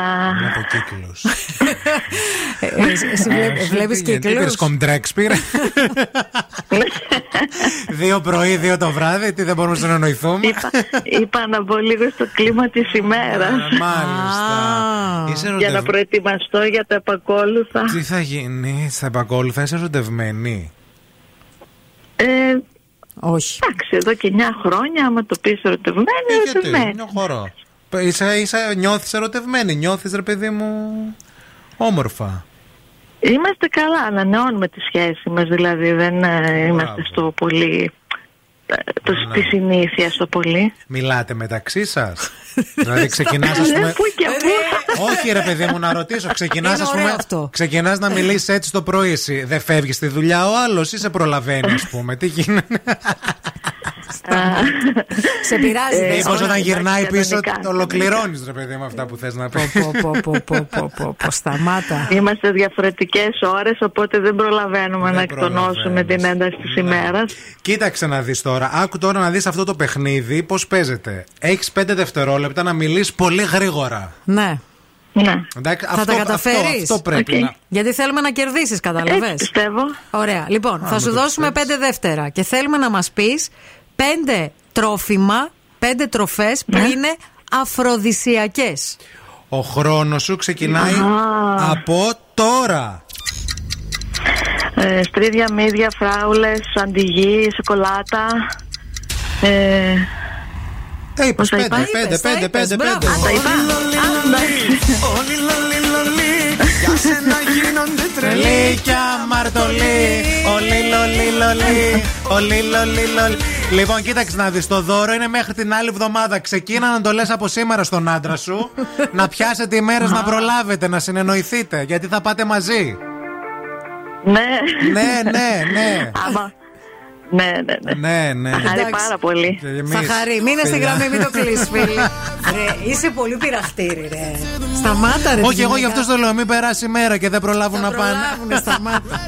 Speaker 3: Ε, Εσύ βλέπεις κύκλου.
Speaker 11: Πήρες κομπτρέξ, πήρε. Δύο πρωί, δύο το βράδυ, τι δεν μπορούμε να συνεννοηθούμε.
Speaker 5: Είπα, είπα να μπω λίγο στο κλίμα της ημέρας.
Speaker 11: Μάλιστα. Είσαι
Speaker 5: Για να
Speaker 11: ερωτευ-
Speaker 5: προετοιμαστώ για τα επακόλουθα.
Speaker 11: Τι θα γίνει στα επακόλουθα, είσαι ερωτευμένη;
Speaker 5: Ε,
Speaker 3: Όχι.
Speaker 5: εντάξει, εδώ και 9 χρόνια, άμα το πεις ερωτευμένη,
Speaker 11: Γιατί,
Speaker 5: ερωτευμένη.
Speaker 11: μια χώρο. Είσαι, είσαι, νιώθεις ερωτευμένη, νιώθεις ρε παιδί μου όμορφα.
Speaker 5: Είμαστε καλά, ανανεώνουμε τη σχέση μας, δηλαδή δεν ε, είμαστε στο πολύ. Ε, Το, στη συνήθεια στο πολύ.
Speaker 11: Μιλάτε μεταξύ σας δηλαδή ξεκινάς ας
Speaker 5: Ναι,
Speaker 11: πούμε
Speaker 5: πού και πού.
Speaker 11: Όχι ρε παιδί μου να ρωτήσω Ξεκινάς
Speaker 3: Είναι
Speaker 11: ας
Speaker 3: ωραίο
Speaker 11: πούμε
Speaker 3: αυτό.
Speaker 11: Ξεκινάς να μιλήσεις έτσι το πρωί εσύ Δεν φεύγεις στη δουλειά ο άλλος ή σε προλαβαίνει ας πούμε Τι γίνεται;
Speaker 3: Σε πειράζει.
Speaker 5: Ε,
Speaker 11: Μήπως
Speaker 3: Δέσποινα.
Speaker 11: όταν γυρνάει
Speaker 5: εντάξει,
Speaker 11: πίσω
Speaker 5: κανονικά,
Speaker 11: Το ολοκληρώνεις ρε παιδί με αυτά που θες να πεις
Speaker 3: Πω, πω, πω, πω, πω, πω, πω, σταμάτα.
Speaker 5: Είμαστε διαφορετικές ώρες, οπότε δεν προλαβαίνουμε
Speaker 11: Δεν
Speaker 5: να εκτονώσουμε
Speaker 11: προλαβαίνεις.
Speaker 5: την ένταση της ημέρας.
Speaker 11: Κοίταξε να δεις τώρα Άκου τώρα να δεις αυτό το παιχνίδι Πώς παίζεται Έχεις 5 δευτερόλεπτα να μιλήσεις πολύ γρήγορα
Speaker 3: Ναι.
Speaker 5: Ναι.
Speaker 11: Εντάξει,
Speaker 3: Θα
Speaker 11: αυτό,
Speaker 3: τα καταφέρεις.
Speaker 11: Αυτό, αυτό πρέπει
Speaker 5: Οκ.
Speaker 11: να.
Speaker 3: Γιατί θέλουμε να κερδίσεις, κατάλαβες.
Speaker 5: Έτσι πιστεύω.
Speaker 3: Ωραία. Λοιπόν, θα
Speaker 11: με
Speaker 3: σου
Speaker 11: το
Speaker 3: δώσουμε
Speaker 11: πιστεύεις.
Speaker 3: πέντε δεύτερα και θέλουμε να μας πεις πέντε τρόφιμα, πέντε τροφές που
Speaker 5: Ναι.
Speaker 3: είναι αφροδισιακές.
Speaker 11: Ο χρόνος σου ξεκινάει από τώρα.
Speaker 5: Ε, στρίδια, μύδια, φράουλες, αντιγή, σοκολάτα. Ε,
Speaker 11: Τα είπες,
Speaker 5: Πώς τα
Speaker 11: πέντε,
Speaker 5: είπα;
Speaker 11: πέντε,
Speaker 3: Είπες, τα
Speaker 11: πέντε,
Speaker 3: είπες,
Speaker 11: πέντε,
Speaker 3: μπράβο.
Speaker 11: πέντε.
Speaker 5: τα είπα. Α, εντάξει.
Speaker 2: σένα γίνονται τρελοί κι αμαρτωλοί. Ολί, λολί, λολί. Ολί, λολί, λολί. Λοιπόν, κοίταξε να δεις. Το δώρο είναι μέχρι την άλλη εβδομάδα. Ξεκίνα να το λες από σήμερα στον άντρα σου. να πιάσετε ημέρε να προλάβετε, να συνεννοηθείτε. Γιατί θα πάτε μαζί.
Speaker 5: Ναι.
Speaker 2: Ναι, ναι, ναι.
Speaker 5: Άμα. Ναι, ναι, ναι.
Speaker 2: Ναι, ναι.
Speaker 5: Θα χαρεί πάρα πολύ.
Speaker 2: Και εμείς,
Speaker 3: Θα χαρεί. Μείνε στη
Speaker 2: παιδιά.
Speaker 3: γραμμή, μην το κλείσει, φίλη. Ρε, είσαι πολύ πειραχτήρι, ρε. Σταμάτα, ρε.
Speaker 2: Όχι,
Speaker 3: τη
Speaker 2: εγώ γι'
Speaker 3: γυναίκα.
Speaker 2: αυτό το λέω. Μην περάσει η μέρα και δεν προλάβουν να πάνε.
Speaker 3: Προλάβουνε, σταμάτα.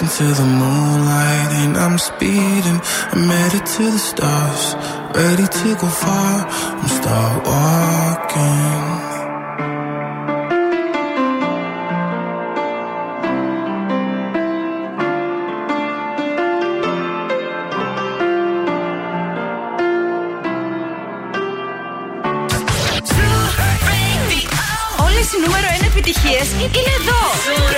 Speaker 8: Racing to the moonlight and I'm speeding. I'm headed to the stars, ready to go far. I'm start walking.
Speaker 9: Όλε οι νούμερο 1 επιτυχίε είναι εδώ.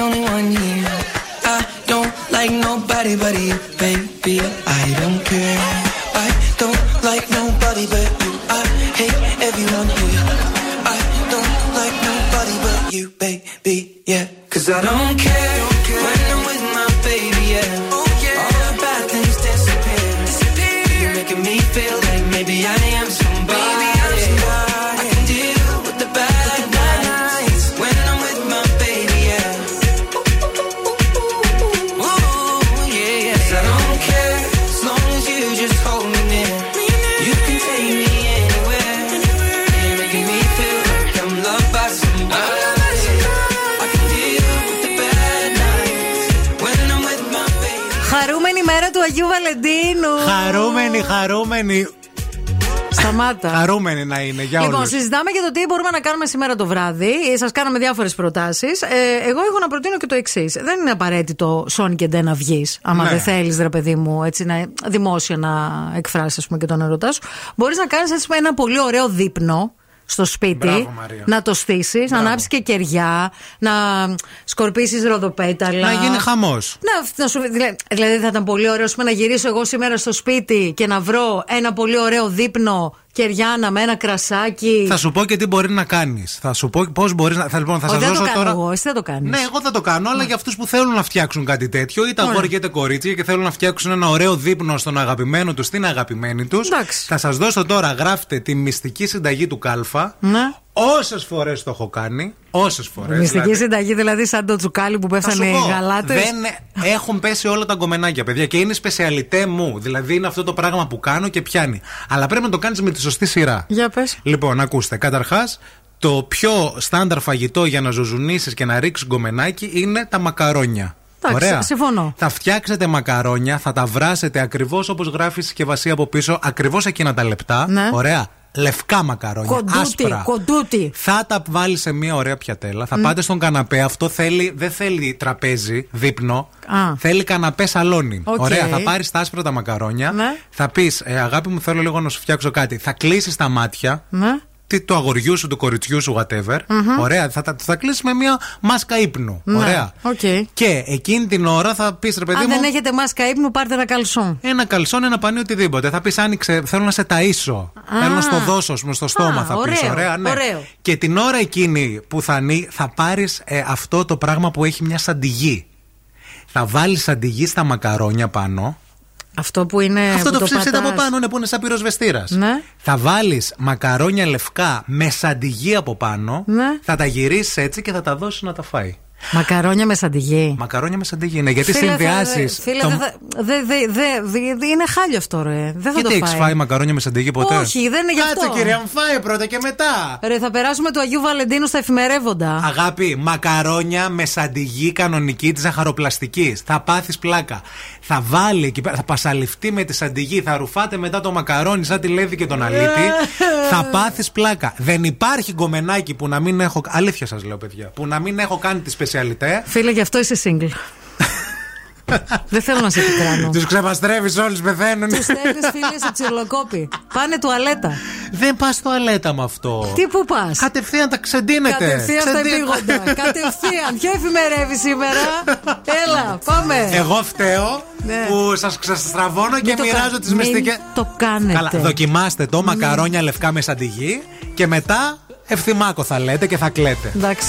Speaker 23: only one here. I don't like nobody but you,
Speaker 3: Χαρούμενη
Speaker 2: να είναι για
Speaker 3: Λοιπόν,
Speaker 2: όλους.
Speaker 3: συζητάμε για το τι μπορούμε να κάνουμε σήμερα το βράδυ. Σας κάναμε διάφορες προτάσεις. Ε, εγώ έχω να προτείνω και το εξής. Δεν είναι απαραίτητο Σόνι και Ντε να βγεις, άμα
Speaker 2: Ναι.
Speaker 3: δεν θέλεις, ρε παιδί μου, έτσι, να, δημόσια να εκφράσεις και τον ερωτά σου. Μπορείς να κάνεις ένα πολύ ωραίο δείπνο στο σπίτι,
Speaker 2: Μπράβο, Μαρία.
Speaker 3: να το στήσεις, να
Speaker 2: Μπράβο.
Speaker 3: ανάψεις και κεριά, να σκορπίσεις ροδοπέταλα.
Speaker 2: Να γίνει χαμός.
Speaker 3: Να, να σου, δηλαδή, δηλαδή θα ήταν πολύ ωραίο ας πούμε, να γυρίσω εγώ σήμερα στο σπίτι και να βρω ένα πολύ ωραίο δείπνο κεριάνα με ένα κρασάκι.
Speaker 2: Θα σου πω και τι μπορεί να κάνεις. Θα σου πω πώς μπορείς να. Θα, λοιπόν, θα
Speaker 3: Όχι,
Speaker 2: σας
Speaker 3: δεν το
Speaker 2: δώσω
Speaker 3: κάνω
Speaker 2: τώρα.
Speaker 3: εγώ, εσύ δεν το κάνεις.
Speaker 2: Ναι, εγώ θα το κάνω, αλλά για αυτούς που θέλουν να φτιάξουν κάτι τέτοιο, είτε
Speaker 3: Ωραία.
Speaker 2: αγόρια είτε κορίτσια και θέλουν να φτιάξουν ένα ωραίο δείπνο στον αγαπημένο τους, στην αγαπημένη τους. Θα σας δώσω τώρα, γράφτε τη μυστική συνταγή του Κάλφα.
Speaker 3: Ναι.
Speaker 2: Όσες φορές το έχω κάνει. Όσες φορές.
Speaker 3: Μυστική συνταγή δηλαδή σαν το τσουκάλι που πέφτανε οι γαλάτες.
Speaker 2: Δεν έχουν πέσει όλα τα γκομενάκια, παιδιά. Και είναι σπεσιαλιτέ μου. Δηλαδή είναι αυτό το πράγμα που κάνω και πιάνει. Αλλά πρέπει να το κάνεις με τη σωστή σειρά.
Speaker 3: Για πες.
Speaker 2: Λοιπόν, ακούστε. Καταρχάς, το πιο στάνταρ φαγητό για να ζουζουνίσεις και να ρίξεις γκομενάκι είναι τα μακαρόνια.
Speaker 3: Εντάξει,
Speaker 2: Ωραία.
Speaker 3: συμφωνώ.
Speaker 2: Θα φτιάξετε μακαρόνια, θα τα βράσετε ακριβώς όπως γράφει η συσκευασία από πίσω, ακριβώς εκείνα τα λεπτά.
Speaker 3: Ναι.
Speaker 2: Ωραία. Λευκά μακαρόνια.
Speaker 3: Κοντούτι,
Speaker 2: άσπρα.
Speaker 3: κοντούτι.
Speaker 2: Θα τα βάλεις σε μια ωραία πιατέλα. Θα
Speaker 3: Μμ.
Speaker 2: πάτε στον καναπέ. Αυτό θέλει, δεν θέλει τραπέζι, δείπνο.
Speaker 3: Α.
Speaker 2: Θέλει καναπέ σαλόνι.
Speaker 3: Οκ.
Speaker 2: Ωραία. Θα πάρεις τα άσπρα τα μακαρόνια.
Speaker 3: Ναι.
Speaker 2: Θα πεις, αγάπη μου, θέλω λίγο να σου φτιάξω κάτι. Θα κλείσεις τα μάτια.
Speaker 3: Ναι.
Speaker 2: Τι, του αγοριού σου, του κοριτσιού σου, whatever.
Speaker 3: Μμμ.
Speaker 2: Ωραία. Θα, θα, θα κλείσει με μια μάσκα ύπνου.
Speaker 3: Ναι.
Speaker 2: Ωραία.
Speaker 3: Οκ.
Speaker 2: Και εκείνη την ώρα θα πεις, ρε παιδί
Speaker 3: Αν
Speaker 2: μου.
Speaker 3: δεν έχετε μάσκα ύπνου, πάρτε ένα καλσόν.
Speaker 2: Ένα καλσόν, ένα πανί, οτιδήποτε. Θα πεις, Άνοιξε, θέλω να σε ταΐσω.
Speaker 3: Α.
Speaker 2: Θέλω να στο δώσω, ας πούμε, στο στόμα
Speaker 3: Α,
Speaker 2: θα πεις.
Speaker 3: ωραίο,
Speaker 2: Ωραία, ναι.
Speaker 3: ωραίο.
Speaker 2: Και την ώρα εκείνη που θα ανοί, θα πάρεις αυτό το πράγμα που έχει μια σαντιγή. Θα βάλεις σαντιγή στα μακαρόνια πάνω.
Speaker 3: Αυτό που είναι.
Speaker 2: Αυτό
Speaker 3: που
Speaker 2: το ψήφισε από
Speaker 3: πατάς.
Speaker 2: πάνω, ναι, που είναι σαν πυροσβεστήρας.
Speaker 3: Ναι.
Speaker 2: Θα βάλεις μακαρόνια λευκά με σαντιγή από πάνω.
Speaker 3: Ναι.
Speaker 2: Θα τα γυρίσεις έτσι και θα τα δώσεις να τα φάει.
Speaker 3: Μακαρόνια με σαντιγί.
Speaker 2: Μακαρόνια με σαντιγή είναι. Γιατί
Speaker 3: Φίλε, θα-
Speaker 2: συνδυάσεις.
Speaker 3: Φίλε, δεν θα- δε- δε- δε- δε- είναι χάλιο αυτό, ρε. Δεν θα
Speaker 2: Γιατί
Speaker 3: το
Speaker 2: έχεις φάει μακαρόνια με σαντιγή ποτέ;
Speaker 3: Όχι, δεν είναι γι' αυτό.
Speaker 2: Κάτσε, κυρία, μου φάει πρώτα και μετά.
Speaker 3: Ρε, θα περάσουμε του Αγίου Βαλεντίνου στα εφημερεύοντα.
Speaker 2: Αγάπη, μακαρόνια με σαντιγή κανονική της ζαχαροπλαστικής. Θα πάθεις πλάκα. Θα βάλει εκεί πέρα, θα πασαλιφτεί με τη σαντιγή. Θα ρουφάτε μετά το μακαρόνι σαν τη Λέβη και τον Αλίτη. θα πάθεις πλάκα. Δεν υπάρχει γκομενάκι που να μην έχω. Αλήθεια σας λέω, παιδιά. Που να μην έχω κάνει τη σπεσιαλιτέ.
Speaker 3: Φίλε, γι' αυτό είσαι single.
Speaker 9: Δεν θέλω να σε πικράνω.
Speaker 2: Τους ξεπαστρεύει όλους, πεθαίνουν.
Speaker 9: Τους στέλνει φίλε σε τσιρλοκόπη. Πάνε τουαλέτα.
Speaker 2: Δεν πας τουαλέτα με αυτό.
Speaker 9: Τι που πας;
Speaker 2: Κατευθείαν τα ξεντίνετε.
Speaker 9: Κατευθείαν
Speaker 2: τα
Speaker 9: επίγοντα. Κατευθείαν. Ποιο εφημερεύει σήμερα; Έλα, πάμε.
Speaker 2: Εγώ φταίω
Speaker 9: ναι.
Speaker 2: που σας ξαστραβώνω και μοιράζω
Speaker 9: κα... τις
Speaker 2: μυστικέ.
Speaker 9: Το κάνετε.
Speaker 2: Καλά, δοκιμάστε το. Μακαρόνια λευκά με σαντιγί και μετά ευθυμάκο θα λέτε και θα κλαίτε.
Speaker 9: Εντάξει.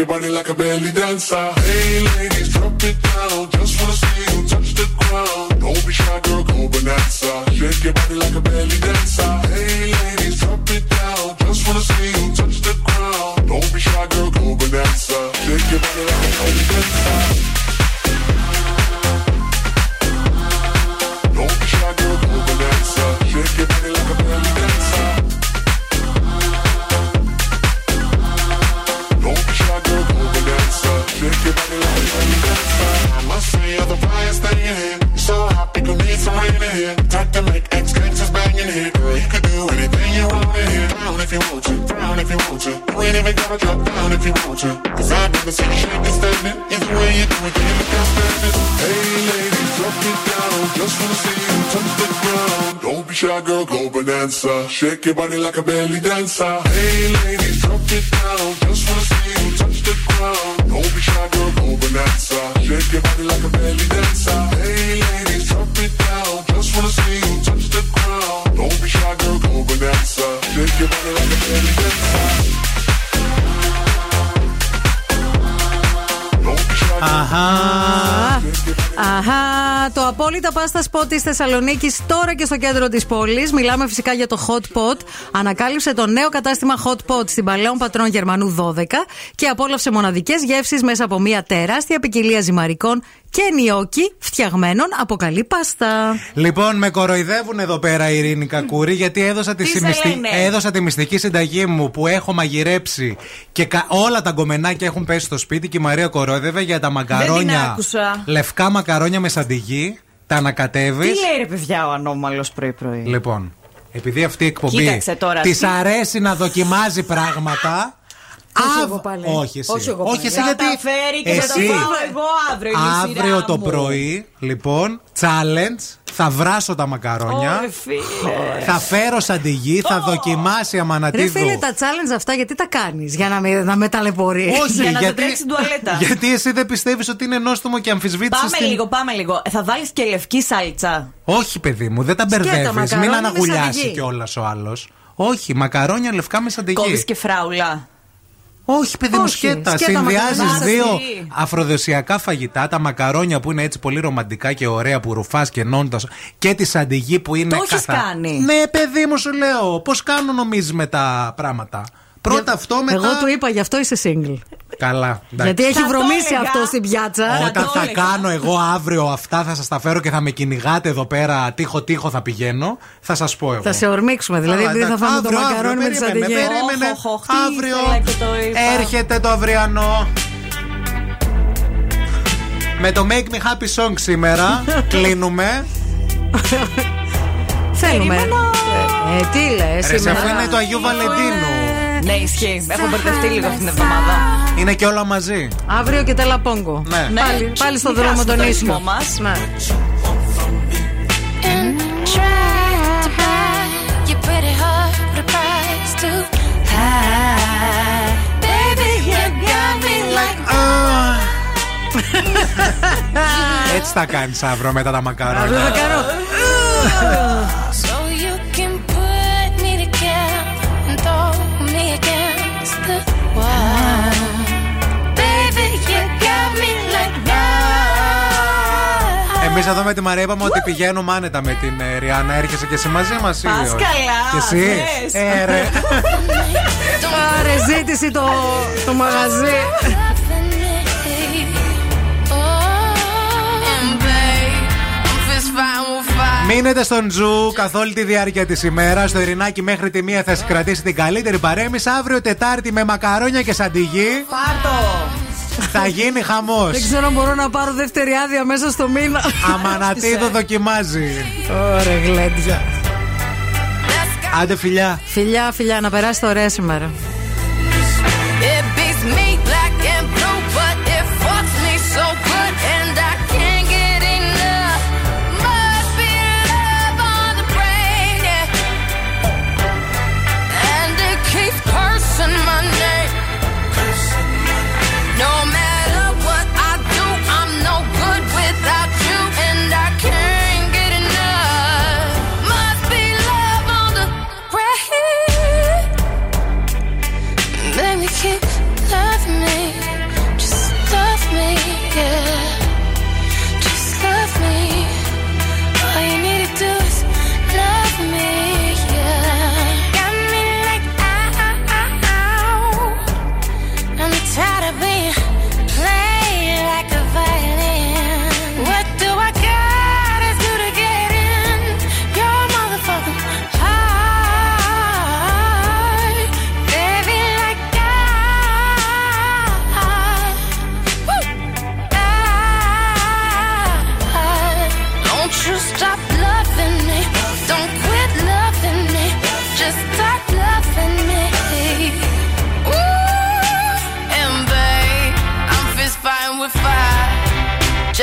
Speaker 24: Your body like a belly
Speaker 3: τη Θεσσαλονίκης τώρα και στο κέντρο της πόλης. Μιλάμε φυσικά για το Hot Pot. Ανακάλυψε το νέο κατάστημα Hot Pot στην Παλαιόν Πατρών Γερμανού 12 και απόλαυσε μοναδικές γεύσεις μέσα από μια τεράστια ποικιλία ζυμαρικών και νιόκι φτιαγμένων από καλή πάστα.
Speaker 2: Λοιπόν, με κοροϊδεύουν εδώ πέρα η Ειρήνη Κακούρη γιατί έδωσα τη,
Speaker 3: Τι σε
Speaker 2: μυστη-
Speaker 3: λένε;
Speaker 2: έδωσα τη μυστική συνταγή μου που έχω μαγειρέψει και κα- όλα τα γκομενάκια έχουν πέσει στο σπίτι και η Μαρία κορόιδευε για τα μακαρόνια.
Speaker 25: άκουσα.
Speaker 2: Λευκά μακαρόνια με σαντιγί. Τα ανακατεύεις.
Speaker 25: Τι λέει ρε παιδιά ο ανώμαλος πρωί-πρωί.
Speaker 2: Λοιπόν, επειδή αυτή η εκπομπή
Speaker 25: Κοίταξε τώρα,
Speaker 2: της
Speaker 25: τι-
Speaker 2: αρέσει να δοκιμάζει πράγματα.
Speaker 3: Όχι
Speaker 2: Αβ-
Speaker 3: εγώ πάλι.
Speaker 2: Όχι εσύ.
Speaker 3: Όχι εγώ πάλι.
Speaker 2: εσύ
Speaker 25: Θα
Speaker 2: γιατί.
Speaker 25: τα φέρει και θα τα
Speaker 2: εσύ
Speaker 25: φάω εγώ αύριο. είναι η σειρά
Speaker 2: αύριο το
Speaker 25: μου.
Speaker 2: πρωί, λοιπόν, challenge. Θα βράσω τα μακαρόνια.
Speaker 25: Ωρε, φίλε.
Speaker 2: Θα φέρω σαντιγί, θα δοκιμάσει η
Speaker 3: Ρε
Speaker 2: Αμανατίδου.
Speaker 3: φίλε, τα challenge αυτά γιατί τα κάνεις, για να με, να με ταλαιπωρείς;
Speaker 2: Όχι,
Speaker 25: Για να σε
Speaker 2: γιατί,
Speaker 25: τρέξει τουαλέτα.
Speaker 2: γιατί εσύ δεν πιστεύεις ότι είναι νόστιμο και αμφισβήτησες.
Speaker 25: Πάμε λίγο, πάμε λίγο. Θα βάλεις και λευκή σάλτσα.
Speaker 2: Όχι, παιδί μου, δεν τα
Speaker 25: Σκέτα,
Speaker 2: μπερδεύεις.
Speaker 25: μακαρόνια
Speaker 2: Μην
Speaker 25: με
Speaker 2: αναγουλιάσει
Speaker 25: σαντιγί.
Speaker 2: κιόλας ο άλλος. Όχι, μακαρόνια λευκά με σαντιγί.
Speaker 25: Κόβεις και φράουλα.
Speaker 2: Όχι, παιδί μου,
Speaker 25: Όχι,
Speaker 2: σκέτα.
Speaker 25: σκέτα
Speaker 2: Συνδυάζεις
Speaker 25: μακαρόνια.
Speaker 2: δύο
Speaker 25: Σαντιγί.
Speaker 2: αφροδοσιακά φαγητά. Τα μακαρόνια που είναι έτσι πολύ ρομαντικά και ωραία που ρουφάς και νόντας. Και τη σαντιγί που είναι.
Speaker 25: Το έχεις
Speaker 2: καθα-
Speaker 25: κάνει.
Speaker 2: Ναι, παιδί μου, σου λέω. Πώς κάνω νομίζεις με τα πράγματα; Πρώτα αυτό, μετά.
Speaker 3: Εγώ του είπα, γι' αυτό είσαι single.
Speaker 2: Καλά. εντάξει.
Speaker 3: Γιατί έχει
Speaker 25: Θα το
Speaker 3: βρωμίσει
Speaker 25: έλεγα.
Speaker 3: αυτό στην πιάτσα.
Speaker 2: Όταν
Speaker 25: το
Speaker 2: θα
Speaker 25: έλεγα.
Speaker 2: κάνω εγώ αύριο αυτά, θα σας τα φέρω και θα με κυνηγάτε εδώ πέρα. Τείχο-τείχο θα πηγαίνω. Θα σας πω εγώ.
Speaker 3: Θα σε ορμήξουμε, δηλαδή,
Speaker 2: Καλά,
Speaker 3: επειδή θα
Speaker 2: εντάξει.
Speaker 3: φάμε το
Speaker 2: Αύριο,
Speaker 3: μακαρόνι
Speaker 2: αύριο,
Speaker 3: με τη
Speaker 2: περίμενε,
Speaker 3: σαντιγί.
Speaker 2: Περίμενε.
Speaker 25: Οχ, οχ, τι
Speaker 2: Αύριο
Speaker 25: ήθελα και το είπα.
Speaker 2: έρχεται το αυριανό. Με το Make Me Happy Song σήμερα κλείνουμε.
Speaker 3: Θέλουμε. Ε, τι λες,
Speaker 2: Ρε, σε αφού είναι του Αγίου Βαλεντίνου.
Speaker 25: Ναι, ισχύει. Έχω μπερδευτεί λίγο αυτήν την εβδομάδα.
Speaker 2: Είναι και όλα μαζί.
Speaker 3: Αύριο και τελαπόγκο.
Speaker 2: Ναι.
Speaker 25: Ναι.
Speaker 3: Πάλι, πάλι στον
Speaker 25: Μην
Speaker 3: δρόμο
Speaker 25: χάσουμε
Speaker 3: τον
Speaker 25: το
Speaker 3: ίσιο.
Speaker 25: ρυθμό μας.
Speaker 3: Ναι.
Speaker 9: Try to hide your pretty heart, the price to hide. Baby, you got me like
Speaker 2: Έτσι θα κάνεις αύριο μετά τα
Speaker 3: Αύριο
Speaker 2: μακαρόνια. Εμείς εδώ με τη Μαρία είπαμε ότι πηγαίνουμε άνετα με την ε, Ριάννα. Έρχεσαι και εσύ μαζί μας, ή
Speaker 25: Πας
Speaker 2: όχι;
Speaker 25: καλά,
Speaker 2: Και εσύ;
Speaker 25: θες.
Speaker 2: Ε, ρε.
Speaker 3: Πάρε ζήτηση το, το μαγαζί.
Speaker 2: Μείνετε στον Τζου καθ' όλη τη διάρκεια της ημέρας. Στο Ειρηνάκι μέχρι τη μία θα σας κρατήσει την καλύτερη παρέμβαση. Αύριο Τετάρτη με μακαρόνια και σαντιγί.
Speaker 25: Πάρτο!
Speaker 2: Θα γίνει χαμός.
Speaker 3: Δεν ξέρω αν μπορώ να πάρω δεύτερη άδεια μέσα στο μήνα.
Speaker 2: Αμανατίδο δοκιμάζει.
Speaker 3: Ωραία, γλέντια.
Speaker 2: Άντε φιλιά.
Speaker 3: Φιλιά, φιλιά, να περάσετε ωραία σήμερα.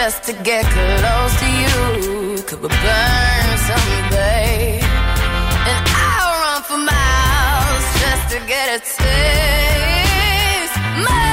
Speaker 9: Just to get close to you. Could we burn someday? And I'll run for miles just to get a taste. My